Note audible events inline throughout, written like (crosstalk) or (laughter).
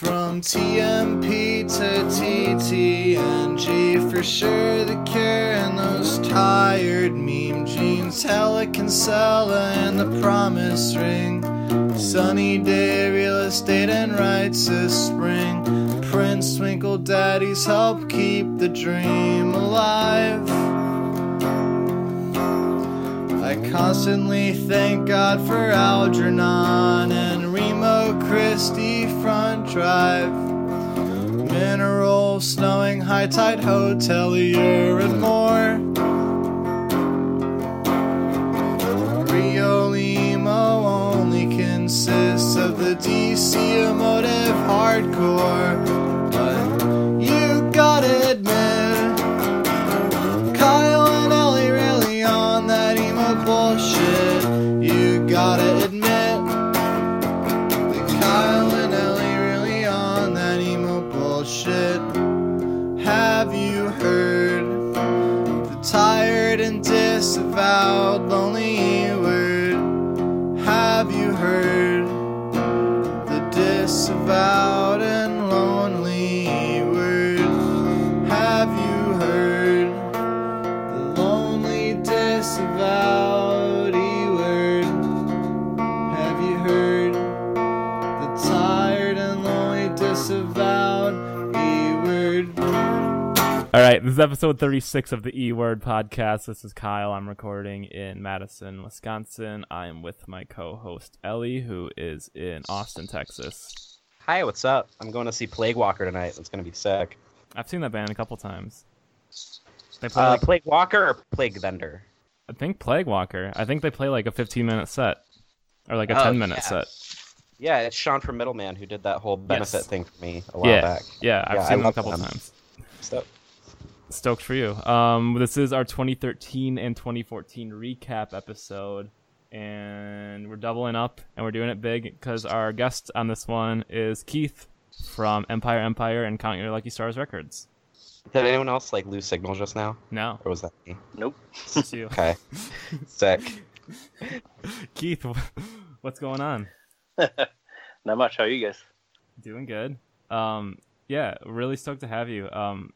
From TMP to TTNG, for sure the care and those tired meme jeans. Helican Sella and the promise ring. Sunny day, real estate and rights this spring. Prince Twinkle Daddies help keep the dream alive. I constantly thank God for Algernon and Remo Christie front drive. Mineral, snowing, high tide hotelier, and more. Rio Limo only consists of the DC emotive hardcore. Right, this is episode 36 of the E Word podcast. This is Kyle. I'm recording in Madison, Wisconsin. I am with my co host Ellie, who is in Austin, Texas. Hi, what's up? I'm going to see Plague Walker tonight. It's going to be sick. I've seen that band a couple times. They play, Uh, like, Plague Walker or Plague Vendor? I think Plague Walker. I think they play like a 15 minute set or like a Oh, 10 minute yeah. set. Yeah, it's Sean from Middleman who did that whole benefit Yes. thing for me a while Yeah, back. yeah, I've Yeah, I seen them a couple them. times. So, Stoked for you. Um, this is our 2013 and 2014 recap episode, and we're doubling up and we're doing it big because our guest on this one is Keith from Empire Empire and Count Your Lucky Stars Records. did anyone else like lose signal just now, No, or was that me? Nope. it's you, (laughs) Okay, sick. (laughs) Keith. What's going on? (laughs) Not much. How are you guys? Doing good. Um, yeah, really stoked to have you. Um,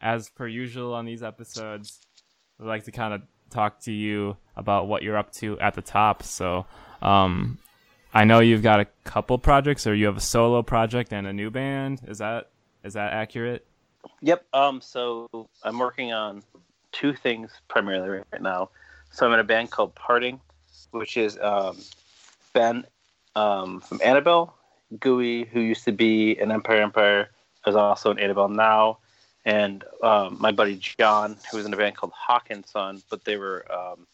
as per usual on these episodes, we like to kind of talk to you about what you're up to at the top. So, um, I know you've got a couple projects, or you have a solo project and a new band. Is that is that accurate? Yep. Um. So I'm working on two things primarily right now. So I'm in a band called Parting, which is um, Ben um, from Annabel, Gooey, who used to be in Empire Empire, is also in Annabel now, and um, my buddy John, who was in a band called Hawkins Son, but they were um,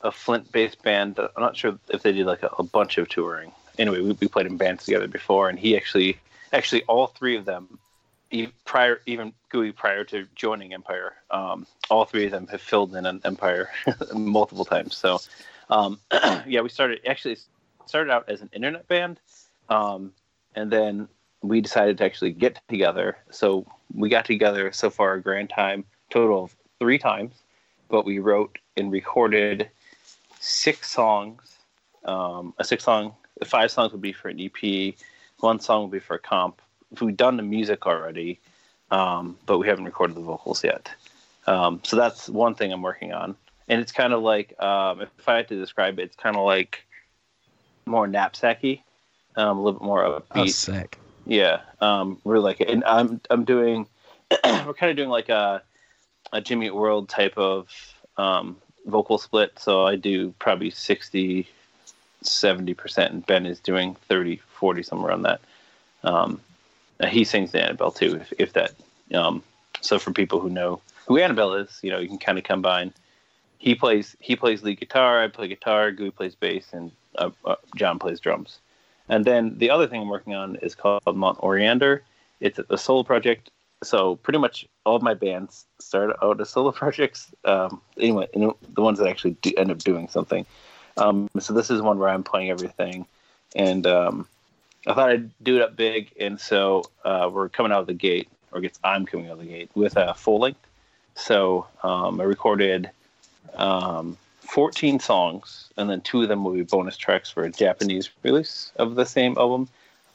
a Flint-based band. I'm not sure if they did like a, a bunch of touring. Anyway, we, we played in bands together before, and he actually, actually, all three of them e- prior even Gooey prior to joining Empire, um, all three of them have filled in an Empire (laughs) multiple times. So, um, (clears throat) yeah, we started actually started out as an internet band, um, and then we decided to actually get together. So we got together so far a grand time total of three times, but we wrote and recorded six songs. Um, a six song, five songs would be for an EP. One song would be for a comp we've done the music already, um, but we haven't recorded the vocals yet. Um, so that's one thing I'm working on, and it's kind of like um, if I had to describe it, it's kind of like more knapsacky, um, a little bit more upbeat. Oh, sick. Yeah, um, we're like, and I'm I'm doing, (clears throat) we're kind of doing like a a Jimmy World type of um, vocal split. So I do probably 60, 70 percent, and Ben is doing 30, 40, somewhere around that. Um, he sings the Annabel too, if, if that. Um, so for people who know who Annabel is, you know, you can kind of combine. He plays he plays lead guitar, I play guitar, Gooey plays bass, and uh, uh, John plays drums. And then the other thing I'm working on is called Mont Oriander. It's a, solo project. So pretty much all of my bands start out as solo (laughs) projects. Um, anyway, you know, the ones that actually do end up doing something. Um, so this is one where I'm playing everything, and um, I thought I'd do it up big, and so uh, we're coming out of the gate, or I guess I'm coming out of the gate with a full length. So um, I recorded um, 14 songs, and then two of them will be bonus tracks for a Japanese release of the same album.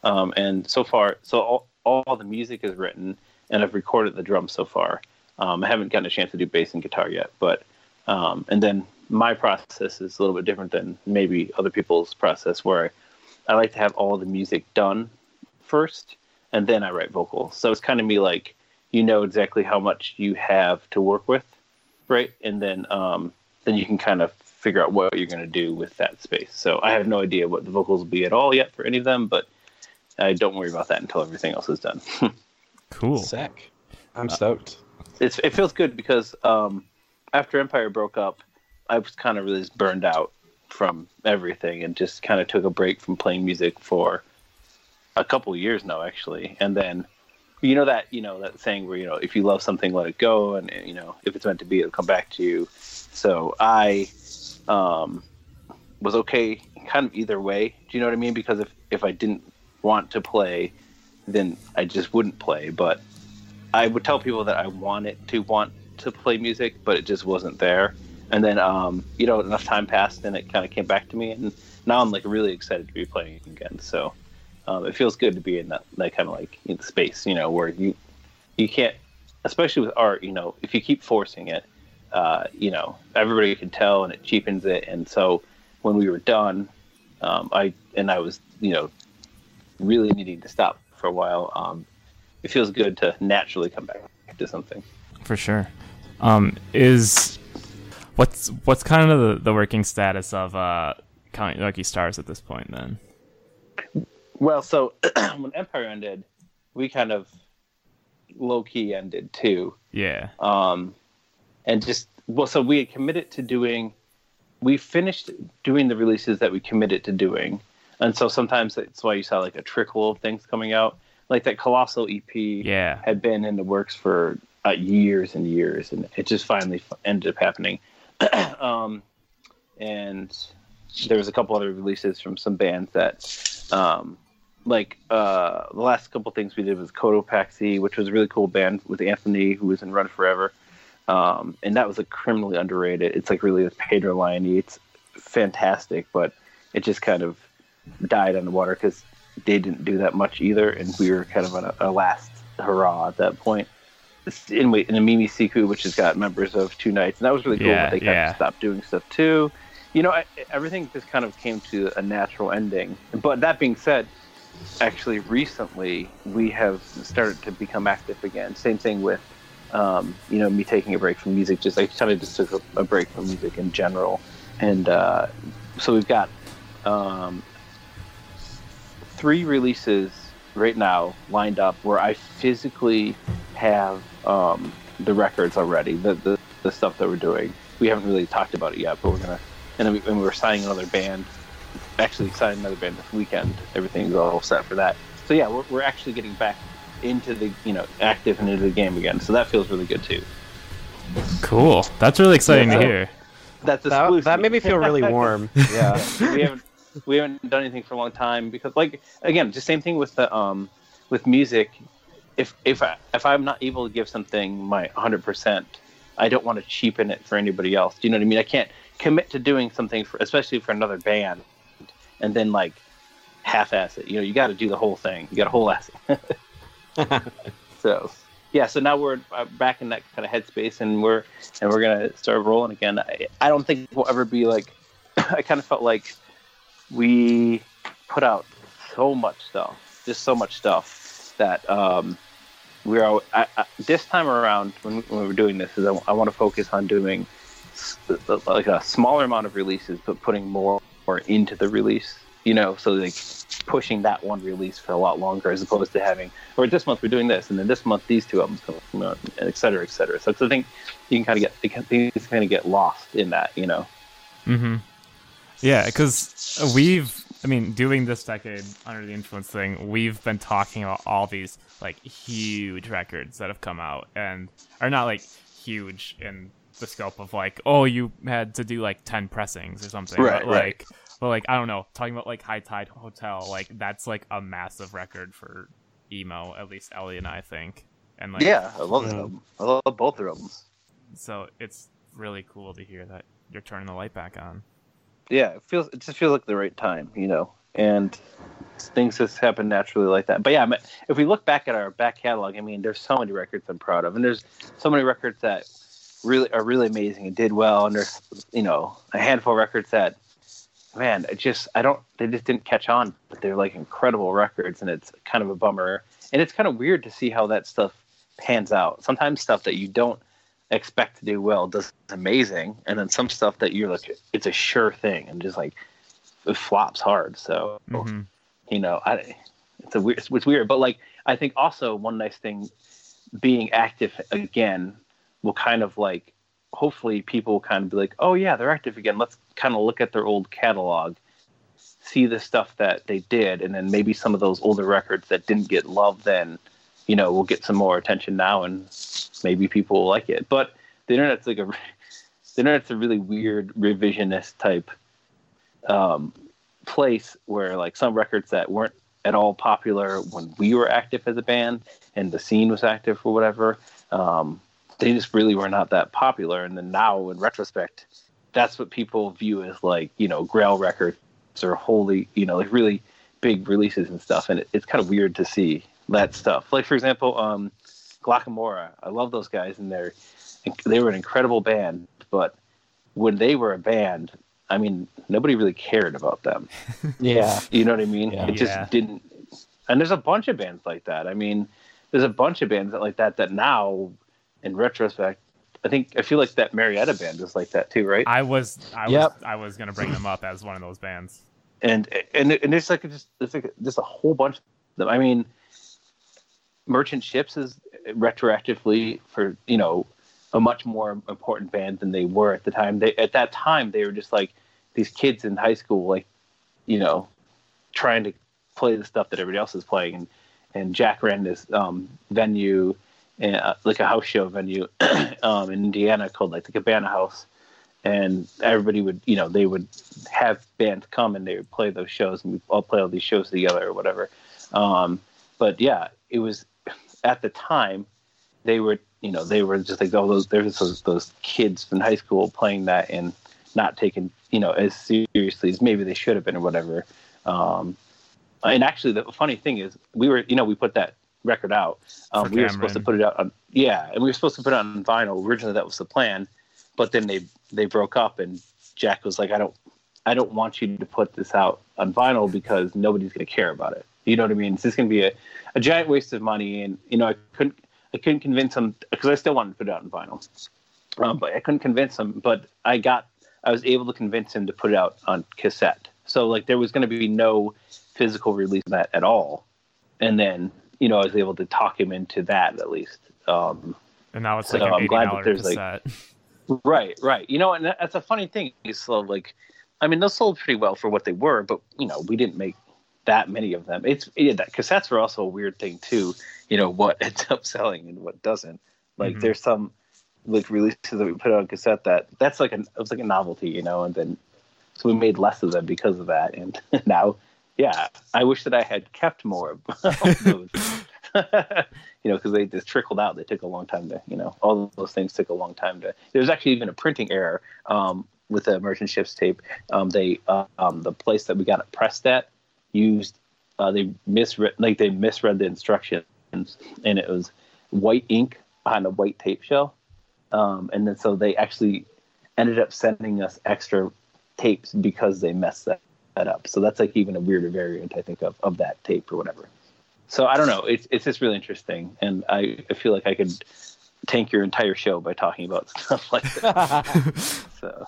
Um, and so far, so all, all the music is written, and I've recorded the drums so far. Um, I haven't gotten a chance to do bass and guitar yet, but um, and then my process is a little bit different than maybe other people's process, where I, like to have all the music done first, and then I write vocals. So it's kind of me like you know exactly how much you have to work with, right? And then um, then you can kind of figure out what you're going to do with that space. So I have no idea what the vocals will be at all yet for any of them, but I don't worry about that until everything else is done. (laughs) Cool. Sick. I'm stoked. it's it feels good because um, after Empire broke up, I was kind of really burned out from everything and just kind of took a break from playing music for a couple of years now, actually. And then, you know that you know that saying where you know if you love something, let it go, and you know if it's meant to be, it'll come back to you. So I um, was okay, kind of either way. Do you know what I mean? Because if if I didn't want to play, then I just wouldn't play. But I would tell people that I wanted to want to play music, but it just wasn't there. And then, um, you know, enough time passed, and it kind of came back to me, and now I'm like really excited to be playing again. So um, it feels good to be in that, that kind of like space, you know, where you you can't, especially with art, you know, if you keep forcing it, uh, you know, everybody can tell, and it cheapens it. And so when we were done, um, I and I was, you know, really needing to stop for a while. Um, it feels good to naturally come back to something. For sure. Um, is what's what's kind of the, the working status of uh Count Lucky Stars at this point then? Well, so (clears throat) when Empire ended, we kind of low key ended too. Yeah. Um, and just well, so we had committed to doing. We finished doing the releases that we committed to doing, and so sometimes that's why you saw like a trickle of things coming out. Like that Colossal EP Yeah. had been in the works for uh, years and years, and it just finally ended up happening. (clears throat) um, and there was a couple other releases from some bands that, um, like uh, the last couple things we did was Cotopaxi, which was a really cool band with Anthony, who was in Run Forever, um, and that was like criminally underrated. It's like really with Pedro Lione. It's fantastic, but it just kind of died on the water because they didn't do that much either, and we were kind of on a, a last hurrah at that point. Anyway, in a Mimi Siku, which has got members of Two Knights, and that was really cool. Yeah, but they kind yeah. of stopped doing stuff too. You know, I, everything just kind of came to a natural ending. But that being said, actually recently we have started to become active again. Same thing with, um, you know, me taking a break from music. Just I kind of just took a, a break from music in general, and uh, so we've got um, three releases right now lined up where I physically have um, the records already, the, the the stuff that we're doing. We haven't really talked about it yet, but we're gonna. And we, and we're signing another band. Actually, signing another band this weekend. Everything's all set for that. So yeah, we're, we're actually getting back into the you know active and into the game again. So that feels really good too. Cool. That's really exciting Yeah. to hear. That's That, that made me feel really warm. (laughs) Yeah. we haven't we haven't done anything for a long time because like again just same thing with the um with music if if I if I'm not able to give something my 100% I don't want to cheapen it for anybody else do you know what I mean I can't commit to doing something for especially for another band and then like half-ass it. You know you got to do the whole thing. You got to whole ass it. (laughs) So yeah so now we're uh, back in that kind of headspace and we're and we're gonna start rolling again. I, I don't think we'll ever be like (clears throat) I kind of felt like we put out so much stuff, just so much stuff that um, we're I, I, this time around when, when we're doing this is I, want to focus on doing like a smaller amount of releases, but putting more, more into the release. You know, so like pushing that one release for a lot longer, as opposed to having, or this month we're doing this, and then this month these two albums come out, and et cetera, et cetera. So, so I think you can kind of get, can kind of get lost in that, you know. Mm-hmm. Yeah, because we've, I mean, doing this decade under the influence thing, we've been talking about all these like huge records that have come out and are not like huge in the scope of like, oh, you had to do like ten pressings or something. Right, but, right. like, but like I don't know, talking about like High Tide Hotel, like that's like a massive record for emo. At least Ellie and I think, and like yeah, I love that Yeah. album. I love both their albums. so it's really cool to hear that you're turning the light back on. yeah, it feels it just feels like the right time, you know. and things just happen naturally like that. But yeah, I mean, if we look back at our back catalog, I mean, there's so many records I'm proud of, and there's so many records that really are really amazing and did well, and there's you know a handful of records that man, it just I don't they just didn't catch on, but they're like incredible records, and it's kind of a bummer, and it's kind of weird to see how that stuff pans out. Sometimes stuff that you don't expect to do well does amazing, and then some stuff that you're like it's a sure thing, and just like it flops hard. So Mhm. you know, I it's a weird it's weird, but like I think also one nice thing being active again will kind of like hopefully people will kind of be like, oh yeah, they're active again. Let's kind of look at their old catalog, see the stuff that they did, and then maybe some of those older records that didn't get love then, you know, will get some more attention now, and maybe people will like it. But the internet's like a (laughs) the internet's a really weird revisionist type um, place where like some records that weren't at all popular when we were active as a band and the scene was active or whatever um, they just really were not that popular and then now in retrospect that's what people view as like you know grail records or holy you know like really big releases and stuff and it, it's kind of weird to see that stuff like for example um Glocca Morra I love those guys and they're they were an incredible band but when they were a band I mean nobody really cared about them (laughs) Yeah. you know what I mean? Yeah. It just Yeah. didn't. And there's a bunch of bands like that. I mean, there's a bunch of bands that like that that now, in retrospect, I think I feel like that Marietta band is like that too, right? I was I Yep. was I was gonna bring them up as one of those bands. and and and there's like just there's like just a whole bunch of them. I mean, Merchant Ships is retroactively for you know a much more important band than they were at the time. They at that time they were just like these kids in high school, like you know, trying to play the stuff that everybody else is playing. And and Jack ran this um, venue, uh, like a house show venue (clears throat) um, in Indiana called like the Cabana House. And everybody would, you know, they would have bands come and they would play those shows, and we all play all these shows together or whatever. Um, but yeah, it was at the time they were, you know, they were just like all those there's those those kids in high school playing that and not taken, you know, as seriously as maybe they should have been or whatever. Um, and actually, the funny thing is, we were, you know, we put that record out. Um, we were supposed to put it out on, yeah, and we were supposed to put it on vinyl. Originally, that was the plan, but then they they broke up, and Jack was like, I don't, I don't want you to put this out on vinyl because nobody's going to care about it. You know what I mean? It's just going to be a, a giant waste of money, and you know, I couldn't, I couldn't convince him because I still wanted to put it out on vinyl, um, but I couldn't convince him. But I got, I was able to convince him to put it out on cassette. So like, there was going to be no physical release of that at all, and then you know, I was able to talk him into that at least. Um, And now it's So like an I'm glad that there's, like- cassette. Right, right. You know, and that's a funny thing. So, like, I mean, those sold pretty well for what they were, but you know, we didn't make that many of them. It's yeah, that cassettes were also a weird thing too. You know, what (laughs) ends up selling and what doesn't. Like, Mhm. there's some like releases that we put on cassette that that's like an it was like a novelty, you know, and then so we made less of them because of that. And (laughs) now, yeah, I wish that I had kept more of (laughs) those. (laughs) you know, because they just trickled out. They took a long time to, you know, all those things took a long time to. There was actually even a printing error um, with the merchant ships tape. Um, they, uh, um, the place that we got it pressed at, used uh, they misread like they misread the instructions, and it was white ink on a white tape shell, um, and then so they actually ended up sending us extra tapes because they messed that, that up. So that's like even a weirder variant, I think, of, of that tape or whatever. So I don't know. It's it's just really interesting, and I, I feel like I could tank your entire show by talking about (laughs) stuff like that. (laughs) so,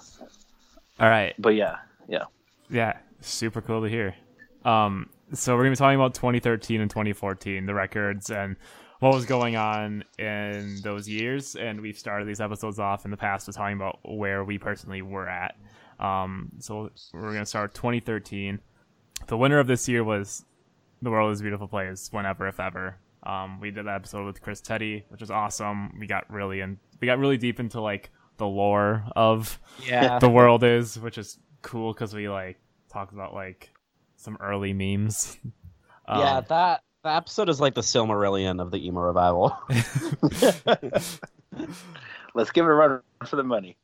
All right. but yeah, yeah. Yeah, super cool to hear. Um, so we're gonna be talking about 2013 and 2014, the records and what was going on in those years. And we've started these episodes off in the past with talking about where we personally were at. Um, so we're gonna start 2013. The winner of this year was "The World Is a Beautiful Place." Whenever, if ever. Um, we did that episode with Chris Teti, which was awesome. We got really and we got really deep into like the lore of Yeah. (laughs) the world is, which is cool because we like talked about like some early memes. (laughs) Um, yeah, that that episode is like the Silmarillion of the emo revival. (laughs) Let's give it a run for the money.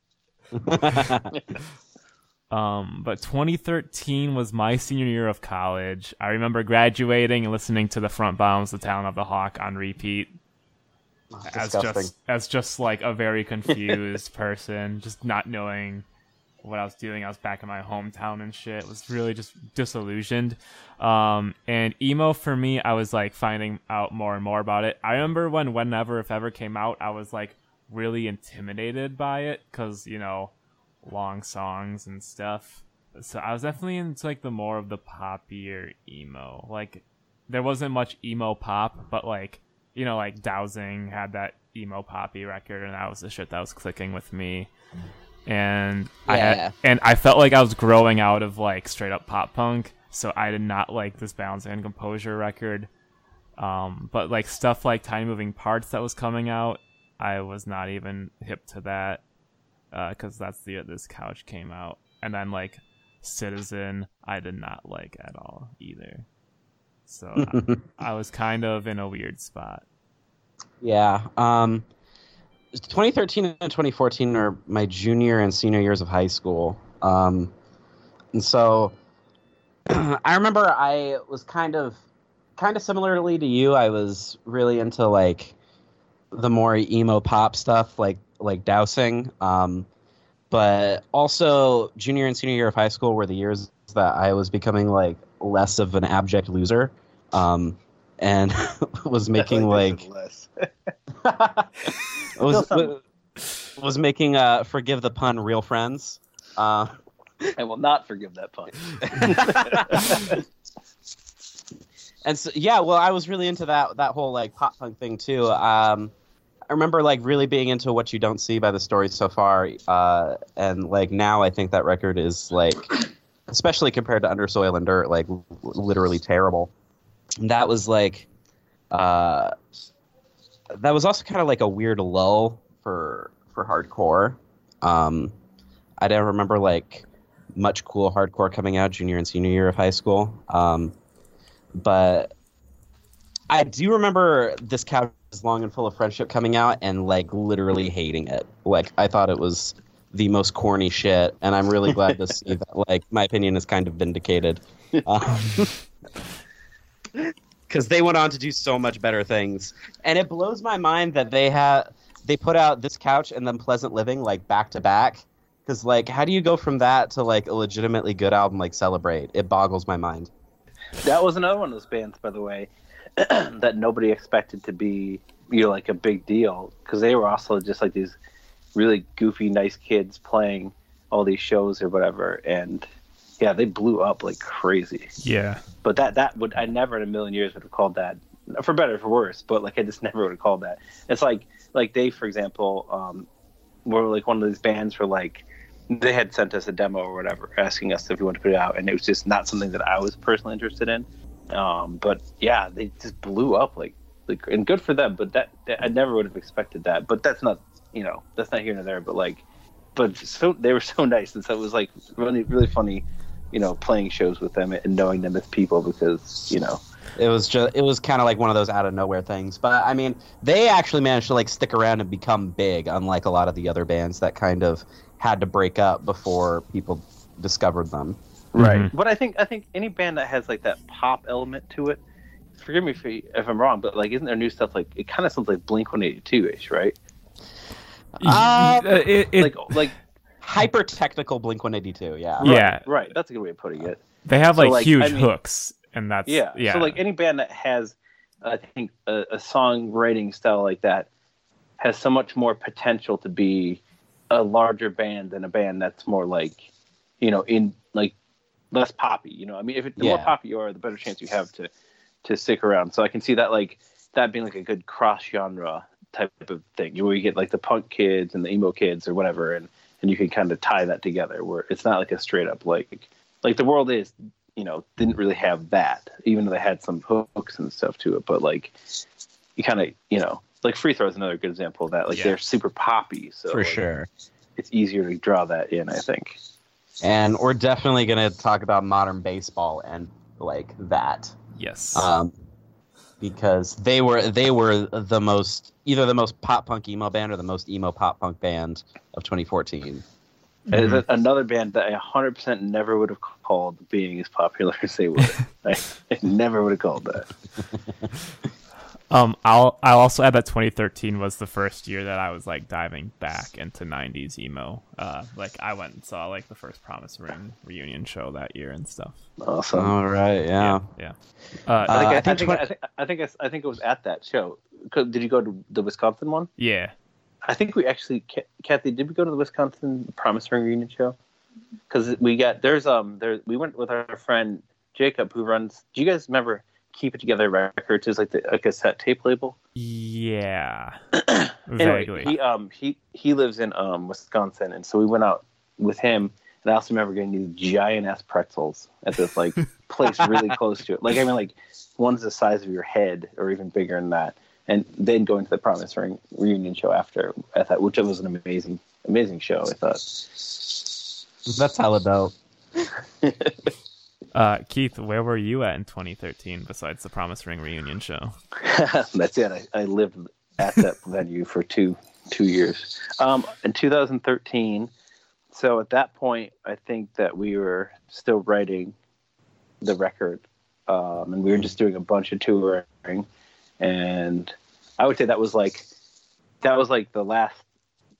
Um, but 2013 was my senior year of college. I remember graduating and listening to the Front Bottoms, the Talon of the Hawk on repeat. As just as just like a very (laughs) confused person, just not knowing what I was doing. I was back in my hometown and shit. Was really just disillusioned. Um, and emo for me, I was like finding out more and more about it. I remember when whenever if ever came out, I was like really intimidated by it because you know long songs and stuff. So I was definitely into like the more of the poppier emo. Like there wasn't much emo pop, but like you know like Dowsing had that emo poppy record, and that was the shit that was clicking with me. And I had, and I felt like I was growing out of like straight up pop punk, so I did not like this Balance and Composure record. Um, but like stuff like Tiny Moving Parts that was coming out, I was not even hip to that because that's the year this couch came out, and then like Citizen, I did not like at all either. So I, (laughs) I was kind of in a weird spot. Yeah. Um, 2013 and 2014 are my junior and senior years of high school. Um, and so (clears throat) I remember I was kind of kind of similarly to you. I was really into like the more emo pop stuff, like like Dowsing. Um, but also junior and senior year of high school were the years that I was becoming like less of an abject loser. Um, and (laughs) was making like less. (laughs) (laughs) was Still was making uh forgive the pun real friends uh I will not forgive that pun. and so yeah well i was really into that that whole like pop punk thing too um i remember like really being into what you don't see by the story so far uh and like now i think that record is like especially compared to under soil and dirt like l- literally terrible. That was like uh that was also kind of like a weird lull for for hardcore. Um i don't remember like much cool hardcore coming out junior and senior year of high school. Um but I do remember this couch is long and full of friendship coming out and like literally hating it. Like I thought it was the most corny shit, and I'm really glad to see that like my opinion is kind of vindicated. (laughs) Um, because they went on to do so much better things, and it blows my mind that they had they put out this couch and then Pleasant Living like back to back. Because like, how do you go from that to like a legitimately good album like Celebrate? It boggles my mind. That was another one of those bands, by the way, (clears throat) that nobody expected to be, you know, like a big deal because they were also just like these really goofy, nice kids playing all these shows or whatever, and yeah, they blew up like crazy. Yeah. But that that would I never in a million years would have called that for better or for worse. But like I just never would have called that. It's like like they, for example, um, were like one of these bands where like they had sent us a demo or whatever, asking us if we wanted to put it out, and it was just not something that I was personally interested in. Um, but yeah, they just blew up like like and good for them. But that, that I never would have expected that. But that's not you know that's not here nor there. But like, but so they were (laughs) so nice, and so it was like really really funny, you know, playing shows with them and knowing them as people because you know It was just it was kind of like one of those out of nowhere things. But I mean, they actually managed to like stick around and become big, unlike a lot of the other bands that kind of had to break up before people discovered them. Right. But I think I think any band that has like that pop element to it, forgive me if, if I'm wrong, but like isn't there new stuff like it kind of sounds like Blink 182 ish, right? Uh, it, it, like like Hyper technical Blink One Eighty Two, yeah. Yeah. right. That's a good way of putting it. they have so, like, like, huge I mean- hooks, and that's Yeah. yeah. So like any band that has, I think a, a songwriting style like that has so much more potential to be a larger band than a band that's more like, you know, in like less poppy. You know, I mean, if it, the more poppy you are, the better chance you have to to stick around. So I can see that like that being like a good cross genre type of thing, you where you get like the punk kids and the emo kids or whatever, and and you can kind of tie that together where it's not like a straight up like like the world is you know didn't really have that even though they had some hooks and stuff to it but like you kind of you know like free throw is another good example of that like Yeah. they're super poppy so For like, sure. it's easier to draw that in i think And we're definitely gonna talk about modern baseball and like that. yes. Um because they were they were the most either the most pop punk emo band or the most emo pop punk band of 2014. It's a- another band that I 100% never would have called being as popular (laughs) as they were. (laughs) I, I never would have called that. (laughs) Um, I'll I'll also add that 2013 was the first year that I was like diving back into 90s emo. Uh, like I went and saw like the first Promise Ring reunion show that year and stuff. Awesome. All right, yeah. Yeah. Uh, Uh, I think, I, I I, think think, I, think, I think I, I think it was at that show. Did you go to the Wisconsin one? yeah. I think we actually, Kathy, did we go to the Wisconsin Promise Ring reunion show? Because we got there's um there we went with our friend Jacob who runs. Do you guys remember Keep It Together Records? Is like the, a cassette tape label. Yeah. (clears throat) Anyway, Vaguely. he um he he lives in um Wisconsin, and so we went out with him. And I also remember getting these giant ass pretzels at this like (laughs) place really close to it. Like I mean, like one's the size of your head, or even bigger than that. And then going to the Promise Ring reunion show after, I thought, which was an amazing, amazing show. I thought. That's hella (laughs) dope. Uh, Keith, where were you at in 2013 besides the Promise Ring reunion show? (laughs) That's it. I, I lived at that (laughs) venue for two two years. Um, in 2013, so at that point, I think that we were still writing the record, um, and we were just doing a bunch of touring, and I would say that was like that was like the last.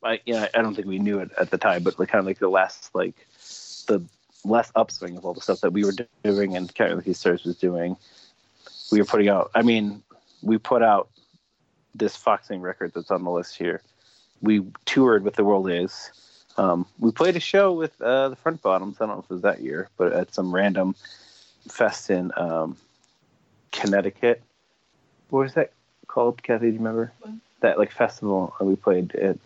I you know I don't think we knew it at the time, but like kind of like the last like the last upswing of all the stuff that we were doing and Ricky Stars was doing. We were putting out. I mean, we put out this Foxing record that's on the list here. We toured with the World Is. Um, we played a show with uh, the Front Bottoms. I don't know if it was that year, but at some random fest in um, Connecticut. What was that called, Kathy? Do you remember that like festival we played at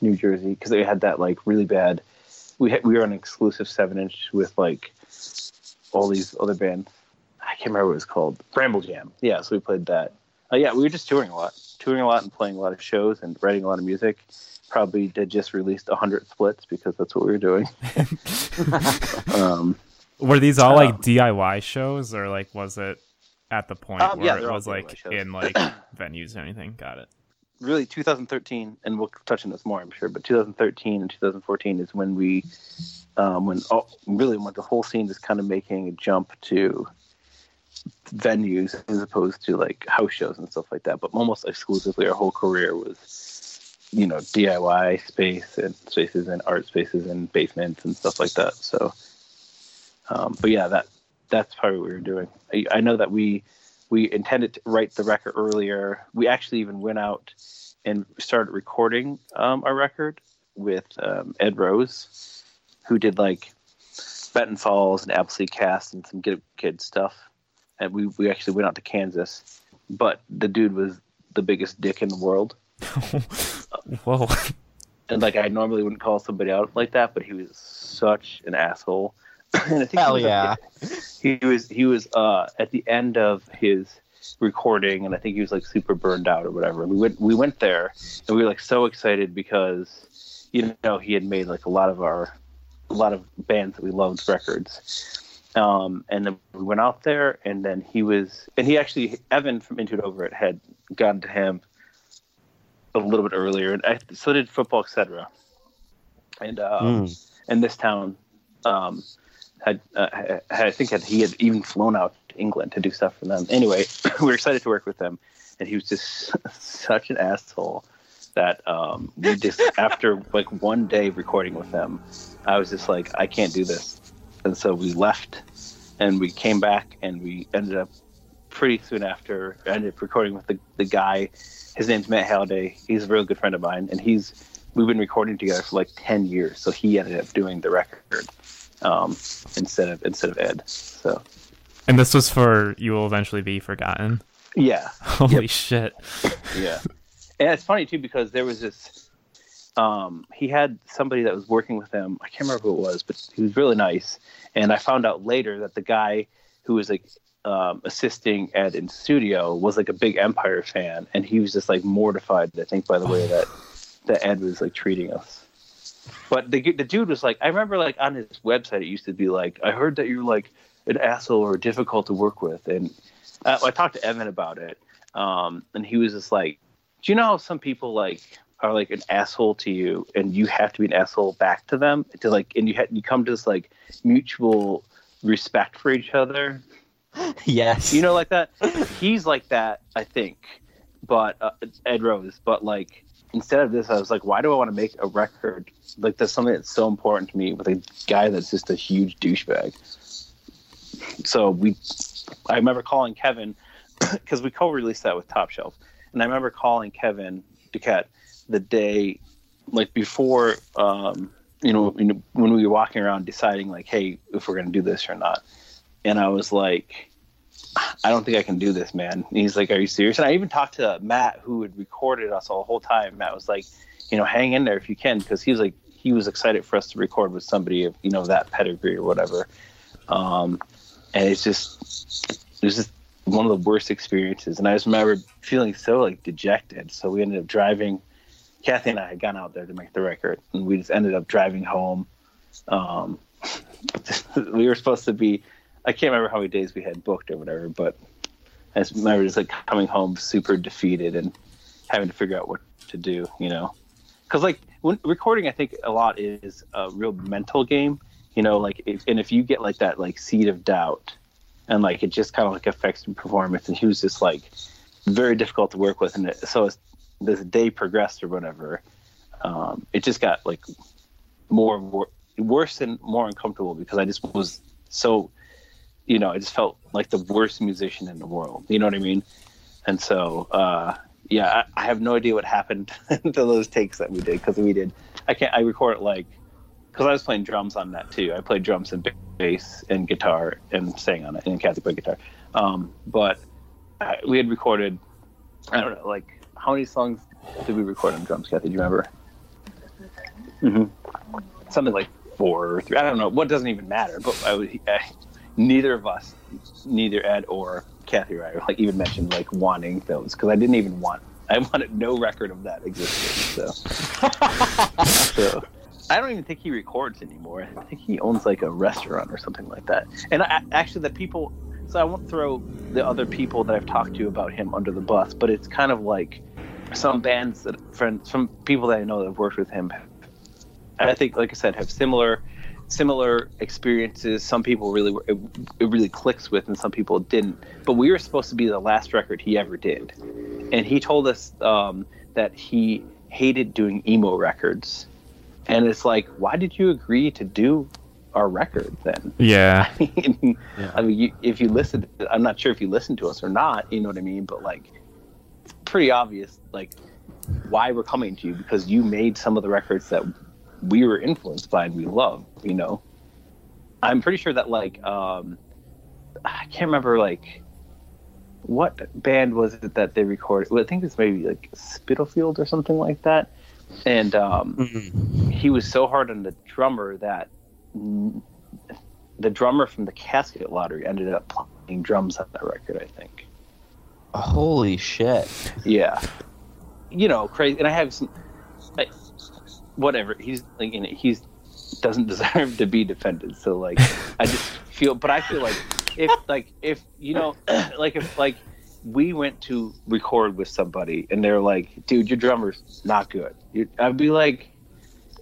New Jersey? Because they had that like really bad. We had, we were on an exclusive seven inch with like all these other bands. I can't remember what it was called. Bramble Jam. Yeah, so we played that. Uh, yeah, we were just touring a lot, touring a lot and playing a lot of shows and writing a lot of music. Probably did just released hundred splits because that's what we were doing. (laughs) um, Were these all like Um, DIY shows, or like was it at the point Um, where yeah, it was like shows. in like (clears throat) venues or anything? Got it. Really 2013 and we'll touch on this more i'm sure but 2013 and 2014 is when we um, when oh, really when the whole scene is kind of making a jump to venues as opposed to like house shows and stuff like that. But almost exclusively our whole career was you know diy space and spaces and art spaces and basements and stuff like that. So um, but yeah that that's probably what we were doing. I, I know that we we intended to write the record earlier. We actually even went out and started recording um, our record with um, Ed Rose, who did like Benton Falls and Appleseed Cast and some Get Kid stuff. And we, we actually went out to Kansas, but the dude was the biggest dick in the world. (laughs) Whoa. And like I normally wouldn't call somebody out like that, but he was such an asshole. (laughs) and I think he Hell was at yeah. (laughs) he was he was uh at the end of his recording and i think he was like super burned out or whatever we went we went there and we were like so excited because you know he had made like a lot of our a lot of bands that we loved records um and then we went out there and then he was and he actually evan from into it over it had gotten to him a little bit earlier and I, so did football etc and um Mm. in this town um, had, uh, had I think had, he had even flown out to England to do stuff for them. Anyway, (clears throat) we were excited to work with them, and he was just (laughs) such an asshole that um, we just (laughs) after like one day recording with them, I was just like, I can't do this, and so we left, and we came back, and we ended up pretty soon after ended up recording with the the guy. His name's Matt Halliday. He's a real good friend of mine, and he's we've been recording together for like 10 years so he ended up doing the record um, instead of instead of ed so. And this was for you will eventually be forgotten. yeah. Holy shit. yeah. And it's funny too because there was this um, he had somebody that was working with him. I can't remember who it was but he was really nice. And i found out later that the guy who was like um, assisting ed in studio was like a big empire fan. And he was just like mortified i think by the way that that ed was like treating us but the the dude was like, I remember like on his website, it used to be like, I heard that you're like an asshole or difficult to work with, and uh, I talked to Evan about it, um, and he was just like, do you know how some people like are like an asshole to you, and you have to be an asshole back to them to like, and you ha- you come to this like mutual respect for each other. (laughs) yes. You know, like that. He's like that, I think. But uh, Ed Rose, but like instead of this, I was like, why do I want to make a record? Like that's something that's so important to me with a guy that's just a huge douchebag. So we, I remember calling Kevin (coughs) because we co-released that with Top Shelf, and I remember calling Kevin Duquette the day, like before, um, you know, when we were walking around deciding like, hey, if we're gonna do this or not, and I was like, I don't think I can do this, man. And he's like, Are you serious? And I even talked to Matt, who had recorded us all the whole time. Matt was like, You know, hang in there if you can, because he was like, he was excited for us to record with somebody of you know that pedigree or whatever. Um, and it's just, it was just one of the worst experiences. And I just remember feeling so like dejected. So we ended up driving. Kathy and I had gone out there to make the record, and we just ended up driving home. Um, (laughs) we were supposed to be I can't remember how many days we had booked or whatever, but I just remember just like coming home super defeated and having to figure out what to do, you know? Because like when recording, I think a lot is a real mental game, you know. Like, if, and if you get like that like seed of doubt, and like it just kind of like affects your performance, and he was just like very difficult to work with, and it, so as the day progressed or whatever, um, it just got like more, more worse and more uncomfortable because I just was so you know, I just felt like the worst musician in the world. You know what I mean? And so, uh, yeah, I, I, have no idea what happened (laughs) to those takes that we did because we did. I can't. I recorded like because I was playing drums on that too. I played drums and bass and guitar and sang on it, and Kathy played guitar. Um, but I, we had recorded. I don't know, like how many songs did we record on drums, Kathy? Do you remember? Mm-hmm. Something like four or three. I don't know. What doesn't even matter. But I, was, I neither of us, neither Ed or Kathy or I, like even mentioned like wanting those because I didn't even want. I wanted no record of that existed. So, (laughs) so I don't even think he records anymore. I think he owns like a restaurant or something like that. And I, actually, the people. So I won't throw the other people that I've talked to about him under the bus, but it's kind of like some bands that friends, some people that I know that have worked with him. And I think, like I said, have similar similar experiences. Some people really were, it, it, really clicks with, and some people didn't. But we were supposed to be the last record he ever did, and he told us um, that he hated doing emo records. And it's like, why did you agree to do our record then? Yeah. (laughs) I mean, yeah. I mean you, if you listen, I'm not sure if you listen to us or not. You know what I mean? But like, it's pretty obvious, like why we're coming to you because you made some of the records that we were influenced by and we love, you know. I'm pretty sure that like um I can't remember like what band was it that they recorded? Well, I think it's maybe like Spitalfield or something like that. And um, mm-hmm. he was so hard on the drummer that the drummer from the Casket Lottery ended up playing drums on that record. I think. Holy shit! Yeah, you know, crazy. And I have some. I, whatever. He's like, you know, he's doesn't (laughs) deserve to be defended. So like, I just feel, but I feel like if like if you know, (clears throat) like if like we went to record with somebody and they're like, dude, your drummer's not good. I'd be like,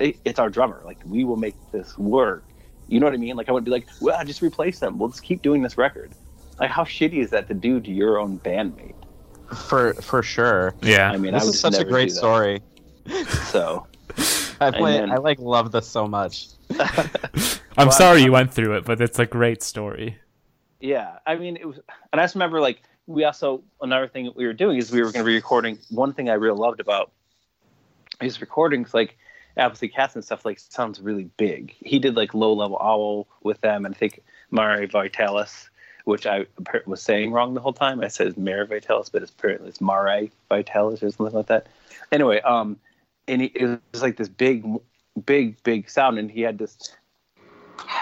it's our drummer. Like we will make this work. You know what I mean? Like I would be like, well, i just replace them. We'll just keep doing this record. Like how shitty is that to do to your own bandmate? For for sure. Yeah. I mean, this I is such a great story. So (laughs) I play. I like love this so much. (laughs) (laughs) I'm sorry you went through it, but it's a great story. Yeah, I mean, it was, and I just remember like we also another thing that we were doing is we were going to be recording. One thing I really loved about his recordings, like obviously cats and stuff, like sounds really big. He did like low level owl with them, and I think Mare Vitalis, which I was saying wrong the whole time. I said Mare Vitalis, but it's apparently it's Mare Vitalis or something like that. Anyway, um, and he, it was like this big, big, big sound, and he had this.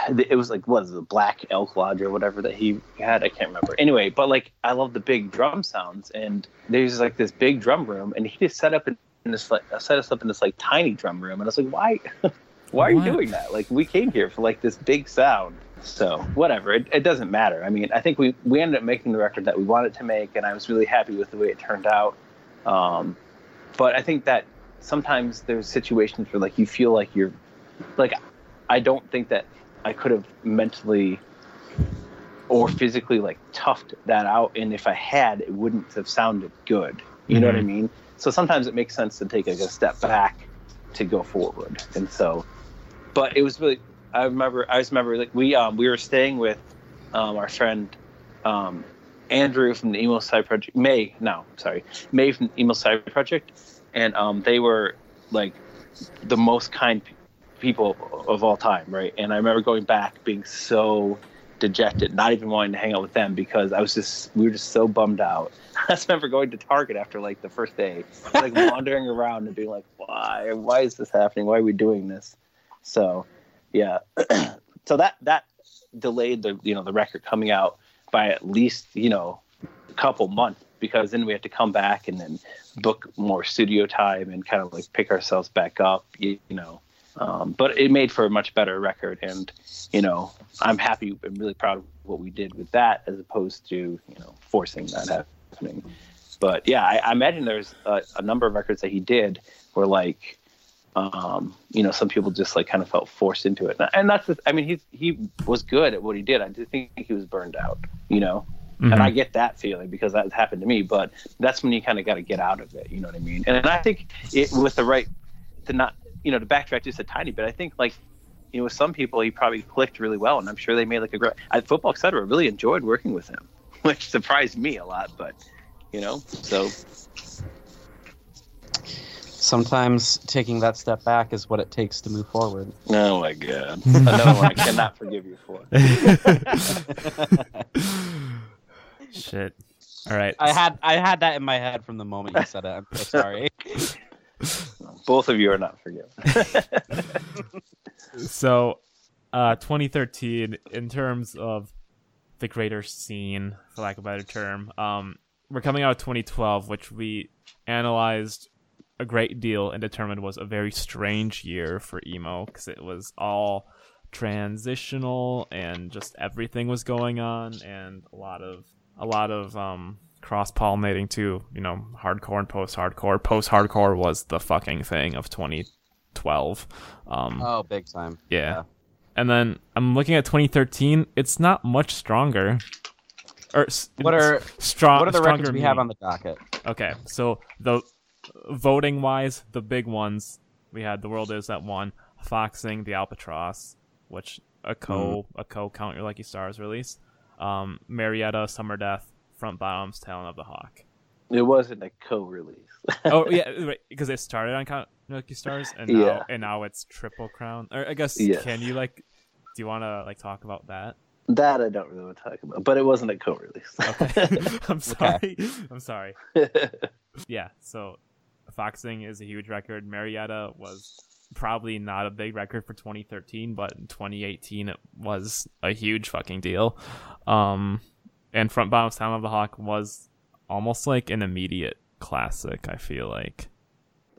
It was like what is it, the Black Elk Lodge or whatever that he had. I can't remember. Anyway, but like I love the big drum sounds, and there's like this big drum room, and he just set up in this like set us up in this like tiny drum room, and I was like, why, (laughs) why are what? you doing that? Like we came here for like this big sound. So whatever, it, it doesn't matter. I mean, I think we we ended up making the record that we wanted to make, and I was really happy with the way it turned out. Um, but I think that sometimes there's situations where like you feel like you're like I don't think that I could have mentally or physically like toughed that out and if I had it wouldn't have sounded good. You know what I Mhm. mean? So sometimes it makes sense to take like a step back to go forward. And so but it was really I remember I just remember like we um we were staying with um our friend um Andrew from the Emo Side Project May no sorry May from the Emo Side Project and um they were like the most kind people of all time right? And I remember going back being so dejected not even wanting to hang out with them because I was just we were just so bummed out. (laughs) I just remember going to Target after like the first day like (laughs) wandering around and being like why why is this happening? Why are we doing this? So yeah. (clears throat) So that that delayed the you know the record coming out by at least you know a couple months because then we had to come back and then book more studio time and kind of like pick ourselves back up you, you know um, but it made for a much better record and you know i'm happy and really proud of what we did with that as opposed to you know forcing that happening but yeah i, I imagine there's a, a number of records that he did where like um, you know, some people just like kind of felt forced into it, and that's. I mean, he he was good at what he did. I do think he was burned out, you know, and I mm-hmm. get that feeling because that happened to me. But that's when you kind of got to get out of it. You know what I mean? And I think it with the right to not, you know, to backtrack just a tiny bit. I think like. You know, with some people, he probably clicked really well, and I'm sure they made like a great. I, Football Etc. really enjoyed working with him, (laughs) which surprised me a lot. But you know, so Sometimes taking that step back is what it takes to move forward. oh my god, (laughs) another one I cannot forgive you for. (laughs) Shit. All right. I had I had that in my head from the moment you said it. I'm so sorry. (laughs) Both of you are not forgiven. (laughs) so uh 2013 in terms of the greater scene for lack of a better term um we're coming out of 2012 which we analyzed a great deal and determined was a very strange year for emo because it was all transitional and just everything was going on and a lot of a lot of um cross pollinating too you know hardcore and post hardcore post hardcore was the fucking thing of 2012 um Oh, big time. yeah. Yeah. And then I'm looking at 2013. It's not much stronger. Or What are strong? what are the records we have on the docket? Okay, so the voting wise, the big ones we had the world is that one, Foxing, the Albatross, which a co Mm-hmm. a co count your lucky stars release, um, Marietta, Summer Death, Front Bottoms, Talon of the Hawk. It wasn't a co-release. (laughs) oh yeah, (laughs) right, because it started on Lucky Stars, and now Yeah. and now it's Triple Crown. Or I guess Yes. can you like? Do you want to like talk about that? that I don't really want to talk about, but it wasn't a co-release. Okay. (laughs) I'm sorry. I'm sorry. Yeah, so Foxing is a huge record. Marietta was probably not a big record for 2013, but in 2018 it was a huge fucking deal. Um, and Front Bottoms Talon of the Hawk was almost like an immediate classic. I feel like.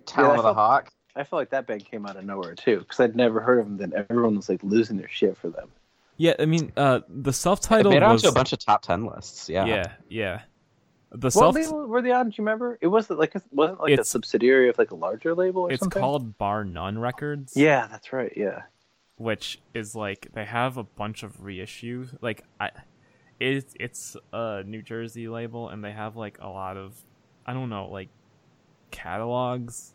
Talon I of the felt- Hawk. I feel like that band came out of nowhere too, because I'd never heard of them. Then everyone was like losing their shit for them. Yeah, I mean, uh, the self-titled made it was onto a bunch of top ten lists. Yeah. yeah, yeah. The What self label were they on? Do you remember? It wasn't like a, wasn't like a subsidiary of like a larger label or it's something. called Bar None Records. Yeah, that's right. Yeah. which is like they have a bunch of reissues. Like I, it's it's a New Jersey label, and they have like a lot of, I don't know, like catalogs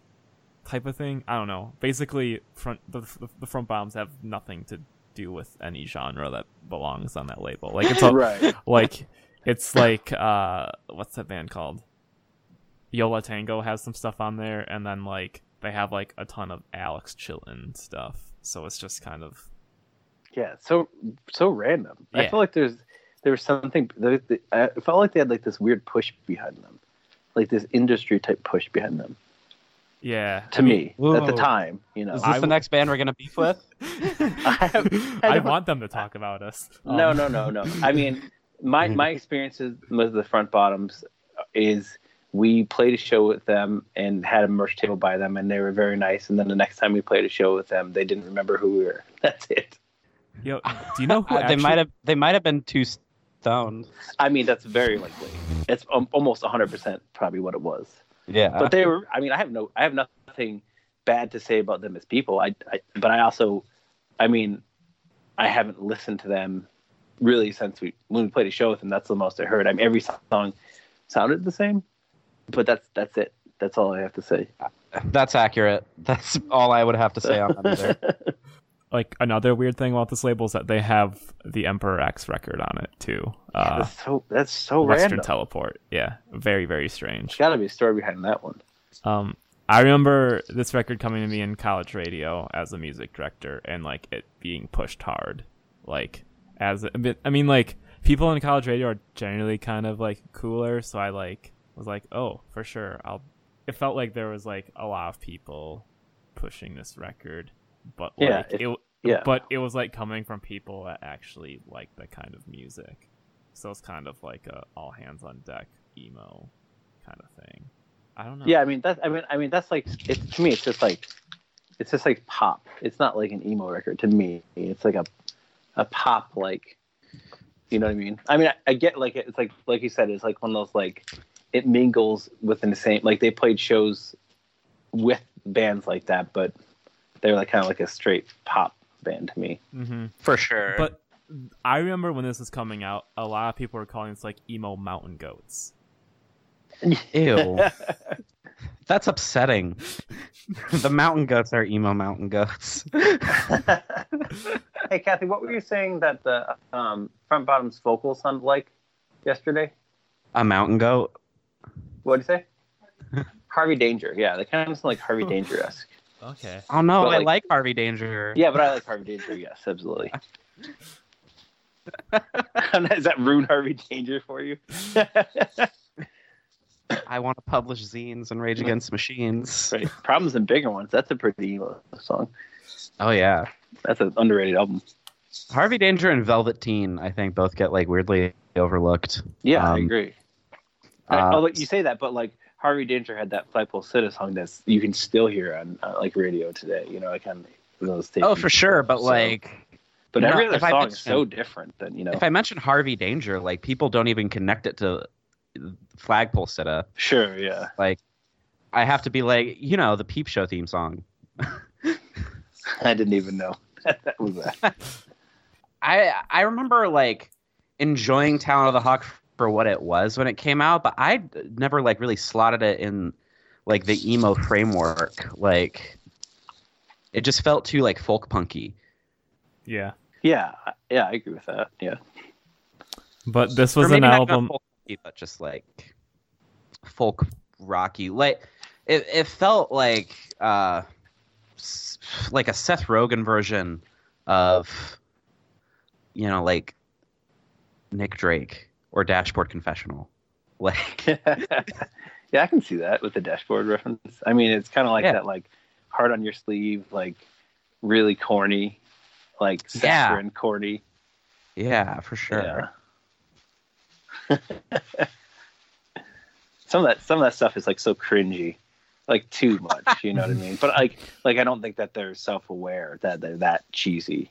type of thing. I don't know. Basically, front the the, the front bottoms have nothing to do with any genre that belongs on that label. Like it's (laughs) a, right. like it's (laughs) like uh what's that band called Yo La Tengo has some stuff on there and then like they have like a ton of alex chilton stuff so it's just kind of Yeah. So so random. I Yeah. feel like there's there was something. There, there- I felt like they had like this weird push behind them, like this industry type push behind them. yeah To I mean, me, at the time, you know. Is I this the next band we're gonna beef with? (laughs) (laughs) I- I I want them to talk about us No, Um, no, no, no. I mean, my my experiences with the front bottoms is we played a show with them and had a merch table by them, and they were very nice. And then the next time we played a show with them, they didn't remember who we were. (laughs) That's it. yo do you know who (laughs) Uh, they might have they might have been too stoned. I mean, that's very likely. It's um, almost 100 percent probably what it was. Yeah. But they were. I mean, I have no, I have nothing nothing bad to say about them as people. I, I but I also, I mean, I haven't listened to them really since we when we played a show with him, That's the most I heard. I mean, every song sounded the same, but that's that's it. That's all I have to say. That's accurate. That's all I would have to say on that. (laughs) Like another weird thing about this label is that they have the Emperor X record on it too. Uh, that's so that's so Western random. Teleport. Yeah, very very There's strange. got to be a story behind that one. Um, I remember this record coming to me in college radio as a music director, and like it being pushed hard. Like as a bit, I mean, like people in college radio are generally kind of like cooler, so I like was like, oh, for sure, I'll. It felt like there was like a lot of people pushing this record, but like Yeah, it- it, yeah. but it was like coming from people that actually like the kind of music, so it's kind of like a all hands on deck emo kind of thing. I don't know. Yeah, I mean that's I mean I mean that's like it's to me it's just like it's just like pop. It's not like an emo record to me. It's like a a pop like you know what I mean? I mean I, I get like it's like like you said it's like one of those like it mingles within the same like they played shows with bands like that, but they're like kind of like a straight pop band to me. Mm-hmm. For sure. But I remember when this was coming out, a lot of people were calling this like emo mountain goats. Ew. (laughs) That's upsetting. the mountain goats are emo mountain goats. (laughs) hey Kathy, what were you saying that the um, front bottom's vocal sounded like yesterday? A mountain goat? What did you say? Harvey Danger. Yeah, they kind of sound like Harvey Danger esque. Okay. Oh no, But, I like- like Harvey Danger. Yeah, but I like Harvey Danger. Yes, absolutely. (laughs) (laughs) Does that ruin Harvey Danger for you? I want to publish zines and Rage Against Machines. right. Problems and bigger ones. That's a pretty emo song. Oh yeah. That's an underrated album. Harvey Danger and Velvet Teen, I think, both get like weirdly overlooked. Yeah, I Um, agree. uh, oh, you say that, but like Harvey Danger had that Flagpole Sitta song that's you can still hear on uh, like radio today. You know, like on those Oh, for sure. But So- like, but you know, every other I song is so different than you know. if I mention Harvey Danger, like people don't even connect it to Flagpole Sitta. Sure, yeah. Like, I have to be like, you know, the Peep Show theme song. (laughs) I didn't even know (laughs) that was that. (laughs) I I remember like enjoying Talon of the Hawk for what it was when it came out, but I never like really slotted it in like the emo framework. Like it just felt too like folk punky. Yeah. Yeah, yeah, I agree with that. Yeah. But this was an album. folk but just like folk rocky. Like it, it felt like uh like a Seth Rogen version of you know like Nick Drake or Dashboard Confessional. (laughs) Like yeah, I can see that with the dashboard reference. I mean, it's kind of like Yeah. that, like heart on your sleeve, like really corny, like Yeah. saccharine corny. yeah, for sure. Yeah. (laughs) some of that, some of that stuff is like so cringy, like too much. You know what I mean? But like, like I don't think that they're self-aware that they're that cheesy.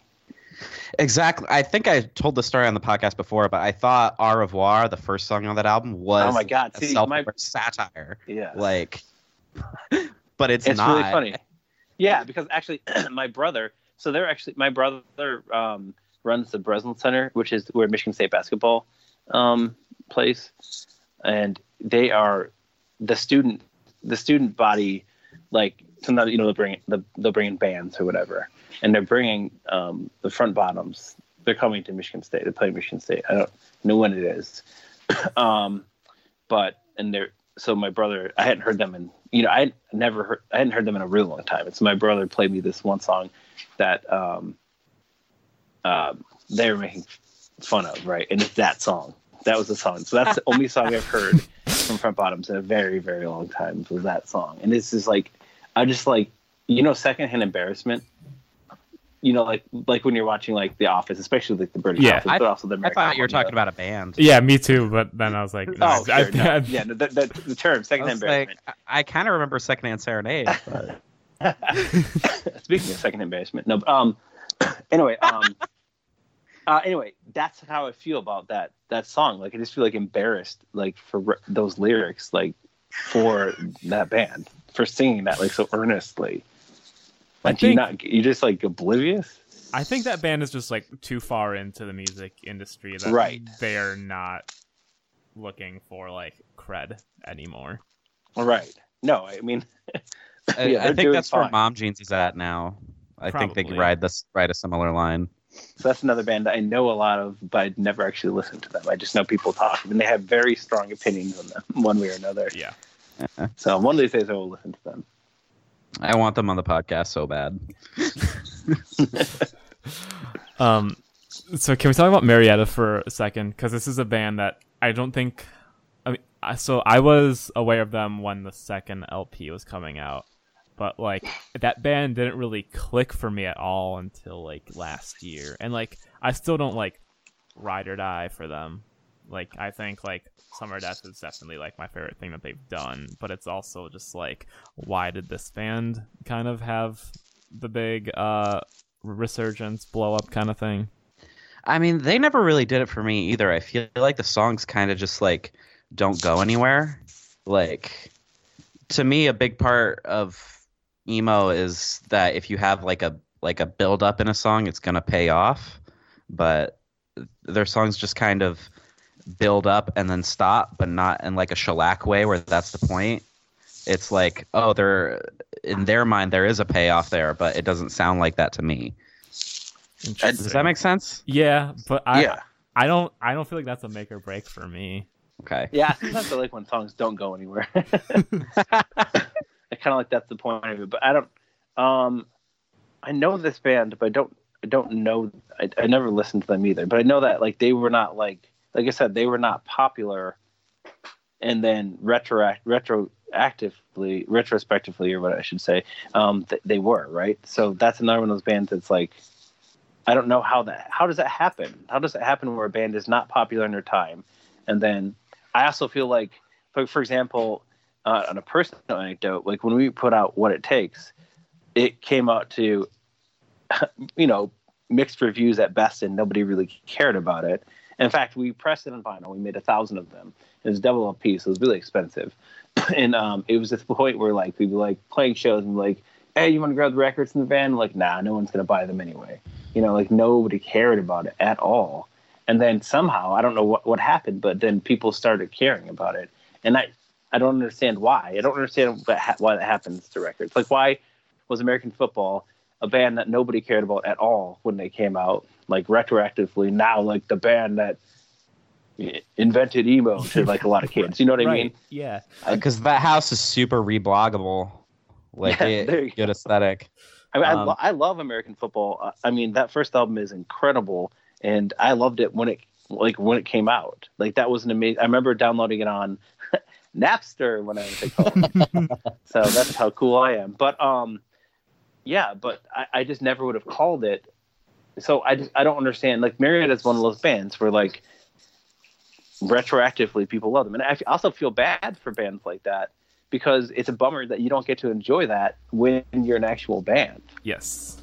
Exactly. I think I told the story on the podcast before, but I thought Au revoir, the first song on that album, was oh my god! See, self my satire. yeah. Like (laughs) but it's, it's not. really funny. Yeah, because actually, (clears throat) my brother. So they're actually my brother um, runs the Breslin Center, which is where Michigan State basketball um, plays, and they are the student the student body. Like sometimes you know they'll bring the, they'll bring in bands or whatever, and they're bringing um, the front bottoms. They're coming to Michigan State. They're playing Michigan State. I don't know when it is, (clears throat) um, but and they're so my brother i hadn't heard them in you know i never heard i hadn't heard them in a really long time and so my brother played me this one song that um um they were making fun of right and it's that song that was the song so that's the only song i've (laughs) heard from front bottoms in a very very long time was that song and this is like i just like you know secondhand embarrassment you know like like when you're watching like the office especially like the british Yeah, office I- but also the American I thought you were talking about a band. Yeah, me too. But then I was like, (laughs) Oh, I- sure, no. I- yeah, no, the, the, the term secondhand was embarrassment. like, I, I kind of remember Secondhand Serenade. But... (laughs) Speaking of second embarrassment, no. but, Um. (coughs) Anyway, um. Uh, anyway, that's how I feel about that that song. Like, I just feel like embarrassed, like for r- those lyrics, like for that band. for singing that like so earnestly? Like, I do you think- not you just like oblivious? I think that band is just like too far into the music industry that Right. they're not looking for like cred anymore. Right. No, I mean, (laughs) I, Yeah, I they're think doing that's where. Mom Jeans is at now. I think they could ride this ride a similar line. So that's another band that I know a lot of, but I'd never actually listened to them. I just know people talk, and they have very strong opinions on them, one way or another. Yeah. So one of these days I will listen to them. I want them on the podcast so bad. (laughs) Um, so can we talk about Marietta for a second? Because this is a band that I don't think. I mean, so I was aware of them when the second LP was coming out, but like that band didn't really click for me at all until like last year, and like I still don't like ride or die for them. Like I think like Summer Death is definitely like my favorite thing that they've done, but it's also just like why did this band kind of have the big uh resurgence blow up kind of thing? I mean, they never really did it for me either. I feel like the songs kind of just like don't go anywhere. Like to me, a big part of emo is that if you have like a like a build up in a song, it's gonna pay off. But their songs just kind of build up and then stop, but not in like a shellac way where that's the point. It's like, oh, they're in their mind there is a payoff there, but it doesn't sound like that to me. Does that make sense? Yeah, but I yeah, I don't I don't feel like that's a make or break for me. Okay. yeah. Sometimes I like when songs don't go anywhere. (laughs) (laughs) I kind of like that's the point of it, but I don't. Um, I know this band, but I don't. I don't know. I, I never listened to them either, but I know that like they were not like like I said they were not popular, and then retro retroactively retrospectively or what I should say, um, th- they were right. So that's another one of those bands that's like. I don't know how that. How does that happen? How does it happen where a band is not popular in their time, and then I also feel like, for, for example, uh, on a personal anecdote, like when we put out "What It Takes," it came out to, (laughs) you know, mixed reviews at best, and nobody really cared about it. In fact, we pressed it on vinyl. We made a thousand of them. It was double LP, so it was really expensive. (clears throat) and um, it was at the point where like we'd be like playing shows and like, "Hey, you want to grab the records in the van?" Like, nah, no one's gonna buy them anyway. You know, like nobody cared about it at all. And then somehow, I don't know what, what happened, but then people started caring about it. And I, I don't understand why. I don't understand what ha- why that happens to records. Like, why was American football a band that nobody cared about at all when they came out, like retroactively now, like the band that invented emo to like a lot of (laughs) kids. You know what I mean? Yeah. because that house is super rebloggable. Like Yeah, it- you good aesthetic. I, mean, I, Um, lo- I love American football. Uh, I mean, that first album is incredible, and I loved it when it like when it came out. Like that was an amazing. I remember downloading it on Napster when I was a kid. so that's how cool I am. But um, yeah, but I, I just never would have called it. So I just I don't understand. Like Marietta is one of those bands where like retroactively people love them, and I also feel bad for bands like that because it's a bummer that you don't get to enjoy that when you're an actual band. Yes.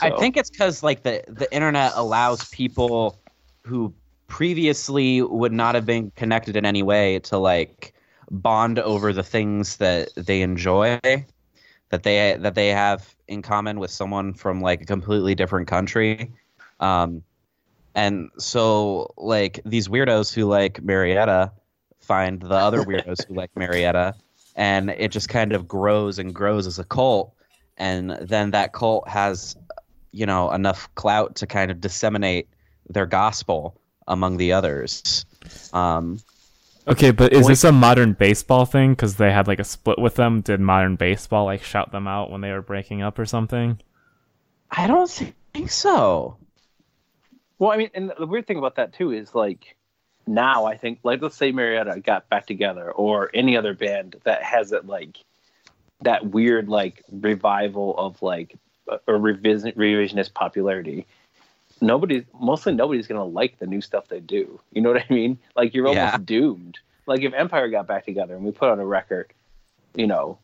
I think it's because like the the internet allows people who previously would not have been connected in any way to like bond over the things that they enjoy that they that they have in common with someone from like a completely different country. Um and so like these weirdos who like marietta find the other (laughs) weirdos who like marietta and it just kind of grows and grows as a cult. And then that cult has you know enough clout to kind of disseminate their gospel among the others. Um Okay, but is this a modern baseball thing? Because they had like a split with them. Did modern baseball like shout them out when they were breaking up or something? i don't think so Well, I mean, and the weird thing about that too is like now I think like let's say Marietta got back together or any other band that has that like that weird like revival of like a a revision revisionist popularity. Nobody's mostly nobody's gonna like the new stuff they do. You know what I mean? Like you're almost Yeah. doomed. Like if Empire got back together and we put on a record, you know,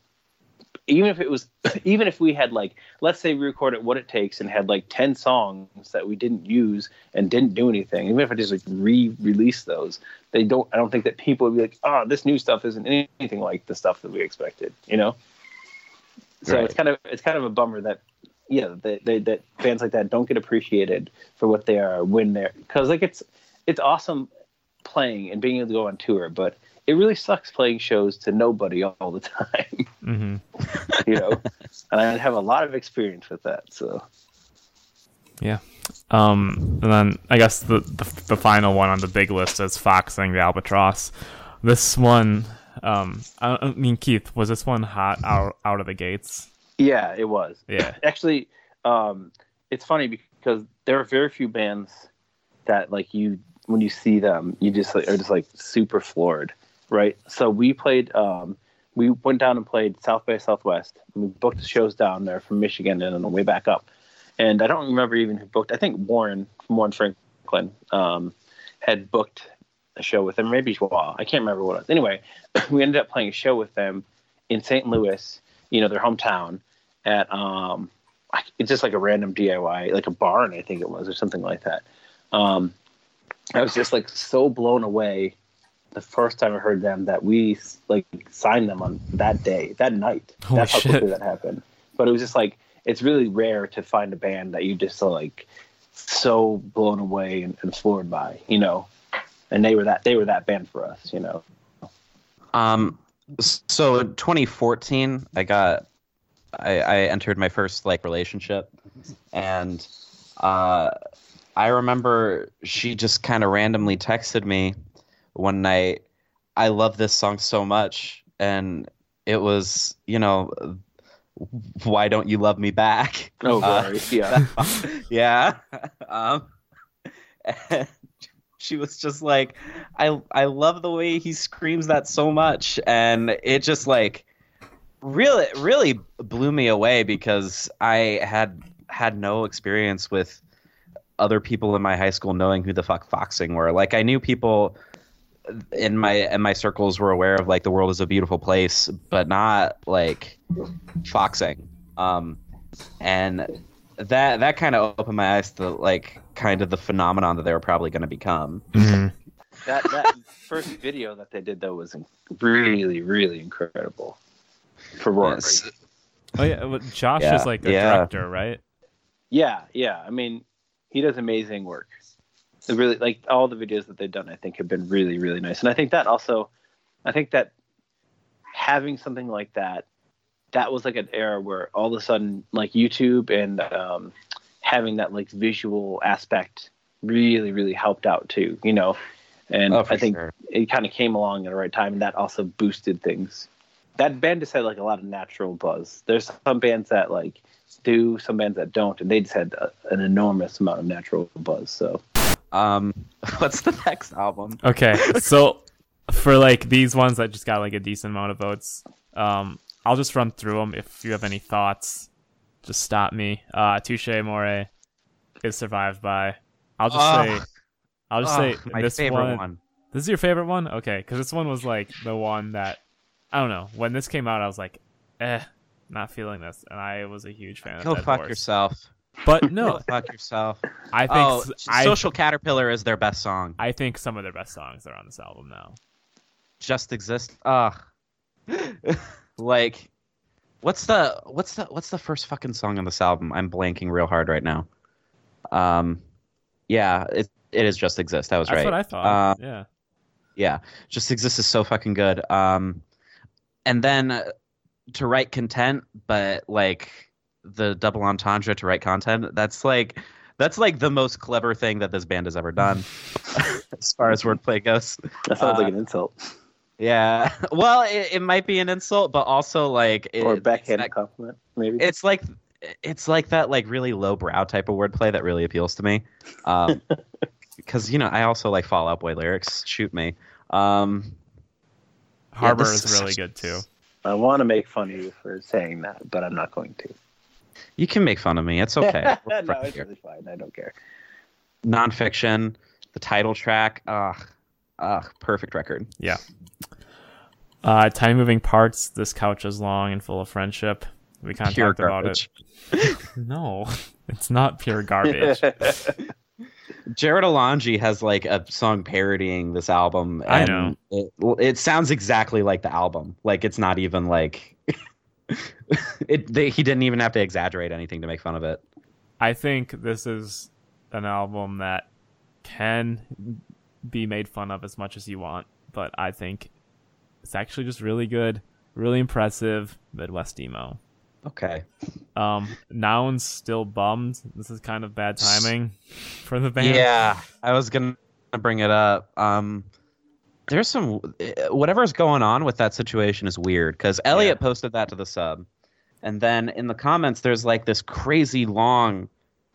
even if it was (clears throat) even if we had like let's say we recorded what it takes and had like 10 songs that we didn't use and didn't do anything even if i just like re-release those they don't i don't think that people would be like oh this new stuff isn't anything like the stuff that we expected you know So Right. it's kind of it's kind of a bummer that yeah that they, that bands like that don't get appreciated for what they are when they're because like it's it's awesome playing and being able to go on tour, but it really sucks playing shows to nobody all the (laughs) time. hmm you know, and I have a lot of experience with that. So Yeah. Um, and then I guess the, the the final one on the big list is Foxing the Albatross. This one, um, I, I mean, Keith, was this one hot out out of the gates? Yeah, it was. Yeah. (clears throat) actually um it's funny because there are very few bands that like you when you see them you just like, are just like super floored right so we played um we went down and played south by southwest we booked shows down there from michigan and on the way back up and i don't remember even who booked i think warren from warren franklin um had booked a show with them maybe Joao. i can't remember what it was anyway (clears throat) we ended up playing a show with them in st louis you know their hometown at um it's just like a random DIY, like a barn, I think it was, or something like that. Um, I was just like so blown away the first time I heard them that we like signed them on that day, that night. Holy That's how shit. quickly that happened. But it was just like it's really rare to find a band that you just are like so blown away and, and floored by, you know. And they were that they were that band for us, you know. Um, so in 2014, I got, I, I entered my first like relationship, and uh, I remember she just kind of randomly texted me one night. I love this song so much, and it was, you know, why don't you love me back? Oh, Uh, yeah. (laughs) yeah. (laughs) Um, and she was just like, I I love the way he screams that so much, and it just like really really blew me away because I had had no experience with other people in my high school knowing who the fuck foxing were. Like I knew people in my in my circles were aware of like the world is a beautiful place, but not like foxing. Um, and that that kind of opened my eyes to like kind of the phenomenon that they were probably going to become. Mhm. that that (laughs) first video that they did though was really really incredible for Rory. Yes. Oh yeah, well, Josh Yeah, is like a yeah. director, right? Yeah, yeah. I mean, he does amazing work. It really like all the videos that they've done. I think have been really really nice, and I think that also, I think that having something like that, that was like an era where all of a sudden like YouTube and um, having that like visual aspect really really helped out too. You know, and Oh, I think sure. it kind of came along at the right time, and that also boosted things. That band just had like a lot of natural buzz. There's some bands that like do, some bands that don't, and they just had a, an enormous amount of natural buzz. So Um, (laughs) what's the next album? Okay, (laughs) so for like these ones that just got like a decent amount of votes, um, I'll just run through them. If you have any thoughts, just stop me. Uh, Touché Amoré is survived by. I'll just Ah. say, I'll just Ugh, say my this favorite one, one. This is your favorite one, okay? Because this one was like the one that I don't know. When this came out, I was like, eh, not feeling this, and I was a huge fan Go of Dead fuck Horse. yourself. But Go no, fuck yourself. I think Oh, I, Social Caterpillar is their best song. I think some of their best songs are on this album now. Just exist. Ugh. (laughs) like, what's the what's the what's the first fucking song on this album? I'm blanking real hard right now. Um, yeah, it it is just exist. That was That's right. That's what I thought. Uh, yeah. yeah just exist is so fucking good um and then uh, to write content but like the double entendre to write content that's like that's like the most clever thing that this band has ever done (laughs) (laughs) as far as wordplay goes. That sounds Uh, like an insult. yeah. (laughs) Well it, it might be an insult but also like it, or backhanded that- compliment, maybe. it's like it's like that like really low brow type of wordplay that really appeals to me um because you know i also like fall out boy lyrics. Shoot me. Um Harbor this is is really good too. I want to make fun of you for saying that, but I'm not going to. You can make fun of me. It's okay. (laughs) No, friends it's here. really fine. I don't care. Nonfiction, the title track. Ugh, ugh, perfect record. Yeah. Uh, Tiny Moving Parts. This couch is long and full of friendship. We kind of Pure talked about it. (laughs) No, it's not pure garbage. (laughs) Jared Alonji has like a song parodying this album. I and It, it sounds exactly like the album. Like it's not even like (laughs) it they, he didn't even have to exaggerate anything to make fun of it. I think this is an album that can be made fun of as much as you want, but I think it's actually just really good, really impressive Midwest emo. Okay. Um, Noun's still bummed. This is kind of bad timing for the band. Yeah, I was gonna bring it up. Um, there's some whatever's going on with that situation is weird because Elliot posted that to the sub, and then in the comments there's like this crazy long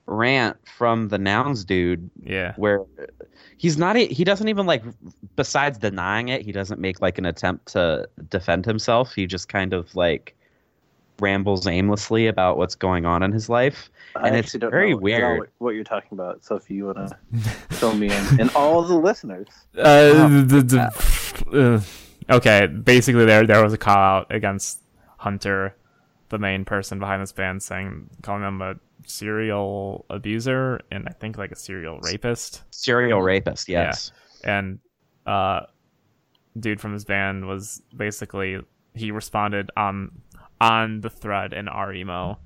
rant from the nouns dude Yeah. where he's not he doesn't even like besides denying it he doesn't make like an attempt to defend himself he just kind of like rambles aimlessly about what's going on in his life And I it's don't very know weird. What, what you're talking about. So if you want to (laughs) fill me in, and all the listeners, Uh, the, the, uh, okay, basically there there was a call out against Hunter, the main person behind this band, saying calling him a serial abuser and I think like a serial rapist. serial rapist yes And uh, dude from his band was basically he responded on on the thread in our emo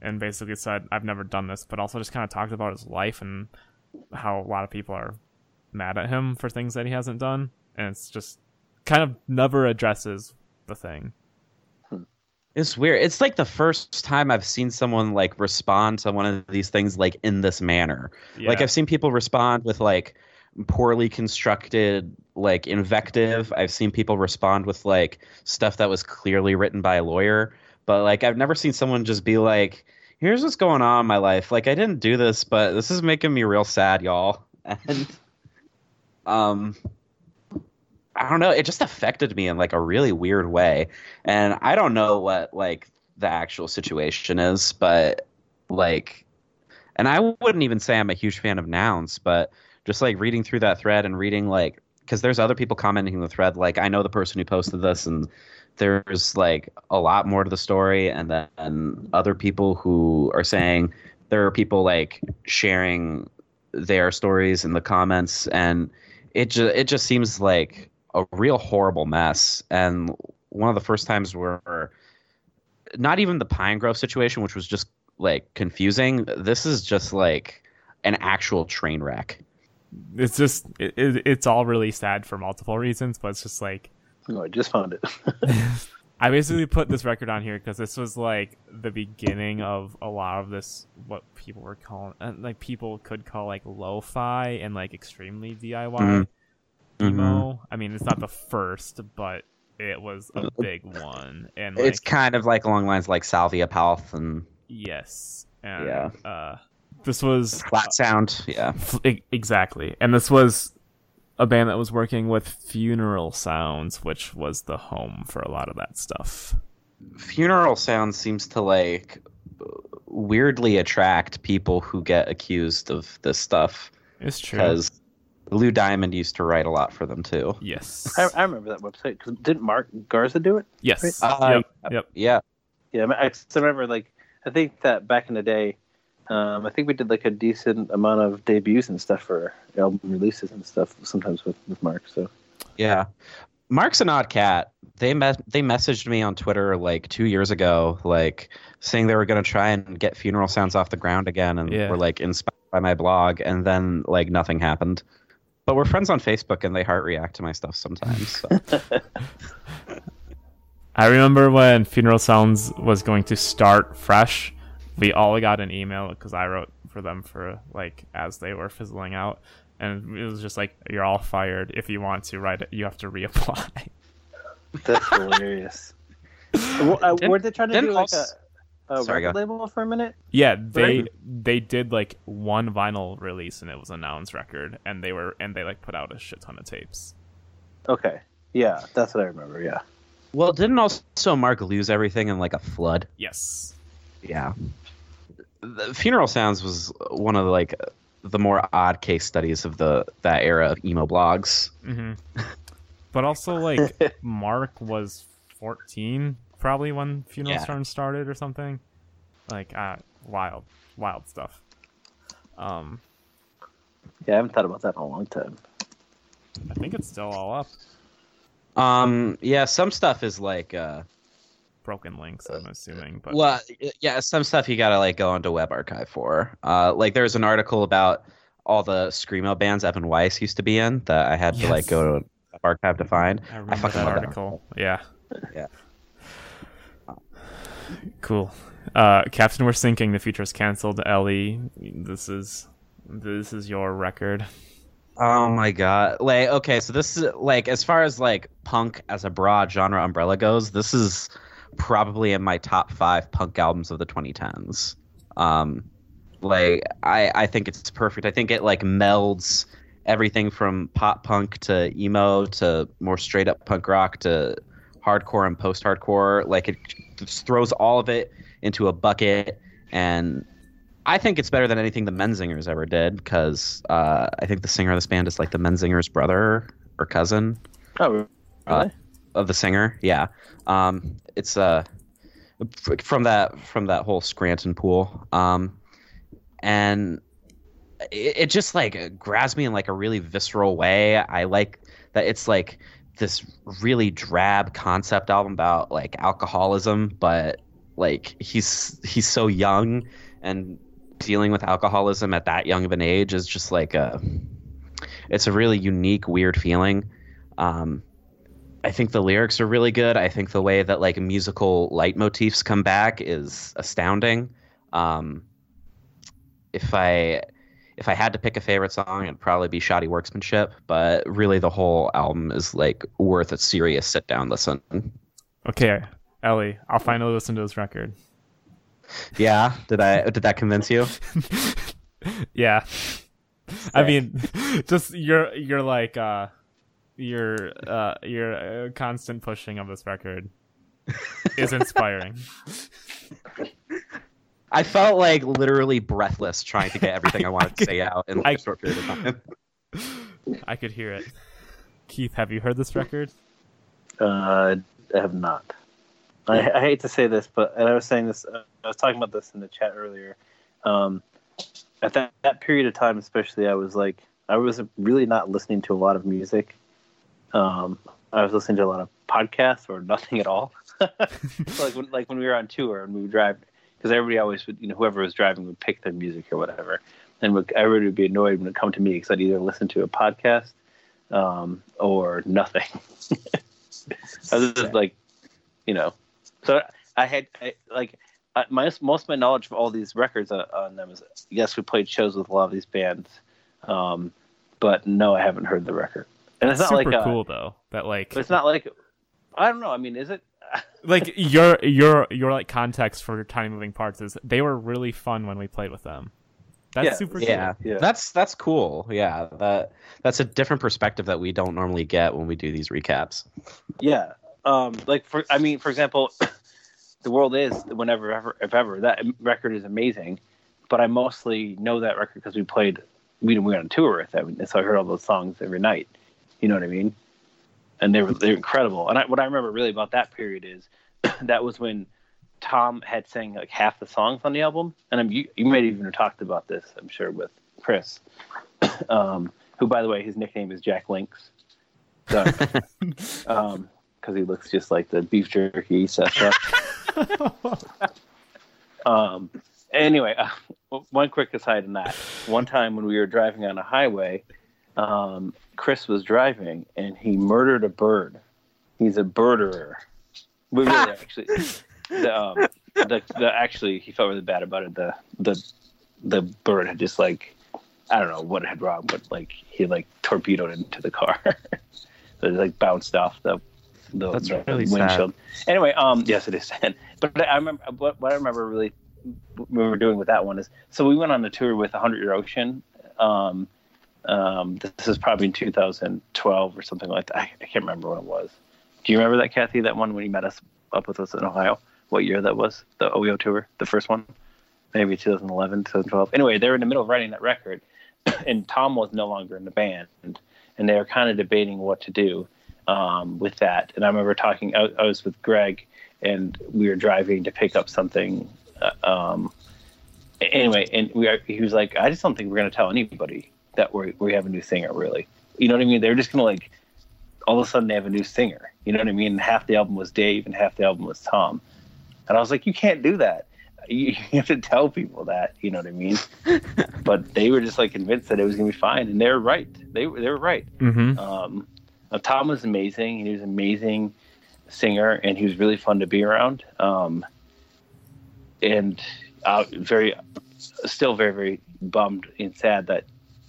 and basically said I've never done this, but also just kind of talked about his life and how a lot of people are mad at him for things that he hasn't done, and it's just kind of never addresses the thing. It's weird. It's like the first time I've seen someone like respond to one of these things like in this manner. Like I've seen people respond with like poorly constructed like invective. I've seen people respond with like stuff that was clearly written by a lawyer, but like I've never seen someone just be like, "Here's what's going on in my life. Like I didn't do this, but this is making me real sad, y'all." (laughs) And um I don't know, it just affected me in like a really weird way. And I don't know what like the actual situation is, but like and I wouldn't even say I'm a huge fan of nouns, but just like reading through that thread and reading like because there's other people commenting the thread like I know the person who posted this and there's like a lot more to the story and then other people who are saying there are people like sharing their stories in the comments and it just it just seems like a real horrible mess and one of the first times where not even the Pinegrove situation which was just like confusing. This is just like an actual train wreck It's just it, it, it's all really sad for multiple reasons, but it's just like oh, I just found it. (laughs) (laughs) I basically put this record on here because this was like the beginning of a lot of this what people were calling uh, like people could call like lo-fi and like extremely DIY Mhm. emo. I mean, it's not the first, but it was a big one. And like, it's kind of like along lines like Salvia Palth and yes, and Yeah. uh, this was Flat Sound yeah. F- exactly. And this was a band that was working with funeral sounds which was the home for a lot of that stuff. Funeral Sounds seems to like weirdly attract people who get accused of this stuff. It's true. Because Lou Diamond used to write a lot for them too. yes. I, I remember that website. Because didn't Mark Garza do it? yes. Uh, yep, yep. Yeah, Yeah, I, I remember like I think that back in the day, um, I think we did like a decent amount of debuts and stuff for album releases and stuff. Sometimes with with Mark. So yeah. Mark's an odd cat. They me- they messaged me on Twitter like two years ago, like saying they were going to try and get funeral sounds off the ground again, and Yeah. were like inspired by my blog, and then like nothing happened. But we're friends on Facebook, and they heart react to my stuff sometimes. So. (laughs) i remember when funeral sounds was going to start fresh we all got an email because i wrote for them for like as they were fizzling out and it was just like you're all fired if you want to write it you have to reapply (laughs) that's hilarious. Well, uh, were they trying to do like a, a Sorry, record go. label for a minute? Yeah, they they did like one vinyl release and it was a Nouns record, and they were and they like put out a shit ton of tapes. Okay, yeah, that's what I remember. Yeah, well, didn't also Mark lose everything in like a flood? Yes. Yeah. The Funeral Sounds was one of the, like the more odd case studies of the that era of emo blogs. hmm (laughs) but also like (laughs) Mark was fourteen probably when Funeral Yeah. Sounds started or something. Like uh, wild, wild stuff. Um, yeah, I haven't thought about that in a long time. I think it's still all up. Um yeah, some stuff is like uh broken links. I'm assuming, but Well, yeah, some stuff you gotta like go onto Web Archive for. Uh, like there's an article about all the screamo bands Evan Weiss used to be in that I had to like go to Web Archive to find. I remember fucking that love that article. Yeah. Yeah. Cool. Uh, Captain, we're sinking. The future is canceled. Ellie, this is this is your record. Oh my god! Like, okay, so this is like as far as like punk as a broad genre umbrella goes, this is probably in my top five punk albums of the 2010s. Um, like, I I think it's perfect. I think it like melds everything from pop punk to emo to more straight up punk rock to hardcore and post hardcore. Like, it just throws all of it into a bucket and I think it's better than anything the Menzingers ever did because uh, I think the singer of this band is like the Menzingers' brother or cousin Oh, really? Uh, of the singer. Yeah, um, it's uh, from that from that whole Scranton pool, um, and it, it just like grabs me in like a really visceral way. I like that it's like this really drab concept album about like alcoholism, but like he's he's so young and dealing with alcoholism at that young of an age is just like a it's a really unique weird feeling um i think the lyrics are really good. I think the way that like musical leitmotifs come back is astounding. Um if i if i had to pick a favorite song it'd probably be shoddy workmanship but really the whole album is like worth a serious sit down listen. Okay, Ellie, I'll finally listen to this record. yeah? Did i did that convince you? (laughs) Yeah. I mean, (laughs) just you're you're like uh your uh your uh, constant pushing of this record is inspiring. I felt like literally breathless trying to get everything I wanted to say out in like I- a short period of time. I could hear it. Keith, have you heard this record? Uh, I have not. I, I hate to say this, but and I was saying this. Uh, I was talking about this in the chat earlier. Um, at that, that period of time, especially, I was like, I was really not listening to a lot of music. Um, I was listening to a lot of podcasts or nothing at all. (laughs) like when, like when we were on tour and we would drive, because everybody always would, you know, whoever was driving would pick their music or whatever, and would, everybody would be annoyed when it come to me because I'd either listen to a podcast um, or nothing. (laughs) I was just like, you know, so I had I, like I, my most of my knowledge of all these records on, on them is yes, we played shows with a lot of these bands, um, but no, I haven't heard the record. And it's not Super like uh, cool though. That like But it's not like I don't know. I mean, is it? (laughs) like your your your like context for tiny moving parts is they were really fun when we played with them. That's Yeah, super Yeah. cool. Yeah. That's that's cool. Yeah, that that's a different perspective that we don't normally get when we do these recaps. Yeah. Um, like for I mean, for example, (coughs) the world is whenever ever if ever that record is amazing, but I mostly know that record because we played we we went on tour with them, and so I heard all those songs every night. You know what I mean? And they were they're incredible. And I, what I remember really about that period is (clears throat) that was when Tom had sang like half the songs on the album, and I'm, you you might even have talked about this, I'm sure, with Chris, (clears throat) um, who by the way his nickname is Jack Links. So, (laughs) um, because he looks just like the beef jerky up. (laughs) um, anyway, uh, one quick aside on that. One time when we were driving on a highway, um, Chris was driving and he murdered a bird. He's a birderer. We really actually, the, um, the, the actually he felt really bad about it. The the the bird had just like I don't know what it had wrong, but like he like torpedoed into the car. (laughs) so it like bounced off the the, That's the really sad. windshield. Anyway, um, yes, it is sad. (laughs) But I remember what, what I remember really we were doing with that one is so we went on a tour with 100 Year Ocean. Um, um, this is probably in 2012 or something like that. I, I can't remember when it was. Do you remember that, Kathy? That one when you met us up with us in Ohio? What year that was? The OEO tour, the first one, maybe 2011, 2012. Anyway, they were in the middle of writing that record, (clears throat) and Tom was no longer in the band, and, and they were kind of debating what to do um, with that. And I remember talking. I, I was with Greg, and we were driving to pick up something. Uh, um, anyway, and we are, he was like, "I just don't think we're going to tell anybody that we we have a new singer. Really, you know what I mean? They're just going to like." All of a sudden, they have a new singer. You know what I mean? Half the album was Dave, and half the album was Tom. And I was like, you can't do that. You, (laughs) you have to tell people that, you know what I mean? (laughs) but they were just like convinced that it was gonna be fine, and they were right. They were they were right. Mm-hmm. Um, Tom was amazing. He was an amazing singer, and he was really fun to be around. Um, and uh, very, still very, very bummed and sad that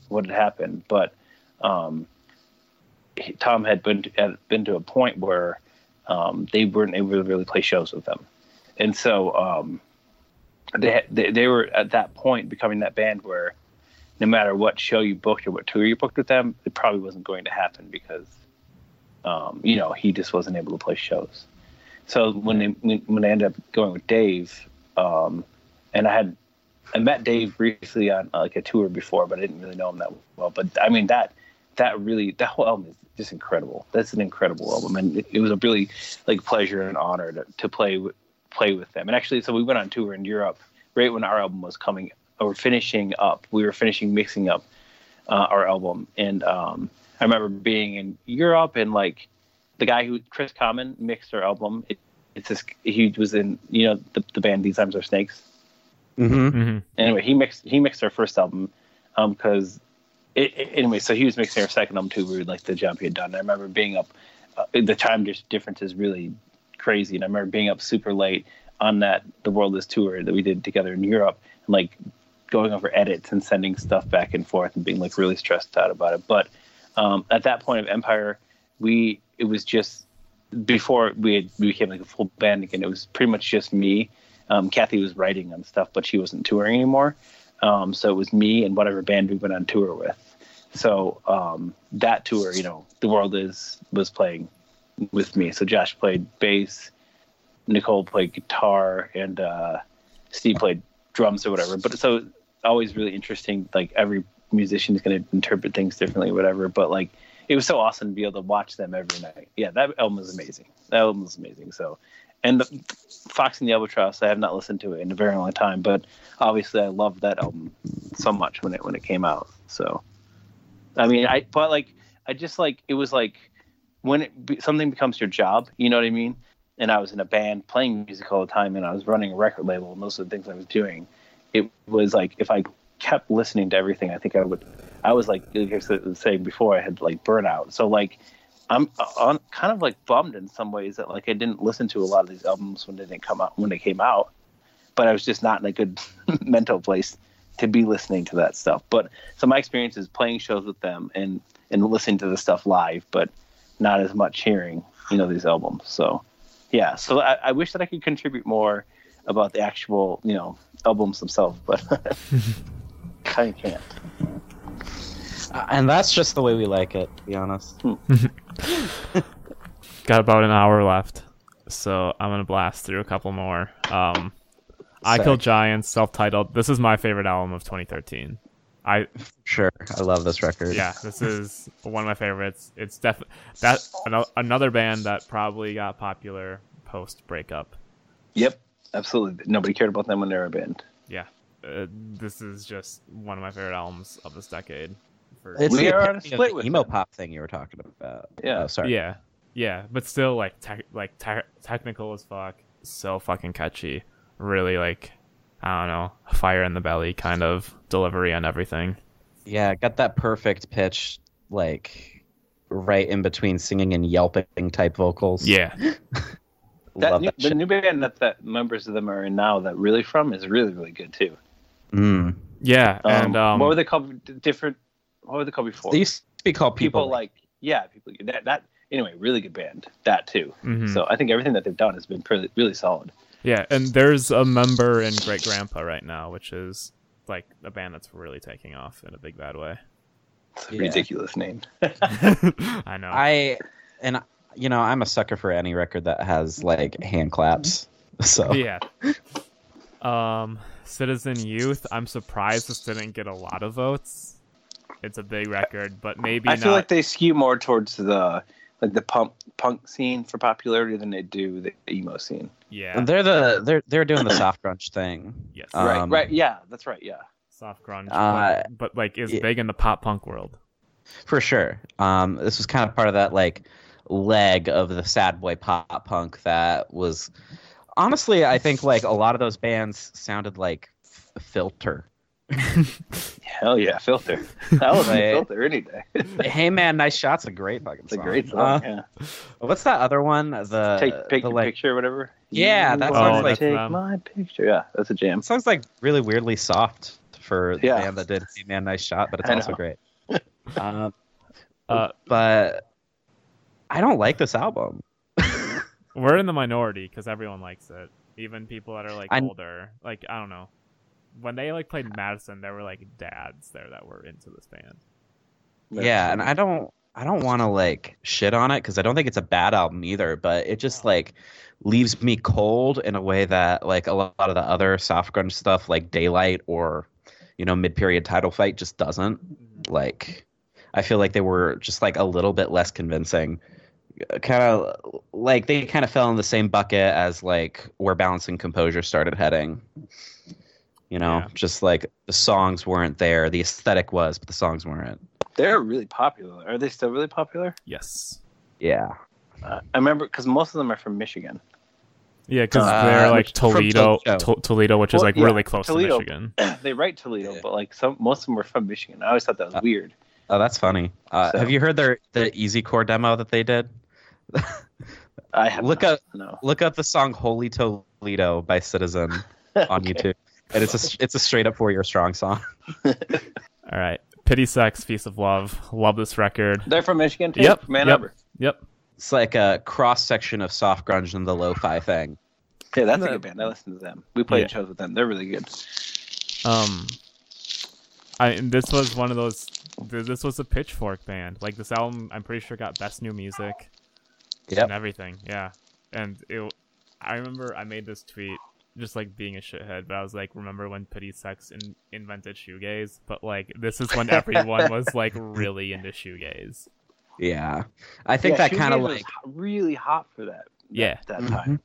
what had happened. But um, he- Tom had been had been to a point where um, they weren't able to really play shows with them, and so um, they, they they were at that point becoming that band where no matter what show you booked or what tour you booked with them, it probably wasn't going to happen because, um, you know, he just wasn't able to play shows. So when they when, when I ended up going with Dave, um, and I had I met Dave briefly on uh, like a tour before, but I didn't really know him that well. But I mean that that really that whole album is just incredible. That's an incredible album, and it, it was a really like pleasure and honor to, to play play with them. And actually, so we went on tour in Europe right when our album was coming or finishing up. We were finishing mixing up uh, our album, and um, I remember being in Europe and like the guy who Chris Common mixed our album. It, it's this he was in you know the, the band These Arms Are Snakes. Mm-hmm. Mm-hmm. Anyway, he mixed he mixed our first album because it, it- anyway. So he was mixing our second album too. We like the job he had done. I remember being up. Uh, the time difference is really crazy, and I remember being up super late on that the World Is tour that we did together in Europe, and like going over edits and sending stuff back and forth and being like really stressed out about it. But um, at that point of Empire, we it was just before we had, we became like a full band again. It was pretty much just me. Um, Kathy was writing on stuff, but she wasn't touring anymore. Um, so it was me and whatever band we went on tour with. So um, that tour, you know, the world is was playing with me. So Josh played bass, Nicole played guitar, and uh, Steve played drums or whatever. But so always really interesting. Like every musician is going to interpret things differently, whatever. But like it was so awesome to be able to watch them every night. Yeah, that album was amazing. That album was amazing. So, and the Fox and the Albatross, I have not listened to it in a very long time, but obviously I loved that album so much when it when it came out. So, I mean, I but like I just like it was like when it be, something becomes your job, you know what I mean? And I was in a band playing music all the time, and I was running a record label, and those are the things I was doing. It was like if I kept listening to everything, I think I would. I was like, like I was saying before, I had like burnout. So like, I'm kind of like bummed in some ways that like I didn't listen to a lot of these albums when they didn't come out when they came out, but I was just not in a good (laughs) mental place to be listening to that stuff. But so my experience is playing shows with them and and listening to the stuff live, but not as much hearing you know these albums. So yeah, so I, I wish that I could contribute more about the actual you know albums themselves, but (laughs) kind of can't. Uh, and that's just the way we like it, to be honest. (laughs) Got about an hour left, so I'm gonna blast through a couple more. Um, I Sick. Kill Giants, self-titled. This is my favorite album of 2013. I Sure, I love this record. yeah, this is one of my favorites. It's definitely that ano- another band that probably got popular post breakup. Yep, absolutely. Nobody cared about them when they were a band. Yeah, uh, this is just one of my favorite albums of this decade. For, It's We the are on a epitome of split the with emo them. pop thing you were talking about. Yeah. Oh, sorry. yeah, yeah, but still like tech like te- technical as fuck. So fucking catchy. Really like I don't know, fire in the belly kind of delivery on everything. Yeah, got that perfect pitch, like right in between singing and yelping type vocals. Yeah, (laughs) That new, that the new band that, that members of them are in now that really from is really really good too. Mm. yeah, Um, and um, what were they called? D- Different. What were they called before? They used to be called people, people, like yeah, people that that anyway, really good band. That too. mhm. So I think everything that they've done has been really really solid. Yeah, and there's a member in Great Grandpa right now, which is like a band that's really taking off in a big bad way. It's a Yeah. ridiculous name. (laughs) (laughs) I know. I and you know I'm a sucker for any record that has like hand claps. (laughs) So yeah. Um, Citizen Youth. I'm surprised this didn't get a lot of votes. It's a big record, but maybe I not. feel like they skew more towards the like the punk punk scene for popularity than they do the emo scene. yeah, they're the they're they're doing the soft grunge thing. yes, Uh, right, Um, right, yeah, that's right, yeah. soft grunge, uh, but, but like is yeah. big in the pop punk world. For sure. Um, this was kind of part of that like leg of the sad boy pop punk that was honestly, I think like a lot of those bands sounded like F- Filter. (laughs) Hell yeah, filter. That was (laughs) a Right. filter any day. (laughs) Hey man, nice shots. A great fucking a song. great song. Uh, yeah. what's that other one? The Take take the, like picture or whatever. Yeah, that You sounds wanna like- take Um, my picture. Yeah, that's a jam. it sounds like really weirdly soft for the Yeah. band that did Hey Man, nice shot, but it's I also know. great. um, Uh, but I don't like this album. we're in the minority because everyone likes it. Even people that are like I- older. Like I don't know. When they like played Madison, there were like dads there that were into this band. yeah, and I don't I don't want to like shit on it because I don't think it's a bad album either, but it just like leaves me cold in a way that like a lot of the other soft grunge stuff like Daylight or you know mid period title fight just doesn't. Mm-hmm. Like I feel like they were just like a little bit less convincing. Uh, kind of like they kind of fell in the same bucket as like where Balance and Composure started heading. You know, Yeah. just like the songs weren't there. The aesthetic was, but the songs weren't. They're really popular. Are they still really popular? Yes. Yeah. Uh, I remember because most of them are from Michigan. Yeah, because Uh, they're like Toledo, Toledo. to- Toledo, which is like yeah, really close Toledo. to Michigan. (clears throat) they write Toledo, Yeah. but like some most of them were from Michigan. I always thought that was Uh, weird. Oh, that's funny. Uh, So- Have you heard their the Easy Core demo that they did? I have look not, up- no Look up the song "Holy Toledo" by Citizen (laughs) on Okay. YouTube, and it's a it's a straight up four year strong song. (laughs) All right. Pity Sex, Feast of Love. Love this record. They're from Michigan too. Yep, Man yep. Arbor. Yep. It's like a cross section of soft grunge and the lo-fi thing. Yeah, that's a good band. I listen to them. We played Yeah. shows with them. They're really good. Um, I and this was one of those. This was a Pitchfork band. Like this album, I'm pretty sure got best new music Yep. and everything. Yeah, and it. I remember I made this tweet just like being a shithead, but I was like, remember when Pity Sex in, invented shoegaze? But like, this is when everyone was (laughs) like really into shoegaze. Yeah, I think Yeah, that kind of was like really hot for that. Yeah. that Mhm. time.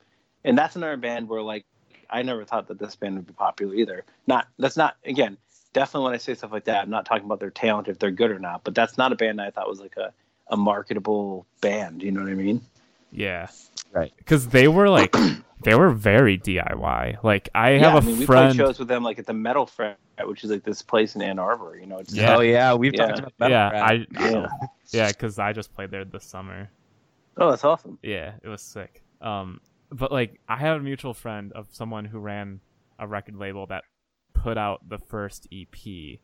And that's another band where like I never thought that this band would be popular either. Not that's not again definitely when I say stuff like that, I'm not talking about their talent if they're good or not. But that's not a band I thought was like a a marketable band. You know what I mean? Yeah. Right. Because they were like, (clears throat) they were very DIY. Like I have yeah, a I mean, we friend. played shows with them like at the Metal Frat, which is like this place in Ann Arbor. You know, it's Yeah. oh yeah, we've Yeah. talked about that. yeah, already. I yeah. yeah, because I just played there this summer. Oh, that's awesome. Yeah, it was sick. Um, but like I had a mutual friend of someone who ran a record label that put out the first EP,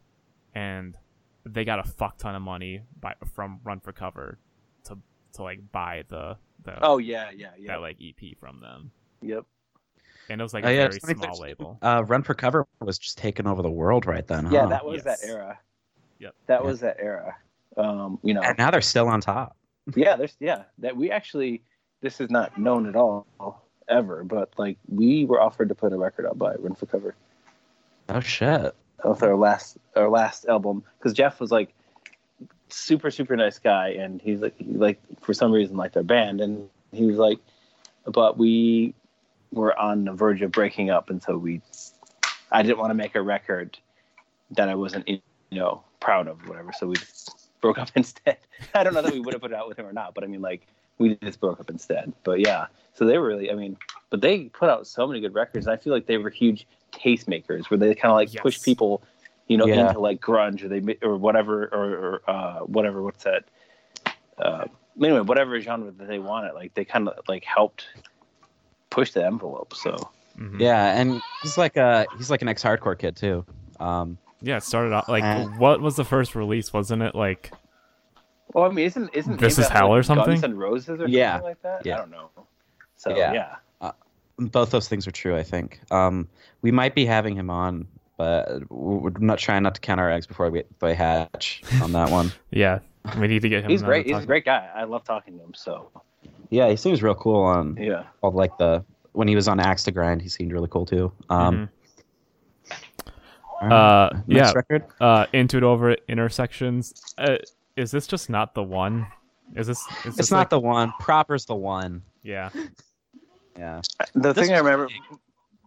and they got a fuck ton of money by from Run for Cover to to like buy the the Oh yeah, yeah, yeah. that like EP from them, yep. and it was like Oh, a yeah, very small label. Uh, Run for Cover was just taking over the world right then. Yeah, huh? that was Yes. that era. Yep. That Yeah. was that era. Um, you know, and now they're still on top. (laughs) yeah, there's yeah that we actually this is not known at all ever, but like we were offered to put a record out by Run for Cover Oh shit. with our last our last album because Jeff was like super super nice guy and he's like he like for some reason liked our band and he was like but we were on the verge of breaking up and so we I didn't want to make a record that I wasn't you know proud of or whatever. So we broke up (laughs) instead. I don't know that we would have put it out with him or not but I mean like we just broke up instead. But yeah so they were really I mean but they put out so many good records. And I feel like they were huge tastemakers where they kind of like push people you know Yeah. into like grunge or they ma- or whatever or, or uh whatever what's that? Uh anyway whatever genre that they wanted like they kind of like helped push the envelope so Mhm. Yeah, and he's like a he's like an ex hardcore kid too. Um, Yeah, it started out like Uh, what was the first release? Wasn't it like well i mean isn't isn't This is Hell like, or something? guns and roses or Yeah. something like that Yeah. i don't know so Yeah. yeah, both those things are true. I think. Um, we might be having him on, but we're not trying not to count our eggs before we they hatch on that one. (laughs) yeah? We need to get him. he's great he's a great guy i love talking to him so Yeah, he seems real cool on yeah all like the when he was on Axe to Grind. He seemed really cool too. Um, Mhm. Uh, next yeah. record. Uh, into it over intersections. Uh, is this just not the one? Is this? Is It's this not like- the one. Proper's the one. Yeah. Yeah. the This thing i was remember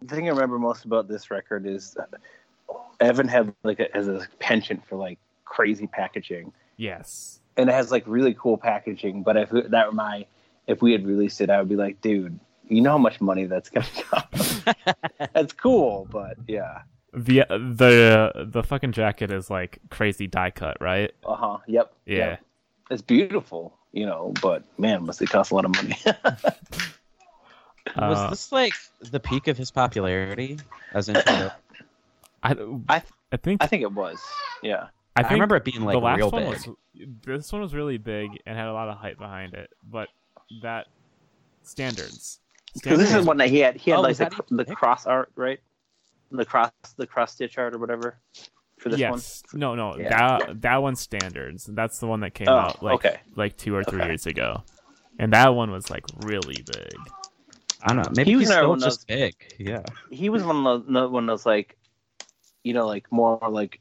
the thing i remember most about this record is uh, evan had like a, has a penchant for like crazy packaging Yes. and it has like really cool packaging. But if that were my, if we had released it, I would be like, dude, you know how much money that's gonna (laughs) cost. that's cool, but yeah. The the the fucking jacket is like crazy die cut, right? Uh huh. Yep. Yeah. Yep. It's beautiful, you know, but man, must it cost a lot of money. (laughs) Was Uh, this like the peak of his popularity? As in, I, I, I I think I think it was. Yeah. I, think remember it being like the last real one big. was this one was really big and had a lot of hype behind it, but that standards. Because (laughs) this is Standards- one that he had. He had Oh, like the, that cr- even the cross art, right? The cross, the cross stitch art or whatever for this one. yes. No, no, Yeah. that that one's standards. That's the one that came Oh, out like okay. like two or three Okay. years ago, and that one was like really big. I don't know. Maybe He was he's still one of just big. Yeah. He was one of those, one of those like, you know, like more like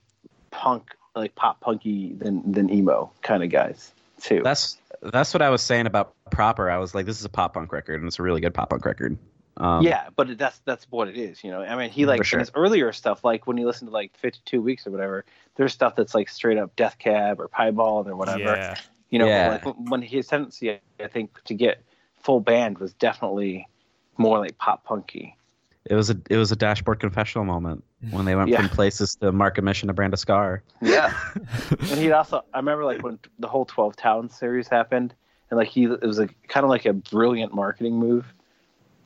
punk, like pop punky than than emo kind of guys too. That's that's what I was saying about proper. I was like, this is a pop punk record, and it's a really good pop punk record. Um, yeah, but that's that's what it is, you know. I mean, he like sure. in his earlier stuff, like when you listen to like Fifty Two Weeks or whatever, there's stuff that's like straight up Death Cab or Piebald or whatever. Yeah, You know, Yeah. like when his tendency, I think, to get full band was definitely more like pop punky. It was a it was a dashboard confessional moment when they went (laughs) Yeah. from places to Mark a Mission to Brand a Scar. Yeah, (laughs) and he'd also, I remember like when the whole Twelve Towns series happened, and like he, it was a kind of like a brilliant marketing move.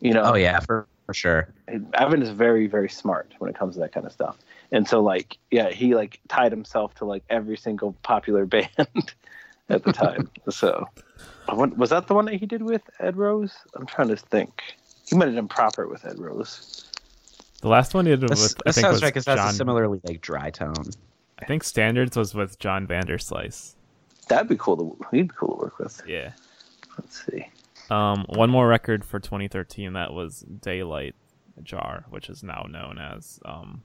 You know, Oh yeah, for, for sure. Evan is very, very smart when it comes to that kind of stuff. And so, like, yeah, he like tied himself to like every single popular (laughs) band at the time. so, was that the one that he did with Ed Rose? I'm trying to think. He might have done proper with Ed Rose. the last one he did This, with I that think sounds was right because that's John. a similarly like dry tone. I think standards was with John Vanderslice. That'd be cool to he'd be cool to work with. Yeah. Let's see. Um, one more record for 2013 that was Daylight Jar, which is now known as um,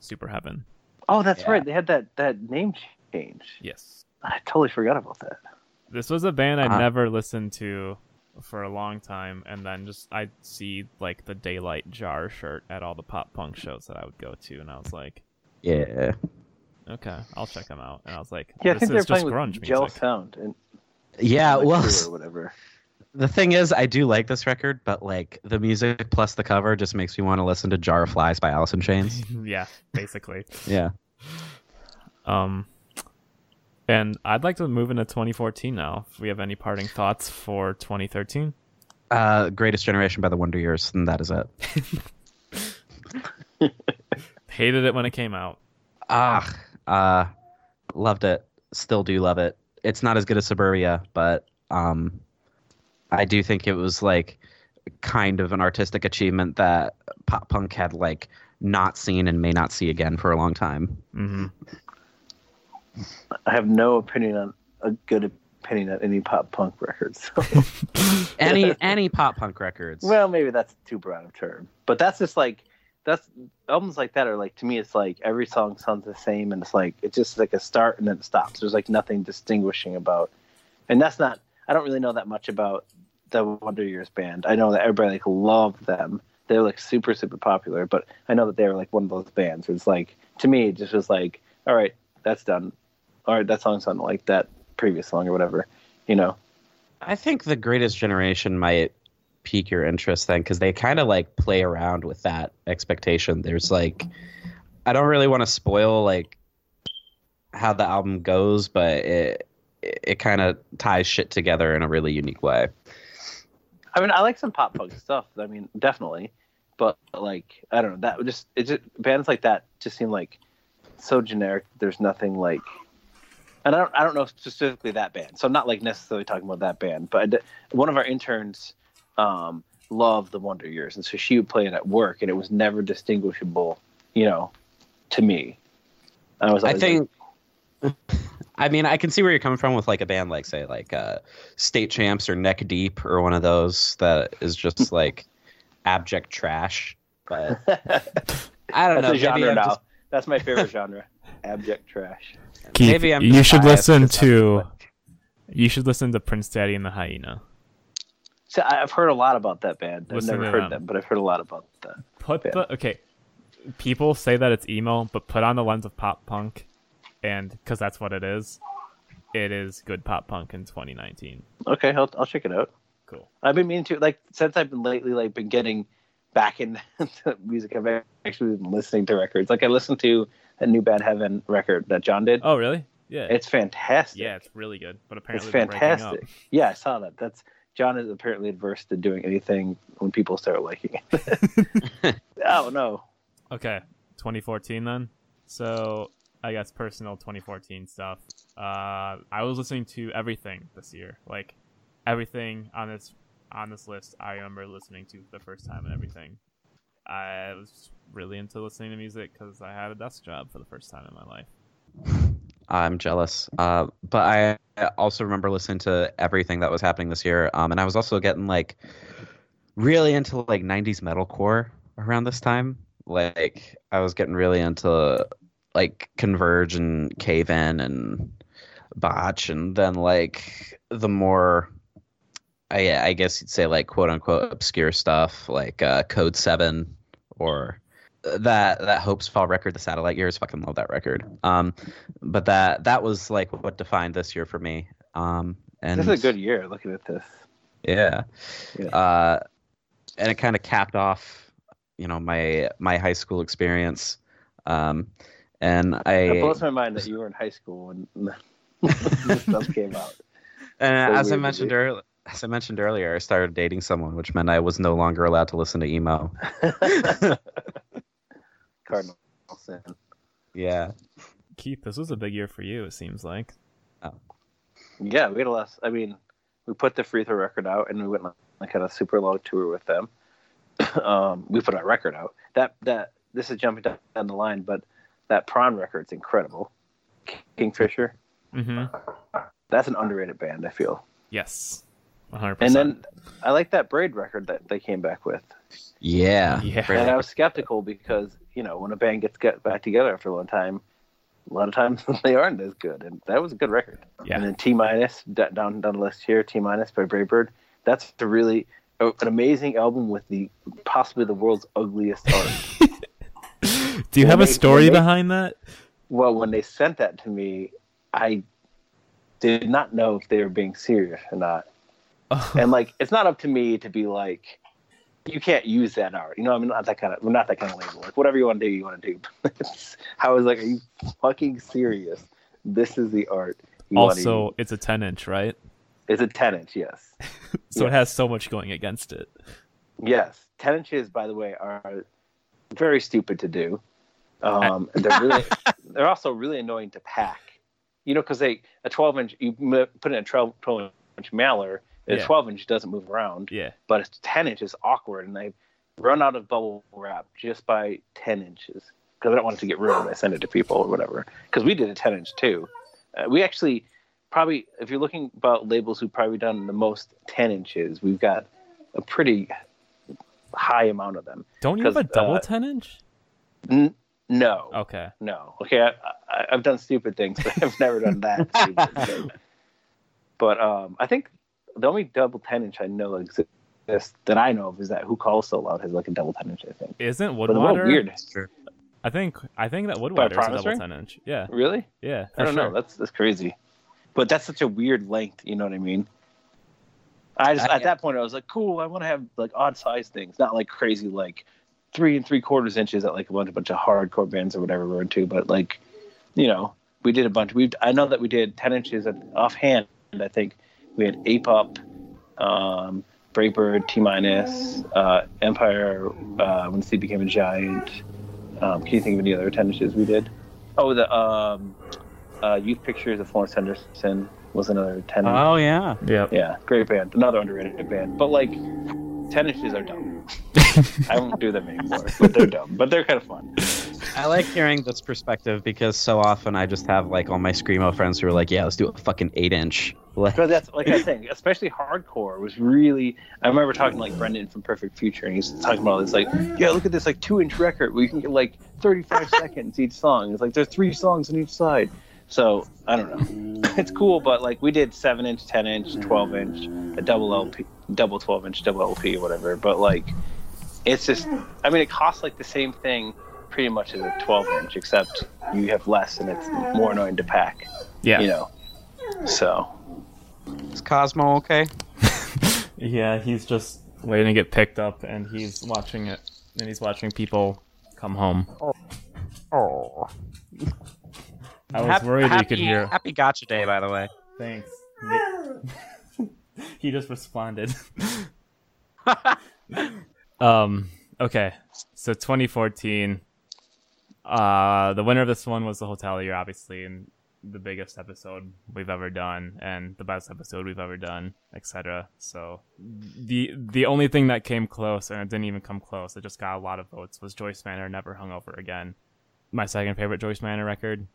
Super Heaven. Oh, that's Yeah. right. They had that that name change. Yes. I totally forgot about that. This was a band I Uh-huh. never listened to for a long time, and then just I'd see like the Daylight Jar shirt at all the pop punk shows that I would go to, and I was like, Yeah. okay, I'll check them out. And I was like, Yeah, I think they're is just playing grunge with Gel music. Sound and Yeah. like, Well, or (laughs) whatever. the thing is, I do like this record, but like the music plus the cover just makes me want to listen to Jar of Flies by Alice in Chains. (laughs) yeah, basically. yeah. Um, and I'd like to move into 2014 now. If we have any parting thoughts for 2013, Uh, Greatest Generation by the Wonder Years, and that is it. (laughs) hated it when it came out. Ah, uh, loved it. Still do love it. It's not as good as Suburbia, but um, I do think it was like kind of an artistic achievement that pop punk had like not seen and may not see again for a long time. hmm I have no opinion on a good opinion on any pop punk records. So. (laughs) Any any pop punk records. well, maybe that's too broad of a term, but that's just like that's albums like that are like to me. It's like every song sounds the same, and it's like it's just like a start and then it stops. There's like nothing distinguishing about, and that's not. I don't really know that much about the Wonder Years band. I know that everybody like loved them. They're like super super popular, but I know that they were like one of those bands. Where it's like to me, it just was like, all right, that's done. All right, that song sounded like that previous song or whatever. You know. I think the Greatest Generation might pique your interest then because they kind of like play around with that expectation. There's like, I don't really want to spoil like how the album goes, but it it, it kind of ties shit together in a really unique way. I mean, I like some pop punk stuff. I mean, definitely, but like, I don't know. That would just it just bands like that just seem like so generic. There's nothing like, and I don't I don't know specifically that band. So I'm not like necessarily talking about that band, but one of our interns um, loved the Wonder Years, and so she would play it at work, and it was never distinguishable, you know, to me. I was I think. (laughs) I mean, I can see where you're coming from with like a band like, say, like uh, State Champs or Neck Deep or one of those that is just (laughs) like abject trash. But (laughs) I don't that's know. a genre now. just- That's my favorite genre, abject trash. Keith, Maybe I'm you just should biased listen 'cause I'm- to. You should listen to Prince Daddy and the Hyena. So I- I've heard a lot about that band. I've Listen never heard them. them, but I've heard a lot about that. Put Yeah. the okay. People say that it's emo, but put on the lens of pop punk, and because that's what it is, it is good pop punk in 2019. Okay, I'll, I'll check it out. Cool. I've been meaning to like since I've been lately like been getting back into (laughs) music. I've actually been listening to records. Like I listened to a new Bad Heaven record that John did. Oh, really? Yeah. It's fantastic. yeah, it's really good. But apparently they're up. fantastic. Yeah, I saw that. That's John is apparently adverse to doing anything when people start liking it. (laughs) (laughs) oh no. Okay, 2014 then. So I guess personal 2014 stuff. Uh, I was listening to everything this year, like everything on this on this list. I remember listening to for the first time and everything. I was really into listening to music because I had a desk job for the first time in my life. I'm jealous. Uh, but I also remember listening to everything that was happening this year. Um, and I was also getting like really into like 90s metalcore around this time. Like I was getting really into like Converge and Cave In and Botch, and then like the more. I, I guess you'd say like quote unquote obscure stuff like uh, Code Seven or that that Hopes Fall record, the Satellite Years. Fucking love that record. Um, but that that was like what defined this year for me. Um, and This is a good year looking at this. yeah. Yeah. Uh, and it kind of capped off, you know, my my high school experience. Um, and It I blows my mind that you were in high school when (laughs) this stuff came out. and so as I mentioned earlier. As I mentioned earlier, I started dating someone, which meant I was no longer allowed to listen to emo. (laughs) Cardinal sin. Yeah, Keith, this was a big year for you. It seems like. Yeah, we had a lot. I mean, we put the free throw record out, and we went like on a super long tour with them. (coughs) um, we put our record out. That that this is jumping down, down the line, but that prawn record's incredible. Kingfisher. Mm-hmm. That's an underrated band, I feel. Yes. 100. And then I like that braid record that they came back with. yeah, Yeah. And I was skeptical because you know when a band gets get back together after a long time, a lot of times (laughs) they aren't as good. And that was a good record. Yeah. And then T minus down down the list here, T minus by Brave Bird. That's a really a- an amazing album with the possibly the world's ugliest (laughs) art. Do you have a they- story they- behind that? well, when they sent that to me, I did not know if they were being serious or not. (laughs) And like, it's not up to me to be like, you can't use that art. You know, I'm not that kind of. We're not that kind of label. Like, whatever you want to do, you want to do. (laughs) I was like, are you fucking serious? This is the art. Also, it's a 10 inch, right? it's a ten inch. Yes, (laughs) So it has so much going against it. yes. Ten inches, by the way, are very stupid to do. Um, and they're really, they're also really annoying to pack. You know, because they a twelve inch, you put in a 12, 12 inch mailer. A Yeah. twelve inch doesn't move around. Yeah. but a 10 inch is awkward and I run out of bubble wrap just by 10 inches because I don't want it to get ruined. I send it to people or whatever because we did a 10 inch too. Uh, we actually probably, if you're looking about labels who've probably done the most 10 inches, we've got a pretty high amount of them. Don't you have a double uh, 10 inch? N- no, Okay. no. Okay, I, I, I've done stupid things, but (laughs) I've never done that. stupid (laughs) thing. But um, I think the only double 10 inch I know exists that I know of is that Who Calls So Loud has like a double 10 inch, I think. Isn't But the world Woodwater? weird. I think I think that Woodwater is a double Ring? 10 inch. Yeah. Really? Yeah. I don't sure. know. That's that's crazy. But that's such a weird length. You know what I mean? I just I- at that point I was like, cool. I want to have like odd size things, not like crazy like three and three quarters inches that like a bunch, a bunch of hardcore bands or whatever were into. But like, you know, we did a bunch. We I know that we did ten inches offhand. I think we had Ape Up, um, Brave Bird, T minus, uh, Empire, uh, when Steve became a giant. Um, can you think of any other ten inches we did? Oh, the um, uh, Youth Pictures of Florence Henderson was another ten. Oh yeah. Yeah. Yeah, great band. Another underrated band. But like, ten inches are dumb. (laughs) I won't do them anymore. But they're dumb. But they're kind of fun. I like hearing this perspective because so often I just have like all my screamo friends who are like, "Yeah, let's do a fucking eight inch." Like, But that's like I saying, especially hardcore was really. I remember talking to, like Brendan from Perfect Future, and he's talking about this like, yeah, look at this like two inch record We can get like 35 (laughs) seconds each song. It's like there's three songs on each side. So I don't know. (laughs) It's cool, but like we did seven inch, ten inch, twelve inch, a double LP, double twelve inch, double LP, whatever. But like, it's just. I mean, it costs like the same thing pretty much as a twelve inch, except you have less and it's more annoying to pack. Yeah. You know. So is Cosmo okay? (laughs) Yeah, he's just waiting to get picked up, and he's watching it, and he's watching people come home. Oh. oh. I was worried that you could hear. Happy Gotcha Day, by the way. Thanks. (laughs) he just responded. (laughs) um. Okay. So 2014. Uh, the winner of this one was the hotelier, obviously, and the biggest episode we've ever done, and the best episode we've ever done, etc. So the the only thing that came close, and it didn't even come close, it just got a lot of votes, was Joyce Manor Never Hungover Again. My second favorite Joyce Manor record,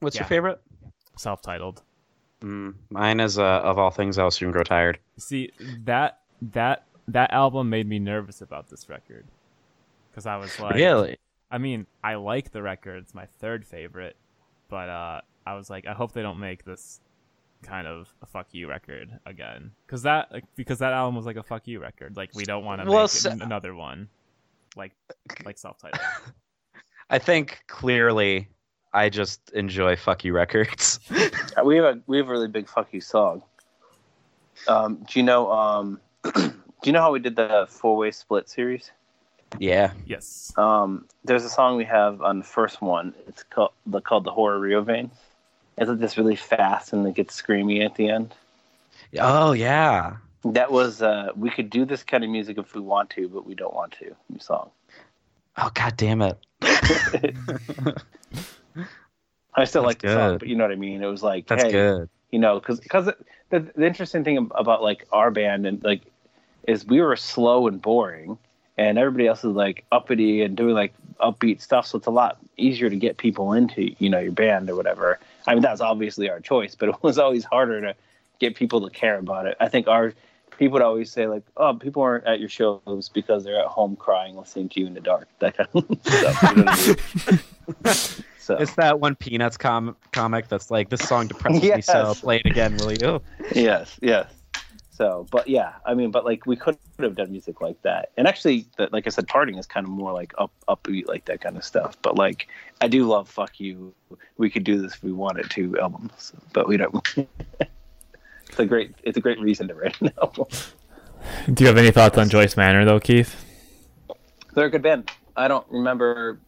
What's Yeah. your favorite? self-titled. Mm, mine is uh, of all things, I'll soon grow tired. See that that that album made me nervous about this record because I was like, really? I mean, I like the record; it's my third favorite, but uh, I was like, I hope they don't make this kind of a fuck you record again because that like, because that album was like a fuck you record. Like we don't want to Well, make so- an- another one, like like self-titled. (laughs) I think clearly, I just enjoy fuck you records. (laughs) Uh, We have a we have a really big fuck you song. Um, do you know um, (clears throat) do you know how we did the four way split series? Yeah. yes. Um, there's a song we have on the first one. It's called the called the Horror Rio Vein. It's like this really fast and it gets screamy at the end. Oh yeah. That was uh, we could do this kind of music if we want to, but we don't want to. New song. Oh god damn it. (laughs) I still That's like the song, but you know what I mean. It was like, That's hey, good. you know, because because the, the interesting thing about like our band and like is we were slow and boring, and everybody else is like uppity and doing like upbeat stuff. So it's a lot easier to get people into you know your band or whatever. I mean, that's obviously our choice, but (laughs) it was always harder to get people to care about it. I think our people would always say like, "Oh, people aren't at your shows because they're at home crying, listening to you in the dark." (laughs) That kind of stuff. You know I mean? (laughs) So It's that one Peanuts com- comic that's like, this song depresses me so. Play it again, will you? yes, yes. So, but yeah, I mean, but like we could have done music like that, and actually, the, like I said, parting is kind of more like up upbeat, like that kind of stuff. But like, I do love "Fuck You." We could do this if we wanted to albums, but we don't. (laughs) it's a great, it's a great reason to write an album. Do you have any thoughts on Joyce Manor though, Keith? They're a good band. I don't remember.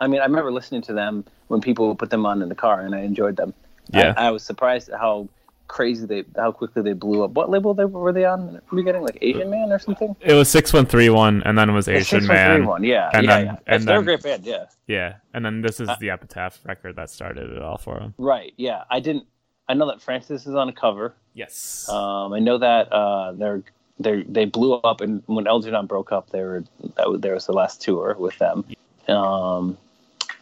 I mean, I remember listening to them when people put them on in the car, and I enjoyed them. Yeah. I, I was surprised at how crazy they, how quickly they blew up. What label they were they on in the beginning? Like Asian Man or something? It was six one three one, and then it was Asian 613 Man. One. Yeah, And yeah, then- yeah. and they're a then- great band. Yeah, Yeah, and then this is Uh, the Epitaph record that started it all for them. right. Yeah, I didn't. I know that Francis is on a cover. Yes. Um, I know that uh, they're they they blew up, and when Elton broke up, they were that was, there was the last tour with them. Um,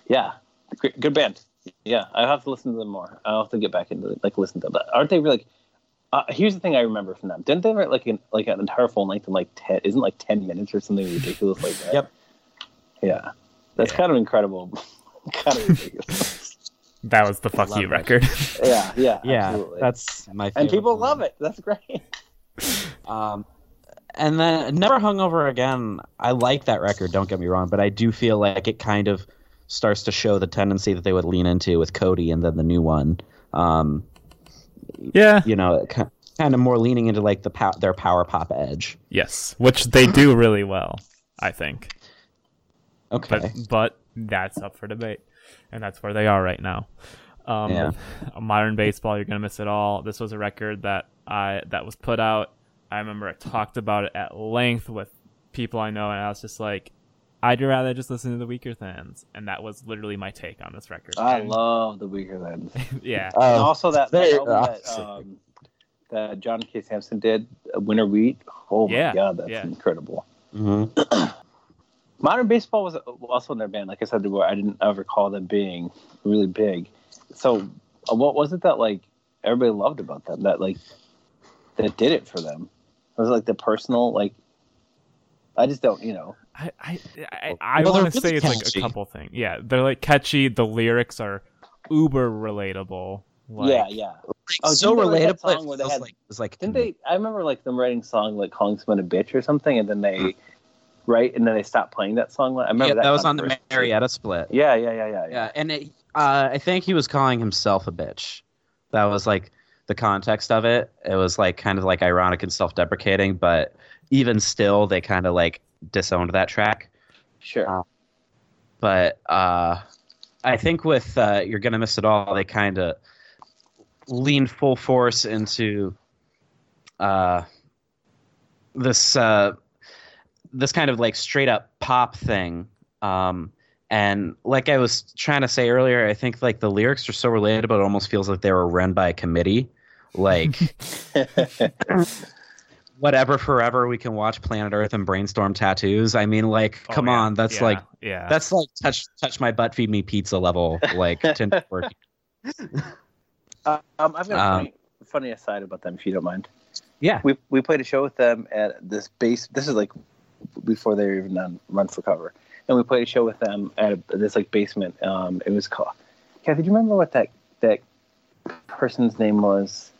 yeah, great, good band. Yeah, I have to listen to them more. I'll have to get back into like listen to them. But aren't they really? Like, uh, here's the thing I remember from them. Didn't they write like an like an entire full length in like ten? Isn't like ten minutes or something ridiculous like that? Yep. Yeah, that's Yeah. kind of incredible. (laughs) kind of ridiculous. that was the fuck Love you it. record. (laughs) yeah, yeah, Yeah, absolutely. that's my favorite. and people one. love it. That's great. (laughs) Um, and then Never hung over Again. I like that record. Don't get me wrong, but I do feel like it kind of starts to show the tendency that they would lean into with Cody and then the new one. Um, yeah. you know, kind of more leaning into like the pow- their power pop edge. Yes, which they do really well, I think. Okay. But but that's up for debate, and that's where they are right now. Um, Yeah. Modern baseball, you're gonna miss it all. This was a record that I that was put out. I remember I talked about it at length with people I know, and I was just like, I'd rather just listen to the Weakerthans, and that was literally my take on this record. I And- love the Weakerthans. (laughs) yeah, and Uh, also that, that very album that, um, that John K. Samson did, uh, Winter Wheat. Oh my Yeah, god, that's yeah. incredible. mhm. (clears throat) Modern Baseball was also in their band. Like I said before, I didn't ever call them being really big. So, uh, what was it that like everybody loved about them? That like that did it for them? Was it like the personal like? I just don't, you know. I I I, I Well, want to say really it's like a couple things. Yeah, they're like catchy. The lyrics are uber relatable. Like, yeah, yeah. Oh, so didn't they that relatable. song where they had- like, it's like Didn't they? I remember like them writing a song like calling someone a bitch or something, and then they right, and then they stopped playing that song. I remember Yeah, that. that was on the controversy. Marietta split. Yeah, yeah, yeah, yeah, yeah. Yeah, and it, uh, I think he was calling himself a bitch. That was like the the context of it. It was like kind of like ironic and self-deprecating, but even still, they kind of like disowned that track. Sure. Uh, But uh, I think with uh, "You're Gonna Miss It All," they kind of leaned full force into uh, this uh, this kind of like straight up pop thing. Um, and like I was trying to say earlier, I think like the lyrics are so relatable, it almost feels like they were run by a committee. Like (laughs) whatever, forever, we can watch Planet Earth and brainstorm tattoos. I mean, like, Oh, come yeah. on, that's Yeah, like yeah. that's like touch touch my butt, feed me pizza level, like (laughs) Tinder work. um, I've got a Um, funny, funny aside about them, if you don't mind. Yeah. We we played a show with them at this base. This is like before they were even on Run for Cover, and we played a show with them at a, this like basement. Um, it was called. Kathy, do you remember what that that person's name was?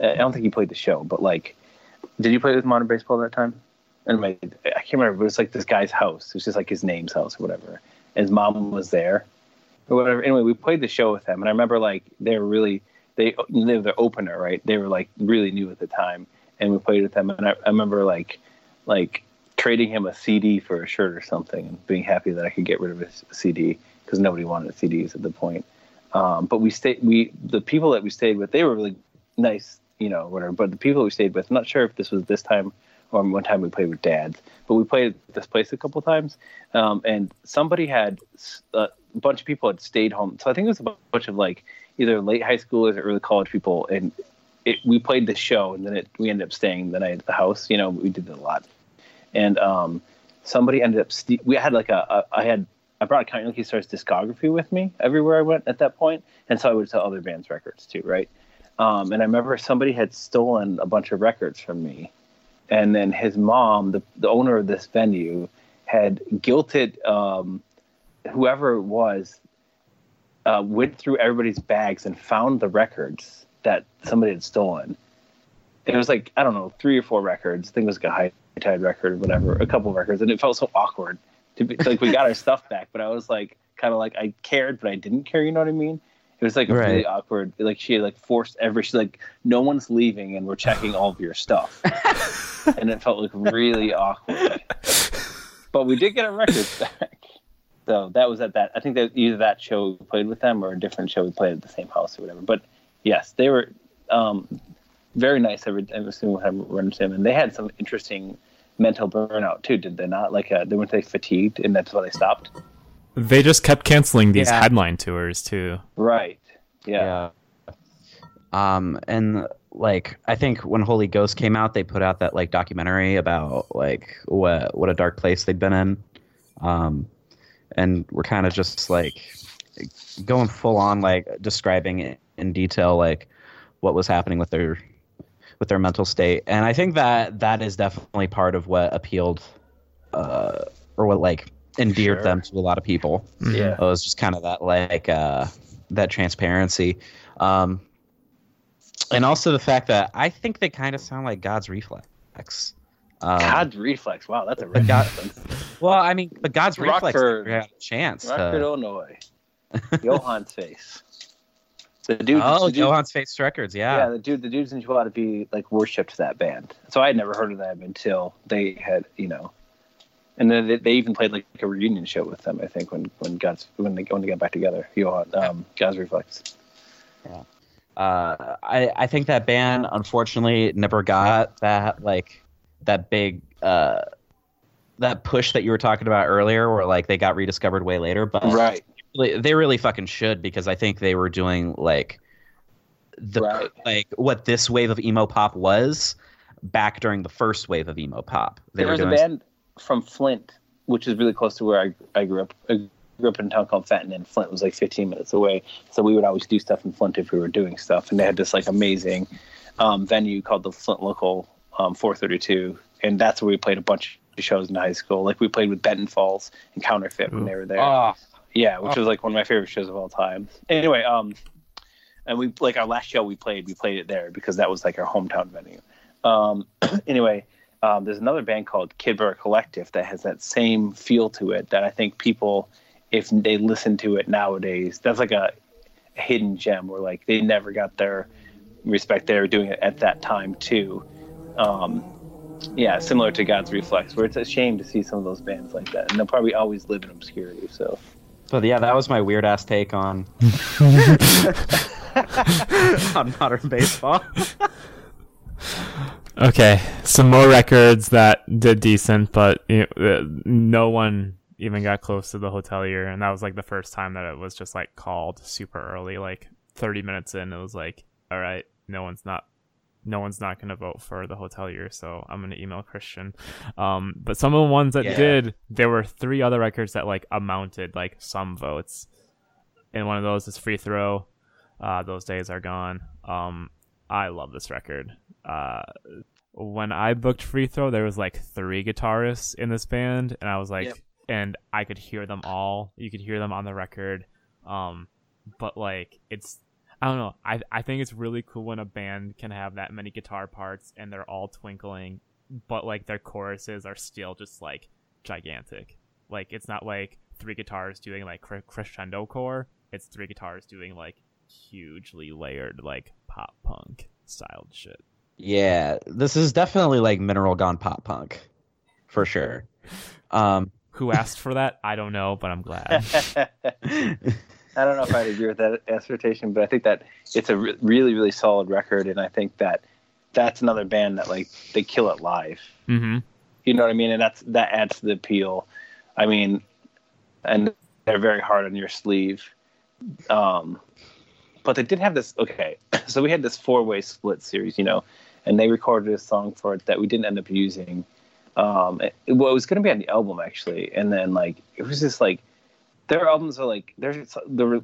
Uh, I don't think he played the show, but like, did you play with modern baseball that time? Anyway, I can't remember. It was like this guy's house. It was just like his name's house or whatever. And his mom was there or whatever. Anyway, we played the show with them, and I remember like they were really they they were opener, right? They were like really new at the time, and we played with them, and I, I remember like like trading him a CD for a shirt or something, and being happy that I could get rid of his CD because nobody wanted CDs at the point. Um, but we stayed. We the people that we stayed with, they were really nice, you know, whatever. But the people we stayed with, I'm not sure if this was this time or one time we played with dads, but we played at this place a couple times, um, and somebody had uh, a bunch of people had stayed home. So I think it was a bunch of like either late high schoolers or early college people, and it, we played the show, and then it, we ended up staying the night at the house. You know, we did it a lot, and um, somebody ended up. St- we had like a, a I had I brought Count Lucky Stars discography with me everywhere I went at that point, and so I would sell other bands' records too, right? Um, and I remember somebody had stolen a bunch of records from me, and then his mom, the the owner of this venue, had guilted um, whoever it was, uh, went through everybody's bags and found the records that somebody had stolen. It was like I don't know, three or four records. I think it was like a high tide record or whatever, a couple records, and it felt so awkward to be like we got our (laughs) stuff back, but I was like kind of like I cared, but I didn't care. You know what I mean? It was like a really awkward. Like she like forced every. She's like, no one's leaving, and we're checking all of your stuff, (laughs) and it felt like really awkward. But we did get our records back. So that was at that. I think that either that show we played with them or a different show we played at the same house or whatever. But yes, they were um, very nice every every single time we run into them, and they had some interesting mental burnout too. Did they not? Like uh, they weren't they fatigued, and that's why they stopped. They just kept canceling these Yeah. headline tours too. Right. Yeah. Yeah. Um, and like I think when Holy Ghost came out, they put out that like documentary about like what what a dark place they'd been in. Um, and we're kind of just like going full on like describing it in detail like what was happening with their with their mental state. And I think that that is definitely part of what appealed uh or what like endeared Sure. them to a lot of people. Yeah. It was just kind of that like uh, that transparency, um, and also the fact that I think they kind of sound like God's reflex. Um, God's reflex. Wow, that's a but red God, well, I mean, but God's reflex Rockford. never had a chance. Rockford, To, Illinois. (laughs) Johann's face. The dude. oh, the dude, Johann's Face Records, Yeah, yeah. the dude, the dudes in Chihuahua to be like worshipped that band. So I had never heard of them until they had, you know, and then they, they even played like a reunion show with them. I think when when God's when they when they got back together, Johan, um, God's Reflex. Yeah, uh, I I think that band unfortunately never got that like that big uh that push that you were talking about earlier, where like they got rediscovered way later, but Right. they really fucking should because I think they were doing like the Right. like what this wave of emo pop was back during the first wave of emo pop. They there were was a band from Flint, which is really close to where I, I grew up. I grew up in a town called Fenton, and Flint was like 15 minutes away. So we would always do stuff in Flint if we were doing stuff. And they had this like amazing um, venue called the Flint Local um, 432, and that's where we played a bunch of shows in high school. Like we played with Benton Falls and Counterfeit when they were there. Oh, Yeah, which Oh. was like one of my favorite shows of all time. Anyway, um, and we like our last show we played, we played it there because that was like our hometown venue. Um, (clears throat) anyway, um, there's another band called Kid Bear Collective that has that same feel to it that I think people, if they listen to it nowadays, that's like a hidden gem where like they never got their respect they were doing it at that time too. Um, yeah, similar to God's Reflex, where it's a shame to see some of those bands like that, and they'll probably always live in obscurity. So, But yeah, that was my weird ass take on (laughs) (laughs) on modern baseball. (laughs) Okay, some more records that did decent, but you know, uh, no one even got close to the hotelier, and that was like the first time that it was just like called super early, like 30 minutes in. It was like, all right, no one's not, no one's not gonna vote for the hotelier, so I'm gonna email Christian. Um, but some of the ones that Yeah. did, there were three other records that like amounted like some votes, and one of those is Free Throw. Uh, those days are gone. Um, I love this record. Uh, when I booked Free Throw, there was like three guitarists in this band, and I was like, Yep. and I could hear them all. You could hear them on the record. Um, but like it's, I don't know. I I think it's really cool when a band can have that many guitar parts and they're all twinkling, but like their choruses are still just like gigantic. Like it's not like three guitars doing like cre- crescendo core. It's three guitars doing like hugely layered like pop punk styled shit. Yeah, this is definitely like mineral gone pop punk, for sure. Um, (laughs) Who asked for that? I don't know, but I'm glad. (laughs) I don't know if I'd agree with that assertion, but I think that it's a re- really, really solid record, and I think that that's another band that like they kill it live. mm-hmm. You know what I mean? And that's that adds to the appeal. I mean, and they're very hard on your sleeve. Um, but they did have this. Okay, (clears throat) so we had this four-way split series, you know, and they recorded a song for it that we didn't end up using. Um, it, well, it was going to be on the album actually, and then like it was just like their albums are like their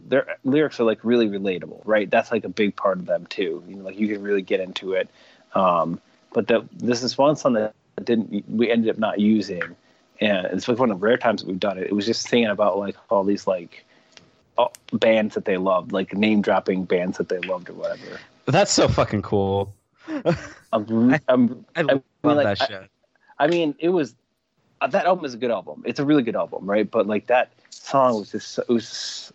their lyrics are like really relatable, right? That's like a big part of them too. You know, like you can really get into it. Um, but the, this is one song that didn't we ended up not using, and it's like one of the rare times that we've done it. It was just singing about like all these like bands that they loved, like name dropping bands that they loved or whatever. that's so fucking cool. I'm, (laughs) I'm, I I love mean, like, that I- I mean, it was uh, that album is a good album. It's a really good album, right? But like that song was just so- it was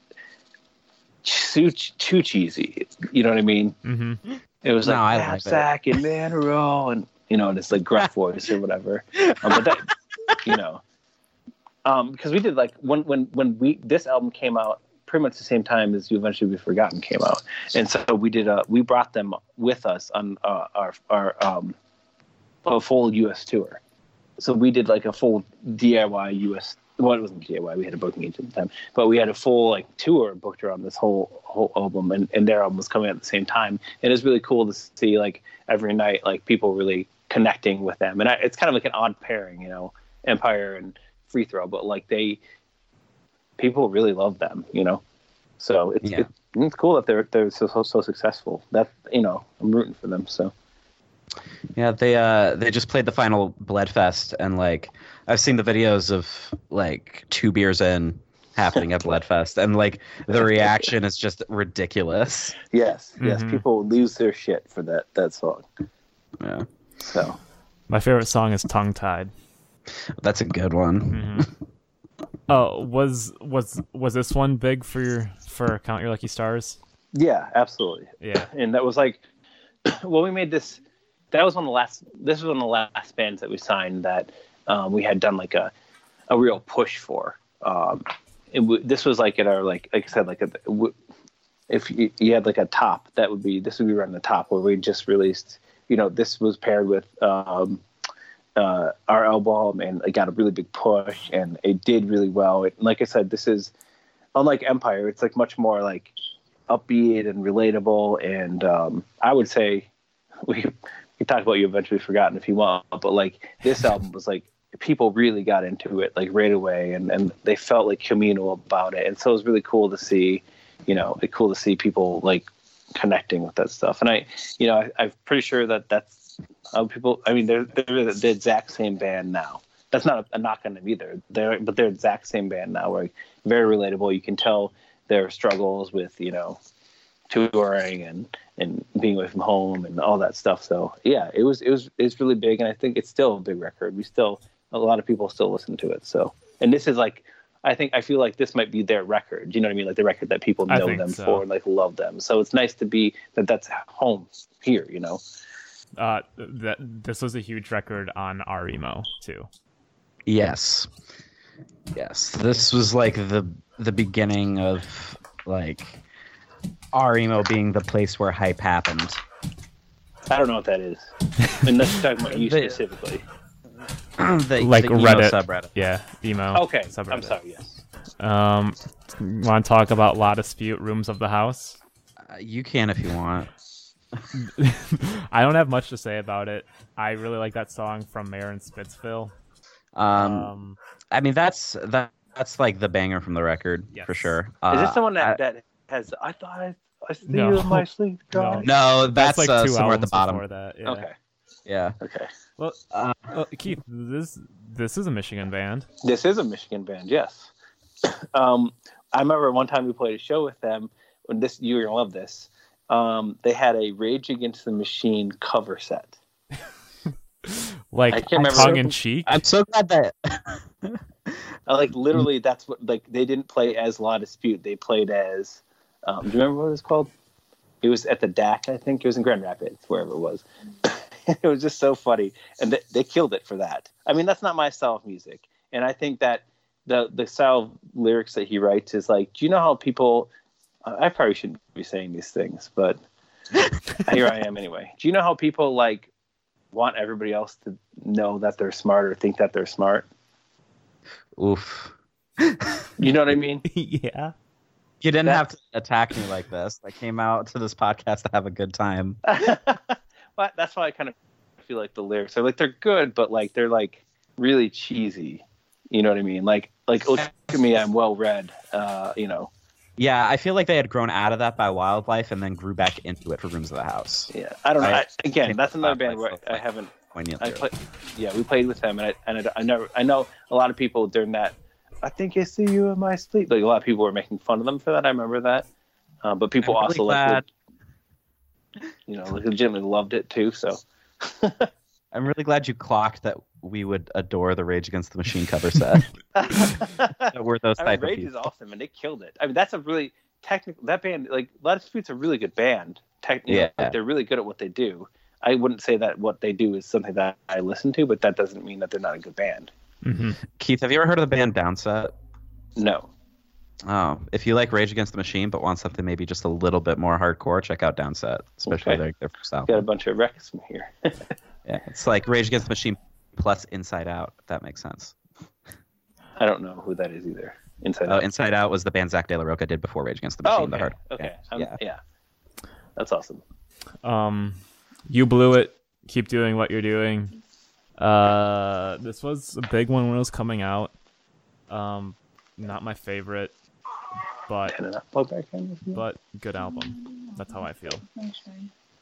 too too cheesy. You know what I mean? Mm-hmm. It was No, I like like. Knapsack and Manero and you know, and it's like gruff voice or whatever. Um, but that you know, um, because we did like when when when we this album came out pretty much the same time as You Eventually Be Forgotten came out, and so we did uh we brought them with us on uh, our our um a full U.S. tour. So we did like a full DIY U.S. Well, it wasn't DIY. We had a booking agent at the time, but we had a full like tour booked around this whole whole album, and, and their album was coming at the same time. And it was really cool to see like every night like people really connecting with them, and I, it's kind of like an odd pairing, you know, Empire and Free Throw, but like they people really love them, you know. So it's Yeah. it, it's cool that they're they're so, so so successful. That you know I'm rooting for them. So Yeah, they uh they just played the final Bled Fest and like I've seen the videos of like two beers in happening at (laughs) Bled Fest and like the reaction is just ridiculous. yes, yes, Mhm. people lose their shit for that that song. Yeah. So My favorite song is "Tongue Tied." That's a good one. Mm-hmm. (laughs) Oh, was was was this one big for your for Count Your Lucky Stars? yeah, absolutely. Yeah. (clears throat) and that was like (clears throat) well we made this that was one of the last this was one of the last bands that we signed that um, we had done like a a real push for um it w- this was like at our like like i said like a, w- if you, you had like a top that would be this would be around the top where we just released you know this was paired with um uh, our album and it got a really big push and it did really well. It, like I said, this is unlike Empire. It's like much more like upbeat and relatable. And um, I would say (laughs) we we talk about you eventually forgotten if you want, but like this (laughs) album was like people really got into it like right away and, and they felt like communal about it. And so it was really cool to see, you know, it's cool to see people like connecting with that stuff. And I, you know, I, I'm pretty sure that that's uh, people. I mean, they're they're the exact same band now. That's not a, a knock on them either. They're but they're the exact same band now. Like very relatable. You can tell their struggles with you know touring and and being away from home and all that stuff. So yeah, it was it was it's really big, and I think it's still a big record. We still a lot of people still listen to it. So and this is like I think I feel like this might be their record. You know what I mean? Like the record that people know them so. for and like love them. So it's nice to be that that's home here. You know? Uh, that this was a huge record on our emo too. Yes. Yes. This was like the the beginning of like our emo being the place where hype happened. I don't know what that is. (laughs) Unless you're talking about you The- specifically. (clears throat) the, Like the emo Reddit. subreddit. Yeah, emo. Okay, I'm sorry. Yes. Um, want to talk about La Dispute, Rooms of the House? Uh, you can if you want. (laughs) I don't have much to say about it. I really like that song from Mayor in Splitsville. Um, Um, I mean that's that that's like the banger from the record Yes. for sure. Is Uh, this someone that, I- that has? I thought I, I see No. you in my (laughs) sleep. God. no, that's, like uh, two somewhere at albums the bottom. before that. Yeah. Okay. Yeah. Okay. Well, Uh, uh, Keith, this this is a Michigan band. This is a Michigan band. Yes. (coughs) um, I remember one time we played a show with them. When this, you're gonna love this. Um, they had a Rage Against the Machine cover set. (laughs) Like I can't remember- tongue in cheek. I'm so glad that (laughs) (laughs) Uh, Like literally, that's what like they didn't play as La Dispute. They played as. Um, do you remember what it was called? It was at the DAAC, I think. It was in Grand Rapids, wherever it was. it was just so funny, and they, they killed it for that. I mean, that's not my style of music, and I think that the the style of lyrics that he writes is like, do you know how people? I probably shouldn't be saying these things, but (laughs) here I am anyway. Do you know how people like want everybody else to know that they're smart or think that they're smart? oof. You know what I mean? (laughs) yeah. You didn't That- have to attack me like this. I came out to this podcast to have a good time. (laughs) but that's why I kind of feel like the lyrics are like they're good, but like they're like really cheesy. You know what I mean? Like like look at me, I'm well read. Uh, you know, Yeah, I feel like they had grown out of that by Wildlife and then grew back into it for Rooms of the House. yeah. I don't know. I- I, again, that's another band where I- haven't. I play, yeah, we played with them, and I and I, I never. I know a lot of people during that. I think I see you in my sleep. Like a lot of people were making fun of them for that. I remember that. Uh, but people I'm really also glad- like, you know, legitimately loved it too. So (laughs) I'm really glad you clocked that we would adore the Rage Against the Machine cover set. (laughs) that we're those (laughs) I mean, type of Rage is awesome, and they killed it. I mean, that's a really technical. That band, like, La Dispute's a really good band. Tech, you know, Yeah. like, they're really good at what they do. I wouldn't say that what they do is something that I listen to, but that doesn't mean that they're not a good band. hmm Keith, have you ever heard of the band Downset? No. Oh, if you like Rage Against the Machine but want something maybe just a little bit more hardcore, check out Downset, especially Okay. their, their first Got a bunch of records from here. (laughs) Yeah, it's like Rage Against the Machine plus Inside Out, if that makes sense. I don't know who that is either. Inside Oh, Out. Inside Out was the band Zack de la Rocha did before Rage Against the Machine. Oh, the okay. hard. Okay. Yeah. Yeah. yeah. That's awesome. Um, you blew it. Keep doing what you're doing. Uh, this was a big one when it was coming out. Um, not my favorite, but Can I not plug back in? but good album. That's how I feel.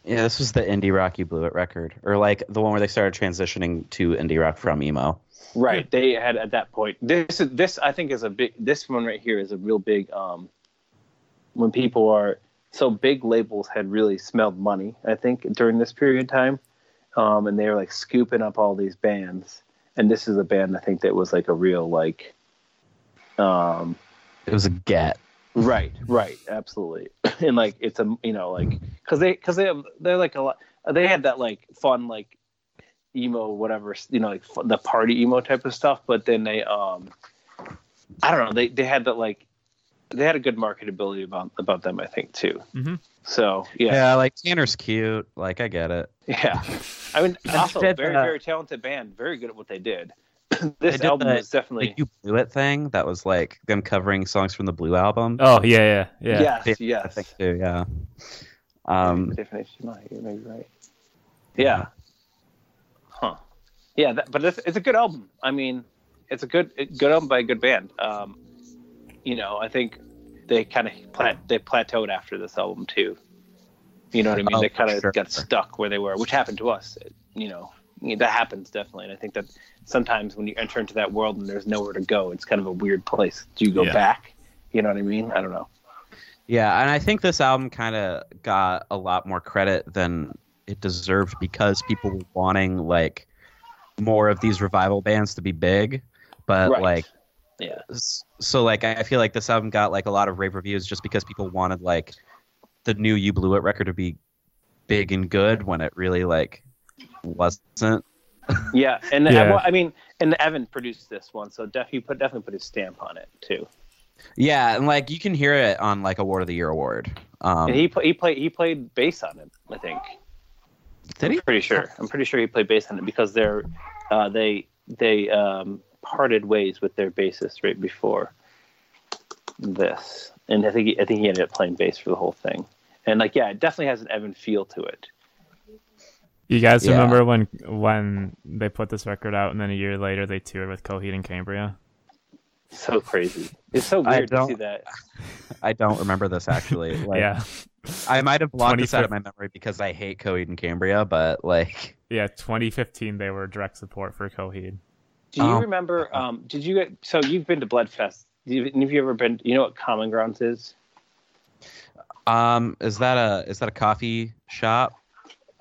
Yeah, this was the indie rock you blew it record, or like the one where they started transitioning to indie rock from emo. Right. They had at that point. This is this I think is a big. This one right here is a real big. Um, when people are so big, labels had really smelled money. I think during this period of time, um, and they were like scooping up all these bands. And this is a band I think that was like a real like. Um, It was a get. Right, right, absolutely, (clears throat) and like it's a you know like because they because they have they're like a lot they had that like fun like emo whatever you know like fu- the party emo type of stuff, but then they um I don't know they they had that like they had a good marketability about about them I think too. Mhm. So Yeah. yeah, like Tanner's cute. Like I get it. yeah. I mean, (laughs) And also very uh, very talented band, very good at what they did. (coughs) They this album the- was definitely Like you blew it thing. That was like them covering songs from the Blue album. Oh yeah, yeah, yeah. yes, I yes. think too. Yeah. Um, definition might you're maybe right. Yeah. Huh. Yeah, that, but it's, it's a good album. I mean, it's a good good album by a good band. Um, you know, I think they kind of plat they plateaued after this album too. You know what I mean? Oh, they kind of sure. got stuck where they were, which happened to us. You know, that happens definitely. And I think that sometimes when you enter into that world and there's nowhere to go, it's kind of a weird place. Do you go Yeah. back? You know what I mean? I don't know. Yeah, and I think this album kind of got a lot more credit than it deserved because people were wanting like more of these revival bands to be big, but Right. like Yeah. So like I feel like this album got like a lot of rave reviews just because people wanted like the new You Blew It record to be big and good when it really like wasn't. Yeah, and (laughs) Yeah. well, I mean, and Evan produced this one, so definitely put definitely put his stamp on it too. Yeah, and like you can hear it on like Award of the Year award. Um, and he pla- he played he played bass on it. I think. did he? I'm pretty sure. I'm pretty sure he played bass on it because they're uh, they they um, parted ways with their bassist right before this, and I think he, I think he ended up playing bass for the whole thing. And like, yeah, it definitely has an Evan feel to it. You guys Yeah. remember when when they put this record out and then a year later they toured with Coheed and Cambria? So crazy. It's so weird to see that. (laughs) I don't remember this actually. (laughs) Like, yeah, I might have blocked this out of my memory because I hate Coheed and Cambria, but like, yeah. 2015 they were direct support for Coheed. Do you Oh. remember? Um, did you get? So you've been to Bled Fest. Do Have you ever been? You know what Common Grounds is? um, is that a is that a coffee shop?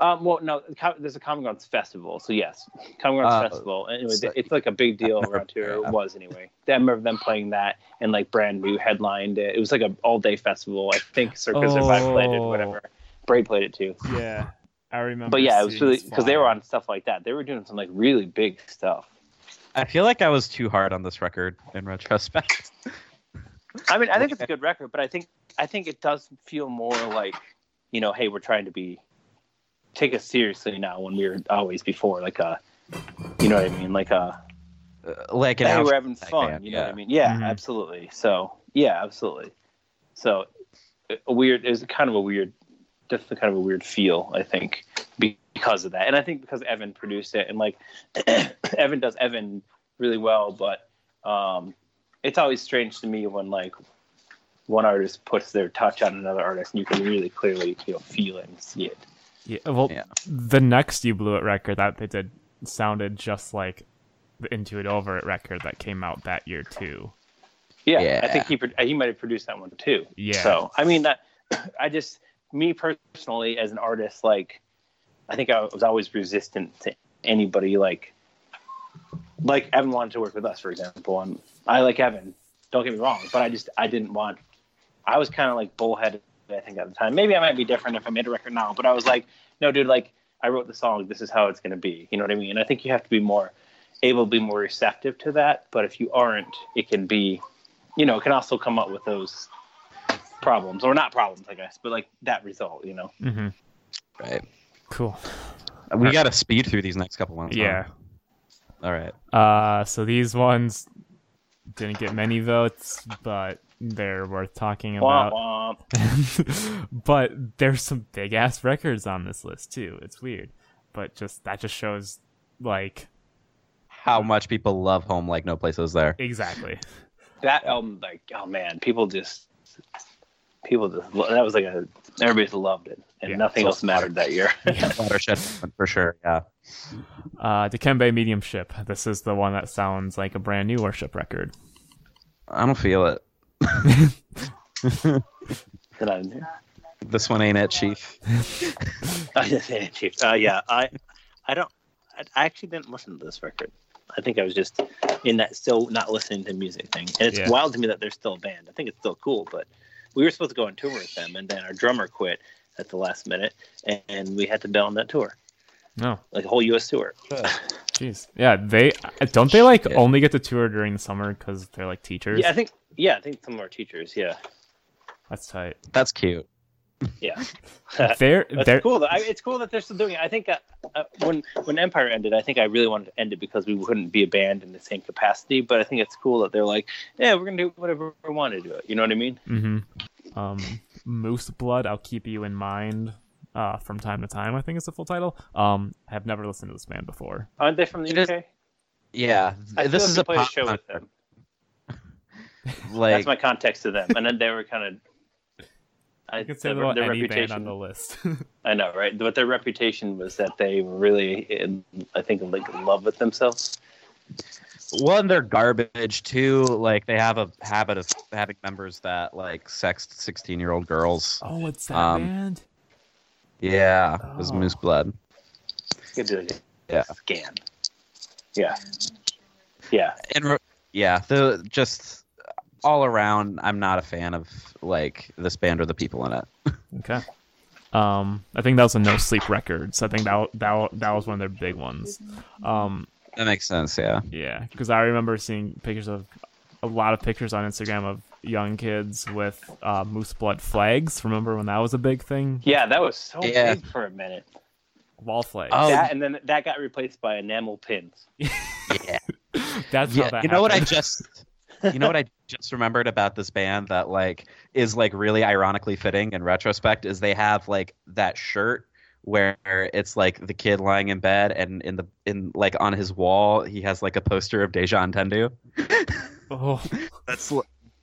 Um, well, no, there's a Common Grounds festival. So yes, Common Grounds Uh, festival. Anyway, so- it's like a big deal around here. there. It was anyway. I remember them playing that and like brand new headlined it. It was like a all day festival. I think Circa Survive played it, Oh. whatever. Bray played it too. Yeah, I remember. But yeah, it was really because they were on stuff like that. They were doing some like really big stuff. I feel like I was too hard on this record in retrospect. I mean, I think it's a good record, but I think I think it does feel more like, you know, hey, we're trying to be take us seriously now when we were always before like a, you know what I mean, like a Uh, like an hey, we're having fun. band, you know yeah. what I mean? Yeah, Mhm. absolutely. So yeah, absolutely. So a weird is kind of a weird, definitely kind of a weird feel. I think because of that, and I think because Evan produced it, and like (clears throat) Evan does Evan really well, but um, it's always strange to me when like one artist puts their touch on another artist, and you can really clearly you know feel it and see it. Yeah, well, Yeah. the next "You Blew It" record that they did sounded just like the "Into It Over It" record that came out that year too. Yeah, Yeah. I think he pro- he might have produced that one too. Yeah. So I mean that (clears throat) I just me personally as an artist, like I think I was always resistant to anybody like like Evan wanted to work with us, for example, and I like Evan. Don't get me wrong, but I just I didn't want. I was kind of like bullheaded. I think at the time. Maybe I might be different if I made a record now, but I was like, no, dude, like I wrote the song. This is how it's going to be. You know what I mean? And I think you have to be more able to be more receptive to that. But if you aren't, it can be, you know, it can also come up with those problems or not problems, I guess, but like that result. You know? Mm-hmm. Right. Cool. We got to speed through these next couple ones. huh? Yeah. All right. Uh, so these ones didn't get many votes, but they're worth talking about. Womp womp. (laughs) but there's some big ass records on this list too. It's weird, but just that just shows like How much people love home like no place was there. exactly. That album, like, oh man, people just, people just, that was like a, everybody loved it, and Yeah. nothing else mattered that year. (laughs) Watershed for sure. Yeah. Uh, Dikembe Mediumship. This is the one that sounds like a brand new worship record. I don't feel it. Did (laughs) I? This one ain't it, Chief. I didn't say it, Chief. Uh, yeah, I, I don't, I, I actually didn't listen to this record. I think I was just in that still not listening to music thing, and it's Yeah. wild to me that they're still a band. I think it's still cool, but we were supposed to go on tour with them, and then our drummer quit at the last minute, and we had to bail on that tour, No, like a whole U.S. tour. (laughs) jeez. Yeah, they don't they like Shit. only get to tour during the summer because they're like teachers. Yeah, I think. Yeah, I think some of our teachers. Yeah, That's tight. That's cute. yeah. (laughs) (laughs) They're they're cool. Though. I, it's cool that they're still doing it. I think uh, uh, when when Empire ended, I think I really wanted to end it because we wouldn't be a band in the same capacity. But I think it's cool that they're like, yeah, we're gonna do whatever we want to do it. You know what I mean? hmm Um, Moose Blood. I'll keep you in mind. Uh, from time to time, I think is the full title. Um, I have never listened to this band before. Aren't they from the It is- UK? Yeah. I this is like a we played pop a show with them. (laughs) Like That's my context to them. And then they were kind of. I I could say their, their any band reputation. on the list. (laughs) I know, right? But their reputation was that they were really, in, I think, like in love with themselves. one, they're garbage. Two, like they have a habit of having members that like sext sixteen-year-old girls. oh, it's that Um, band. Yeah, it was Oh. Moose Blood. Could do like a Yeah. scan. Yeah. Yeah. In re- yeah, the just all around, I'm not a fan of like this band or the people in it. (laughs) Okay. Um, I think that was a No Sleep Records. I think that that that was one of their big ones. Um, That makes sense. Yeah. yeah, because I remember seeing pictures of a lot of pictures on Instagram of young kids with uh, moose blood flags. Remember when that was a big thing? Yeah, that was so Yeah. big for a minute. Wall flags. Oh. That and then that got replaced by enamel pins. (laughs) Yeah. That's how yeah. that You know what I just. (laughs) You know what I just remembered about this band that like is like really ironically fitting in retrospect is they have like that shirt where it's like the kid lying in bed and in the in like on his wall he has like a poster of Deja Entendu. Oh, (laughs) That's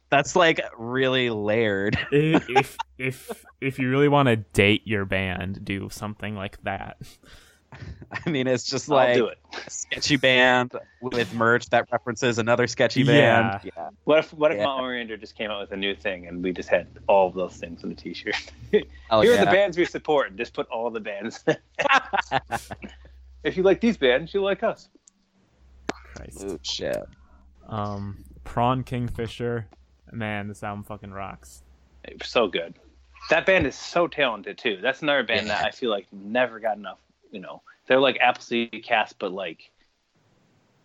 that's like really layered. (laughs) if if if if you really want to date your band, do something like that. I mean, it's just like do it. a sketchy band with merch that references another sketchy Yeah. band. Yeah. What if what if Yeah. Mount Oriander just came out with a new thing and we just had all of those things on the T-shirt? (laughs) Oh, Here are the bands we support. Just put all the bands. (laughs) if you like these bands, you like us. Christ. Ooh, shit. Um, Prawn Kingfisher. Man, this album fucking rocks. So good. That band is so talented too. That's another band Yeah. that I feel like never got enough. You know, they're like Appleseed Cast, but like,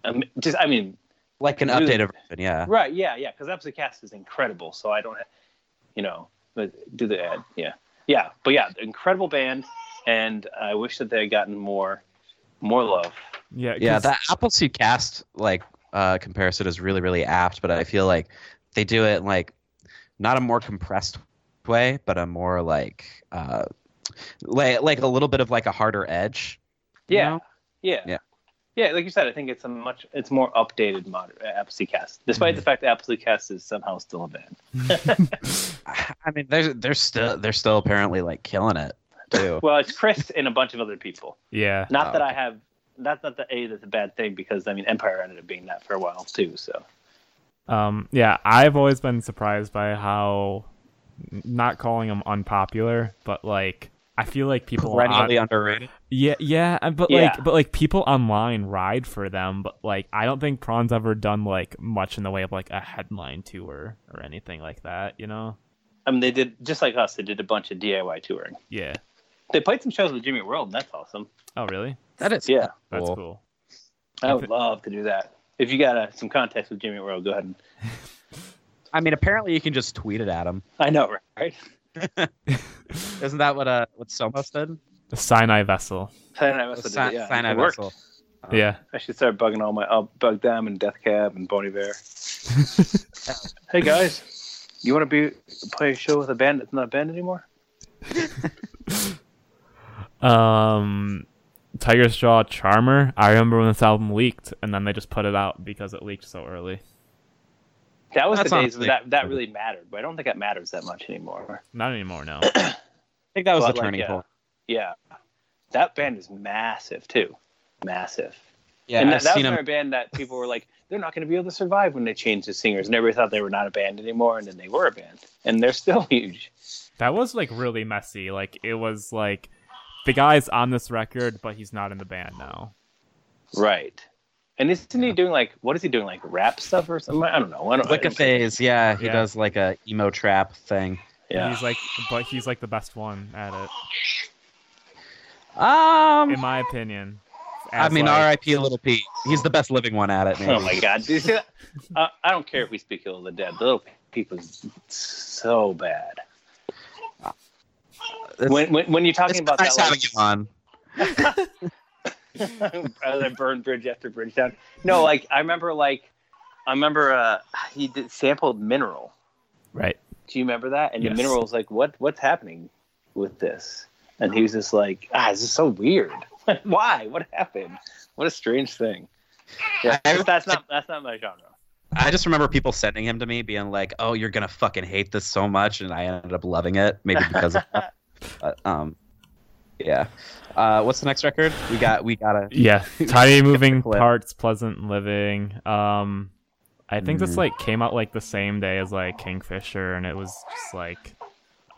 um, just I mean, Like an Really- updated version, yeah. right? Yeah, yeah. Because Appleseed Cast is incredible. So I don't, have, you know, do the ad. Yeah, yeah. But yeah, incredible band, and I wish that they had gotten more, more love. Yeah, yeah. that Appleseed cast like uh comparison is really, really apt, but I feel like they do it in, like not a more compressed way, but a more like uh like like a little bit of like a harder edge. Yeah, know? yeah, Yeah. yeah. Like you said, I think it's a much, it's more updated modern uh, Appleseed Cast, despite the fact that Appleseed Cast is somehow still a band. (laughs) (laughs) I mean they're they're still they're still apparently like killing it too. (laughs) Well, it's Chris and a bunch of other people. yeah. Not Oh, that I have. That's Not the A that's a bad thing because I mean Empire ended up being that for a while too. So Um, yeah, I've always been surprised by how not calling them unpopular, but like I feel like people on, Perennially underrated. yeah yeah, uh, but Yeah. like but like people online ride for them, but like I don't think Prawn's ever done like much in the way of like a headline tour or anything like that, you know? I mean they did just like us. They did a bunch of DIY touring. Yeah. They played some shows with Jimmy World, and that's awesome. Oh really? That is Yeah, That's Cool. cool. I would love to do that. If you got uh, some context with Jimmy World, go ahead. And, (laughs) I mean apparently you can just tweet it at him. I know, right? (laughs) Isn't that what uh what Somos did? The Sinai vessel. Saturday Night Wrestling did yeah, Sinai it worked. Vessel. Yeah. I should start bugging all my. I'll bug them and Death Cab and Bon Iver. (laughs) hey guys, you want to be play a show with a band that's not a band anymore? Um, Tiger's Jaw Charmer. I remember when this album leaked, and then they just put it out because it leaked so early. That was That's the days honestly- that that really mattered, but I don't think that matters that much anymore. Not anymore now. (clears throat) I think that was But, the like, turning yeah. point. Yeah, that band is massive too, massive. Yeah, and that, I've that was seen another band that people were like, they're not going to be able to survive when they change the singers, and everybody thought they were not a band anymore, and then they were a band, and they're still (laughs) huge. That was like really messy. Like it was like the guy's on this record, but he's not in the band now. Right. And isn't he doing like what is he doing like rap stuff or something? I don't know. I don't. Like a phase, yeah, he Yeah. does like a emo trap thing. Yeah. He's like, but he's like the best one at it, Um, in my opinion. I mean, like- R.I.P. Lil Peep. He's the best living one at it. Maybe. Oh my god! Do you see that? (laughs) Uh, I don't care if we speak ill of the dead. The little people is so bad. It's- When when, when you're talking it's about nice that, having you on. (laughs) like, rather burn bridge after bridge down. No, like I remember, like I remember uh, he did sampled mineral. right. Do you remember that? And Yes. the mineral was like, "What what's happening with this?" And he was just like, "Ah, this is so weird. (laughs) Why? What happened? What a strange thing." Yeah, I- that's not that's not my genre. I just remember people sending him to me, being like, "Oh, you're gonna fucking hate this so much," and I ended up loving it, maybe because of that. (laughs) But, um, yeah. Uh, what's the next record? We got we got a Yeah, (laughs) tiny moving parts, pleasant living. Um, I think this Mhm. like came out like the same day as like Kingfisher, and it was just like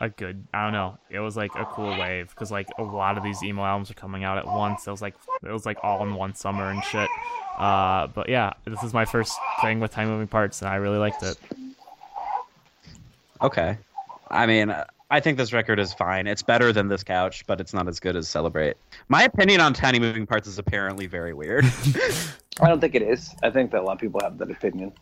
a good. I don't know. It was like a cool wave because like a lot of these emo albums are coming out at once. It was like it was like all in one summer and shit. Uh, but yeah, this is my first thing with time moving parts, and I really liked it. Okay. I mean, I think this record is fine. It's better than this couch, but it's not as good as Celebrate. My opinion on Tiny Moving Parts is apparently very weird. (laughs) I don't think it is. I think that a lot of people have that opinion.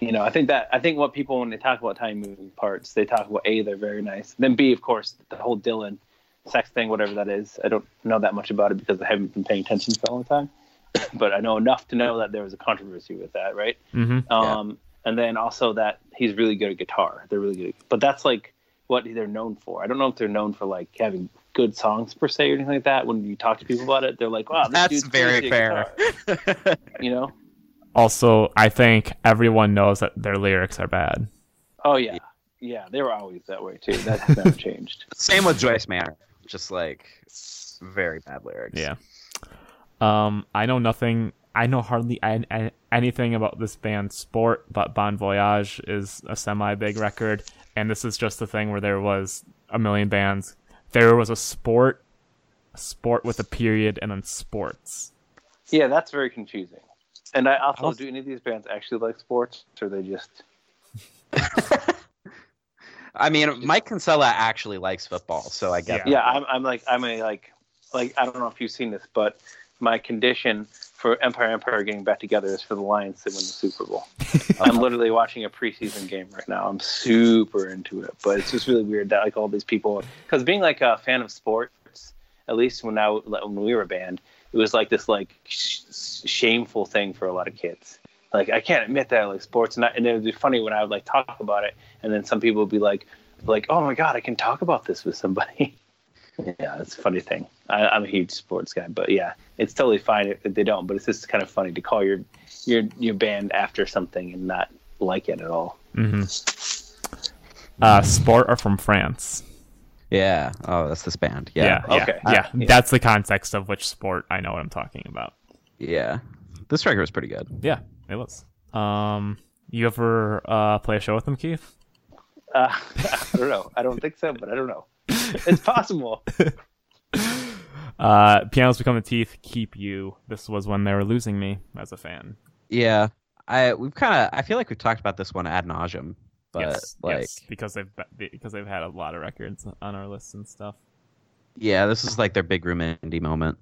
You know, I think that I think what people when they talk about tiny moving parts, they talk about a they're very nice. Then B, of course, the whole Dylan sex thing, whatever that is. I don't know that much about it because I haven't been paying attention for a long time. (coughs) but I know enough to know that there was a controversy with that, right? Mm-hmm. Um, and then also that he's really good at guitar. They're really good, but that's like what they're known for. I don't know if they're known for like having good songs per se or anything like that. When you talk to people about it, they're like, "Wow, this That's dude's very fair. you know? (laughs) Also, I think everyone knows that their lyrics are bad. Oh yeah, yeah. They were always that way too. That's never (laughs) changed. Same with Joyce Manor. Just like very bad lyrics. Yeah. Um, I know nothing. I know hardly an- an- anything about this band Sport, but Bon Voyage is a semi big record, and this is just the thing where there was a million bands. There was a sport, a sport with a period, and then sports. Yeah, that's very confusing. And I also, Also- do any of these bands actually like sports, or they just? (laughs) I mean, Mike Kinsella actually likes football, so I get. Yeah, I'm, I'm like, I'm a like, like I don't know if you've seen this, but my condition for Empire Empire getting back together is for the Lions to win the Super Bowl. (laughs) I'm literally watching a preseason game right now. I'm super into it, but it's just really weird that like all these people, because being like a fan of sports, at least when I when we were banned, it was like this like sh- shameful thing for a lot of kids. Like I can't admit that I like sports, and, I, and it would be funny when I would like talk about it, and then some people would be like, like, oh my god, I can talk about this with somebody. (laughs) yeah, it's a funny thing. I, I'm a huge sports guy, but yeah, it's totally fine if they don't. But it's just kind of funny to call your your your band after something and not like it at all. hmm Uh, Sport are from France. Yeah. Oh, that's this band. Yeah, Yeah. yeah, Okay. yeah. Yeah. That's the context of which sport I know what I'm talking about. Yeah. This record was pretty good. Yeah, it was. Um, you ever uh play a show with them, Keith? Uh, (laughs) I don't know. I don't think so, but I don't know. (laughs) It's possible. Uh, Pianos Become the Teeth, Keep You. This was when they were losing me as a fan. Yeah. I we've kind of I feel like we've talked about this one ad nauseum, but yes, like yes, because they've because they've had a lot of records on our lists and stuff. yeah, this is like their big room indie moment.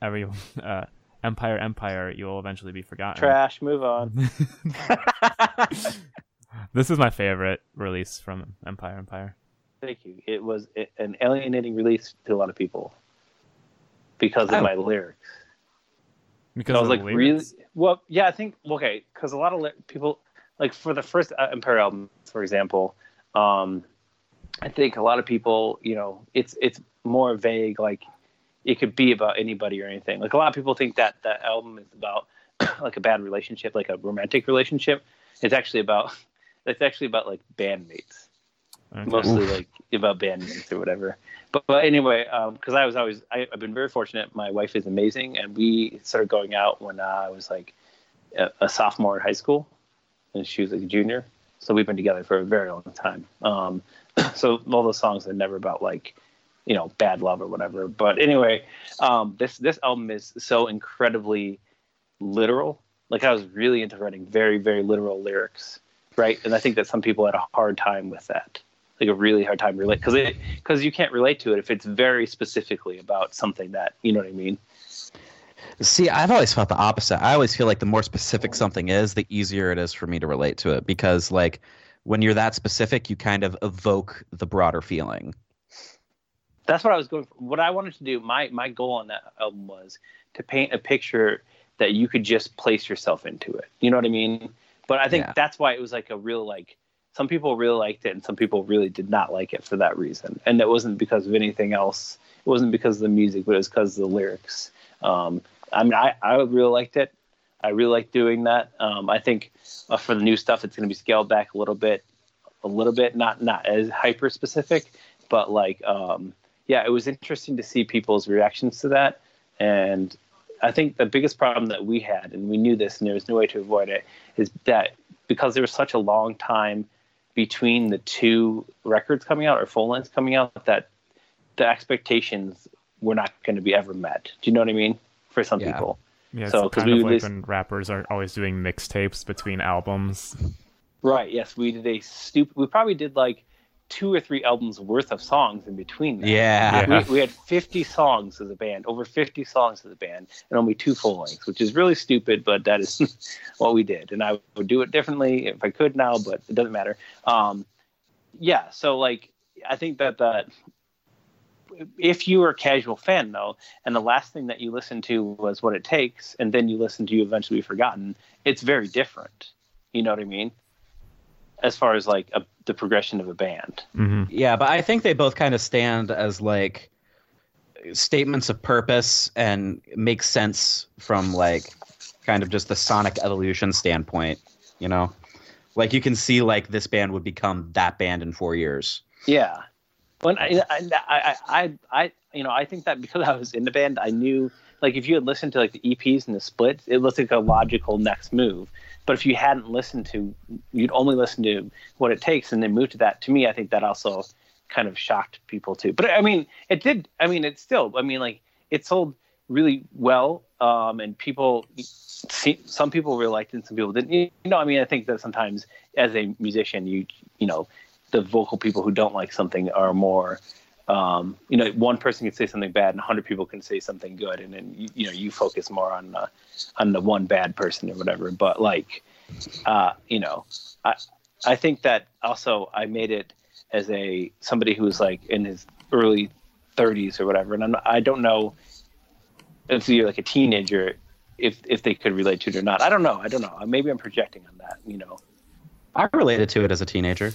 Every (laughs) uh, Empire, Empire, you will eventually be forgotten. Trash. Move on. (laughs) this is my favorite release from Empire, Empire. Thank you. It was an alienating release to a lot of people because of Oh. my lyrics. Because I was of like, the really? Well, yeah, I think okay, because a lot of li- people, like for the first uh, Empire album, for example, um, I think a lot of people, you know, it's it's more vague. Like it could be about anybody or anything. Like a lot of people think that that album is about (clears throat) like a bad relationship, like a romantic relationship. It's actually about (laughs) it's actually about like bandmates Okay. mostly like about bandmates or whatever. But, but anyway, because I was always I, I've been very fortunate. My wife is amazing, and we started going out when uh, I was like a, a sophomore in high school, and she was like a junior. So we've been together for a very long time. Um, (clears throat) so all those songs are never about like you know bad love or whatever. But anyway, um, this this album is so incredibly literal. Like I was really into writing very very literal lyrics, right? And I think that some people had a hard time with that like a really hard time relate because it because you can't relate to it if it's very specifically about something that you know what I mean. See, I've always felt the opposite. I always feel like the more specific something is, the easier it is for me to relate to it because like when you're that specific, you kind of evoke the broader feeling. That's what I was going for. What I wanted to do, my my goal on that album was to paint a picture that you could just place yourself into it. You know what I mean? But I think Yeah. that's why it was like a real like some people really liked it and some people really did not like it for that reason. And it wasn't because of anything else. It wasn't because of the music, but it was because of the lyrics. Um, I mean, I, I really liked it. I really like doing that. Um, I think uh, for the new stuff, it's going to be scaled back a little bit, a little bit, not not as hyper specific, but like, um, yeah, it was interesting to see people's reactions to that. And I think the biggest problem that we had, and we knew this, and there was no way to avoid it, is that because there was such a long time between the two records coming out or full lengths coming out that the expectations were not going to be ever met. Do you know what I mean? For some Yeah. people. Yeah, it's So, 'cause kind we of like lis- when rappers are always doing mixtapes between albums. Right. Yes, we did a stupid. We probably did like two or three albums worth of songs in between. That. Yeah. Yeah. We, we had 50 songs as a band, over 50 songs as a band, and only two full lengths, which is really stupid, but that is (laughs) what we did. And I would do it differently if I could now, but it doesn't matter. Um, yeah, so like, I think that that if you were a casual fan though, and the last thing that you listened to was what it takes, and then you listen to you eventually be forgotten, it's very different. You know what I mean? As far as like a, the progression of a band. hmm Yeah, but I think they both kind of stand as like statements of purpose and make sense from like kind of just the sonic evolution standpoint, you know? Like you can see like this band would become that band in 4 years. Yeah. When I, I, I, I, I, you know, I think that because I was in the band, I knew, like, if you had listened to like the EPs and the splits, it looked like a logical next move. But if you hadn't listened to, you'd only listen to what it takes and then move to that. To me, I think that also kind of shocked people too. But I mean, it did. I mean, it still. I mean, like, it sold really well, um, and people, some people really liked it, and some people didn't. You know, I mean, I think that sometimes as a musician, you, you know, the vocal people who don't like something are more um, you know one person can say something bad and 100 people can say something good and then you, you know you focus more on uh, on the one bad person or whatever. But like uh, you know i i think that also i made it as a somebody who was like in his early 30s or whatever and I'm, i don't know if you're like a teenager if if they could relate to it or not. I don't know. I don't know. Maybe i'm projecting on that you know. I related to it as a teenager.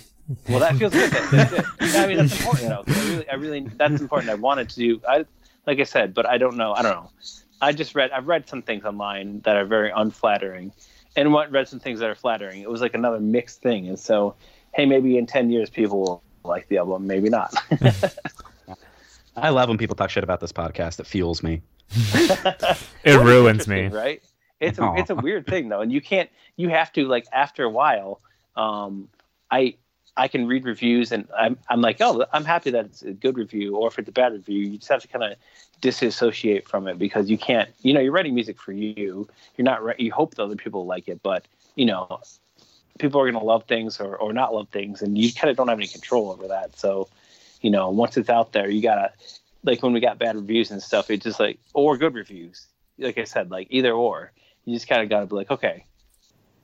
Well, that feels good. That, (laughs) that's good. I mean, that's important. Though. 'cause I really, I really, that's important. I wanted to do. I, like I said, but I don't know. I don't know. I just read. I've read some things online that are very unflattering, and what read some things that are flattering. It was like another mixed thing, and so, hey, maybe in ten years people will like the album, maybe not. (laughs) (laughs) I love when people talk shit about this podcast. It fuels me. It ruins me. Right? It's a, Aw. it's a weird thing though, and you can't. You have to like after a while. Um, I I can read reviews and I'm I'm like, oh, I'm happy that it's a good review, or if it's a bad review, you just have to kind of disassociate from it because you can't. You know, you're writing music for you. You're not. Re- you hope that other people like it, but you know, people are going to love things or or not love things, and you kind of don't have any control over that. So, you know, once it's out there, you gotta like when we got bad reviews and stuff, it's just like or good reviews. Like I said, like either or. You just kind of got to be like, okay,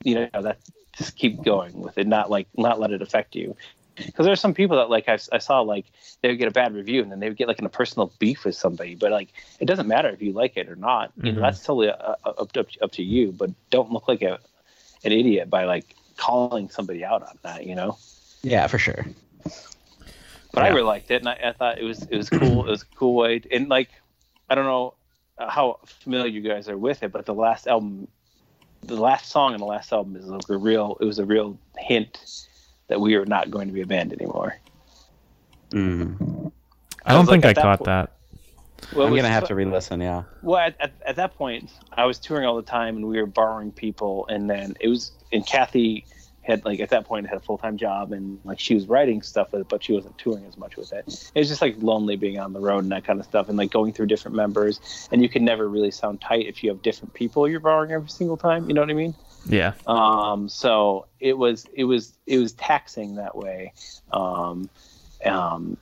you know, that just keep going with it, not like not let it affect you. Because there's some people that like I, I saw like they would get a bad review and then they would get like in a personal beef with somebody, but like it doesn't matter if you like it or not. You know, Mhm. that's totally uh, up to, up to you. But don't look like a an idiot by like calling somebody out on that. You know. Yeah, for sure. But I really liked it, and I, I thought it was it was cool. it was a cool way, and like I don't know how familiar you guys are with it, but the last album, the last song on the last album is like a real. It was a real hint that we are not going to be a band anymore. Mm. I don't was, like, think I that caught point- that. Well, I'm gonna have so- to re-listen. Yeah. Well, at, at, at that point, I was touring all the time, and we were borrowing people, and then it was and Kathy had like at that point had a full time job, and like she was writing stuff with it, but she wasn't touring as much with it. It was just like lonely being on the road and that kind of stuff, and like going through different members, and you can never really sound tight if you have different people you're borrowing every single time. You know what I mean? Yeah. Um, so it was it was it was taxing that way. Um, um,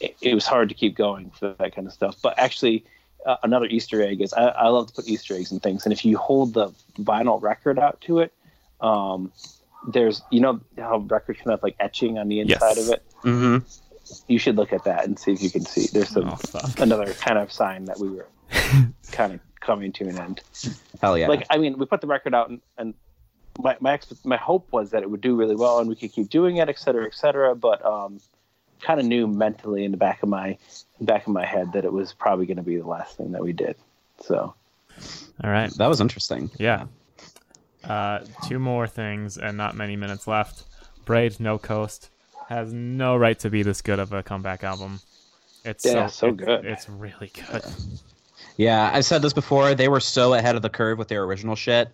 it, it was hard to keep going for that kind of stuff. But actually, uh, another Easter egg is I, I love to put Easter eggs in things, and if you hold the vinyl record out to it, um, there's you know how records can have like etching on the inside Yes. of it. Mm-hmm. You should look at that and see if you can see. There's some Oh another kind of sign that we were (laughs) kind of coming to an end Hell yeah. like I mean, we put the record out, and, and my my expe- my hope was that it would do really well, and we could keep doing it, et cetera, et cetera. But um, kind of knew mentally in the back of my back of my head that it was probably going to be the last thing that we did. So All right. that was interesting. Yeah. Uh, two more things and not many minutes left. Braid No Coast has no right to be this good of a comeback album. It's Yeah, so, so it- good. It's really good. Yeah, I've said this before. They were so ahead of the curve with their original shit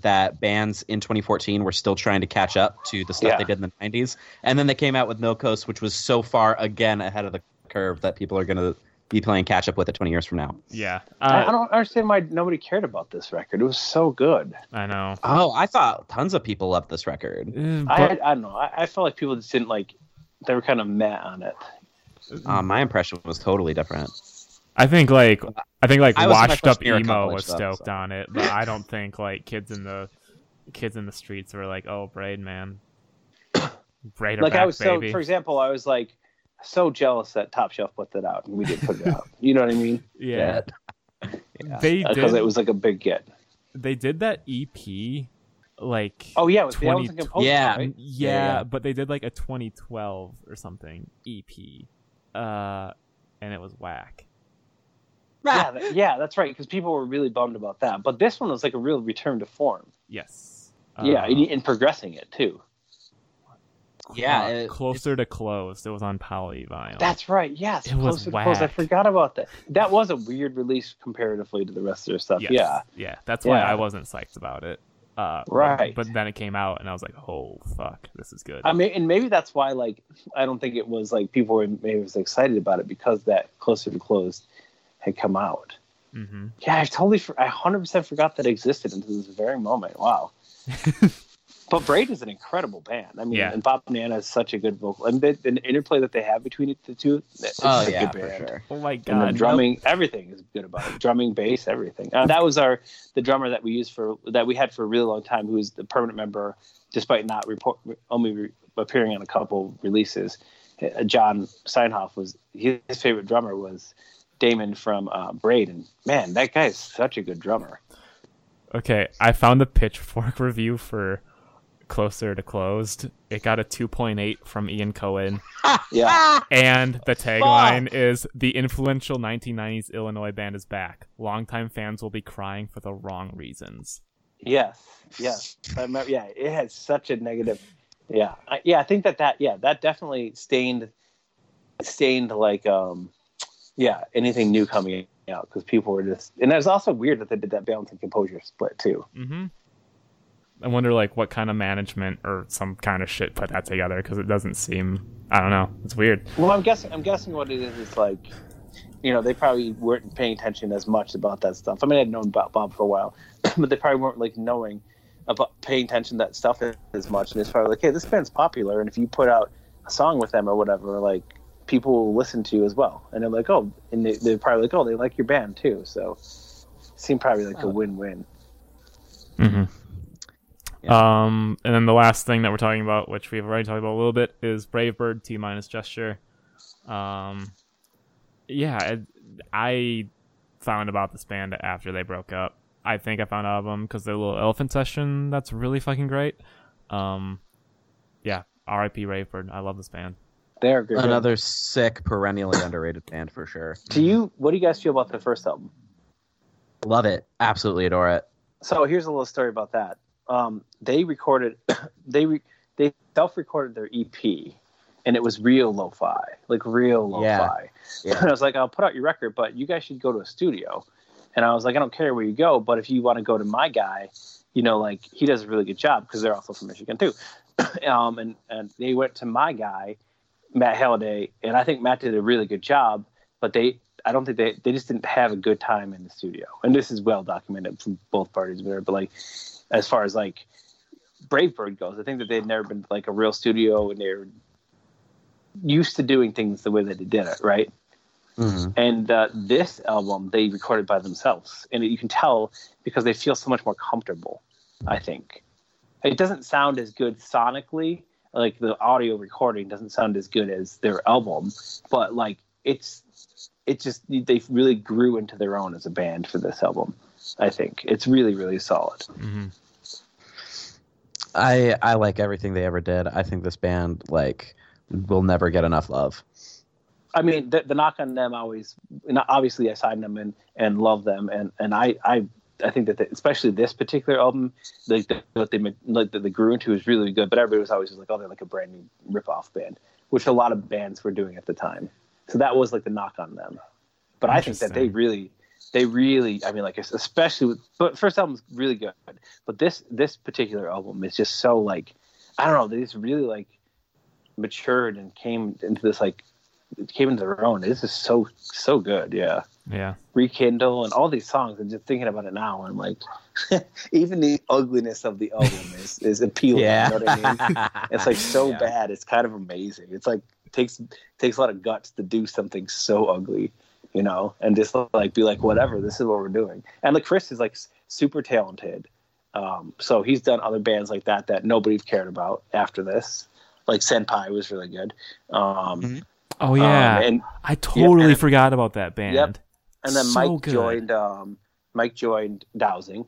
that bands in 2014 were still trying to catch up to the stuff Yeah. they did in the 90s, and then they came out with No Coast, which was so far again ahead of the curve that people are going to be playing catch up with it 20 years from now. Yeah, I, I uh, don't understand why nobody cared about this record. It was so good. I know. Oh, I thought tons of people loved this record. Uh, I but- I don't know. I, I felt like people just didn't like. They were kind of meh on it. Uh, my impression was totally different. I think like I think like I was in my washed up freshman year of emo college, was though, stoked so. on it, but I don't think like kids in the kids in the streets were like, "Oh, Braid man, (coughs) Braid like back, I was baby." so. For example, I was like so jealous that Top Shelf put that out and we didn't put it out. You know what I mean? (laughs) yeah, Yeah. they Because did. it was like a big get. they did that EP like Oh yeah, with the 20 Ellington composer, Yeah. right? yeah, Yeah, yeah. but they did like a 2012 or something EP, uh, and it was whack. Yeah, that- yeah, that's right. Because people were really bummed about that. But this one was like a real return to form. Yes. yeah, Uh, and, and progressing it too. Yeah, uh, it- closer to closed. It was on Polyvinyl. That's right. Yes, It was Close. I forgot about that. That was a weird release comparatively to the rest of their stuff. Yes. Yeah, yeah. That's why I wasn't psyched about it. Uh, Right. But, then it came out, and I was like, "Oh fuck, this is good." I mean, and maybe that's why like I don't think it was like people were maybe was excited about it because that Closer to Close had come out. hmm Yeah, I totally, I hundred percent forgot that existed until this very moment. Wow. (laughs) but Braid is an incredible band. I mean, Yeah. and Bob Nanna is such a good vocal, and the, the interplay that they have between the two. It's Oh just a yeah, good for sure. Oh my And god, the drumming, everything is good about it. Drumming, bass, everything. Uh, that was our the drummer that we used for that we had for a really long time, who was the permanent member, despite not report only re, appearing on a couple releases. Uh, John Seinhoff was his favorite drummer was Damon from uh, Braid, and man, that guy is such a good drummer. Okay, I found the Pitchfork (laughs) review for Closer to Closed. It got a 2.8 from Ian Cohen, (laughs) Yeah, and the tagline is "The influential 1990s Illinois band is back. Longtime fans will be crying for the wrong reasons." yes, yes. Remember, yeah, it has such a negative. Yeah, I, yeah. I think that that yeah that definitely stained stained like um yeah anything new coming out because people were just and it was also weird that they did that balance and composure split too. hmm I wonder, like, what kind of management or some kind of shit put that together because it doesn't seem. I don't know. It's weird. Well, I'm guessing I'm guessing what it is is like you know they probably weren't paying attention as much about that stuff. I mean, I'd known about Bob for a while, (clears throat) but they probably weren't like knowing about paying attention to that stuff as much. And it's probably like, hey, this band's popular, and if you put out a song with them or whatever, like people will listen to you as well. And they're like, oh, and they, they're probably like, oh, they like your band too. So it seemed probably like a Oh. win-win. hmm Yeah. Um, and then the last thing that we're talking about, which we've already talked about a little bit, is Brave Bird T minus gesture. Um, yeah, it, I found about this band after they broke up. I think I found out of them because their little elephant session that's really fucking great. Um, yeah, R.I.P. Brave Bird. I love this band. They're a good. band. Another sick, perennially underrated band for sure. Do you? What do you guys feel about the first album? Love it. Absolutely adore it. So here's a little story about that. Um, they recorded, (coughs) they re, they self-recorded their EP, and it was real lo-fi, like real lo-fi. Yeah. Yeah. (laughs) And I was like, I'll put out your record, but you guys should go to a studio. And I was like, I don't care where you go, but if you want to go to my guy, you know, like he does a really good job because they're also from Michigan too. (coughs) um, and and they went to my guy, Matt Halliday, and I think Matt did a really good job, but they. I don't think they they just didn't have a good time in the studio, and this is well documented from both parties. There, but like, as far as like Brave Bird goes, I think that they'd never been like a real studio, and they're used to doing things the way that they did it, right? Mhm. And uh, this album they recorded by themselves, and you can tell because they feel so much more comfortable. I think it doesn't sound as good sonically, like the audio recording doesn't sound as good as their album, but like it's it just they really grew into their own as a band for this album. I think it's really really solid. hmm I I like everything they ever did. I think this band like will never get enough love. I mean, the, the knock on them always, and obviously, I signed them and and love them, and and I I I think that especially this particular album, like the, what they like that they grew into is really good. But everybody was always just like, oh, they're like a brand new rip off band, which a lot of bands were doing at the time. So that was like the knock on them. But I think that they really they really, I mean, like especially with, but first album's really good, but this this particular album is just so like, I don't know, they just really like matured and came into this like came into their own. This is so so good, yeah. Yeah. Rekindle and all these songs, and just thinking about it now, I'm like, (laughs) even the ugliness of the album is is appealing. Yeah. You know what I mean? It's like so (laughs) Yeah. bad. It's kind of amazing. It's like takes takes a lot of guts to do something so ugly, you know, and just like be like, whatever, this is what we're doing. And like Chris is like super talented. Um, so he's done other bands like that that nobody cared about after this. Like Senpai was really good. Um, Mhm. Oh yeah. um, and I totally and- forgot about that band. Yep. and then So Mike good. joined. Um, Mike joined Dowsing.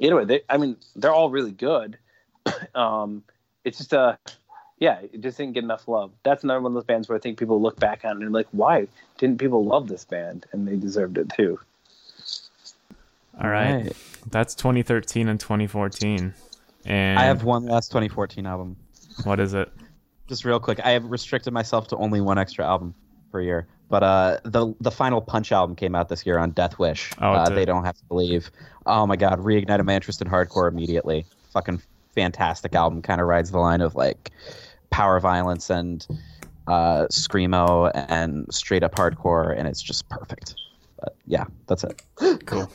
Anyway, they, I mean, they're all really good. (coughs) um, it's just uh, yeah, it just didn't get enough love. That's another one of those bands where I think people look back on it and like, why didn't people love this band? And they deserved it too. All right. That's 2013 and 2014. And I have one last 2014 album. what is it? Just real quick, I have restricted myself to only one extra album per year. But uh, the the final Punch album came out this year on Deathwish. Oh, it uh, did. they don't have to believe. Oh my god, reignited my interest in hardcore immediately. Fucking fantastic album. Kind of rides the line of like power violence and uh, screamo and straight up hardcore, and it's just perfect. But yeah, that's it. (gasps) Cool.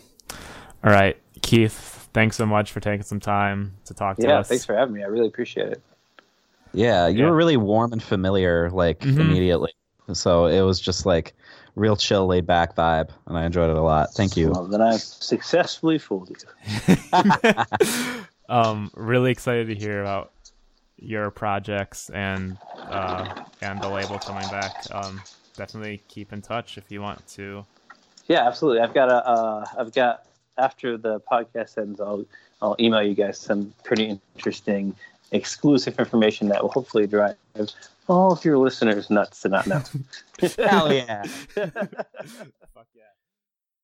All right, Keith. Thanks so much for taking some time to talk to Yeah, us. thanks for having me. I really appreciate it. Yeah, you Yeah. were really warm and familiar, like Mhm. immediately. So it was just like real chill, laid back vibe, and I enjoyed it a lot. Thank you. Well, then I've successfully fooled you. (laughs) (laughs) um, really excited to hear about your projects and uh, and the label coming back. Um, definitely keep in touch if you want to. Yeah, absolutely. I've got a. Uh, I've got after the podcast ends, I'll I'll email you guys some pretty interesting, exclusive information that will hopefully drive all of your listeners nuts to not know. (laughs) Hell yeah. (laughs) Fuck yeah.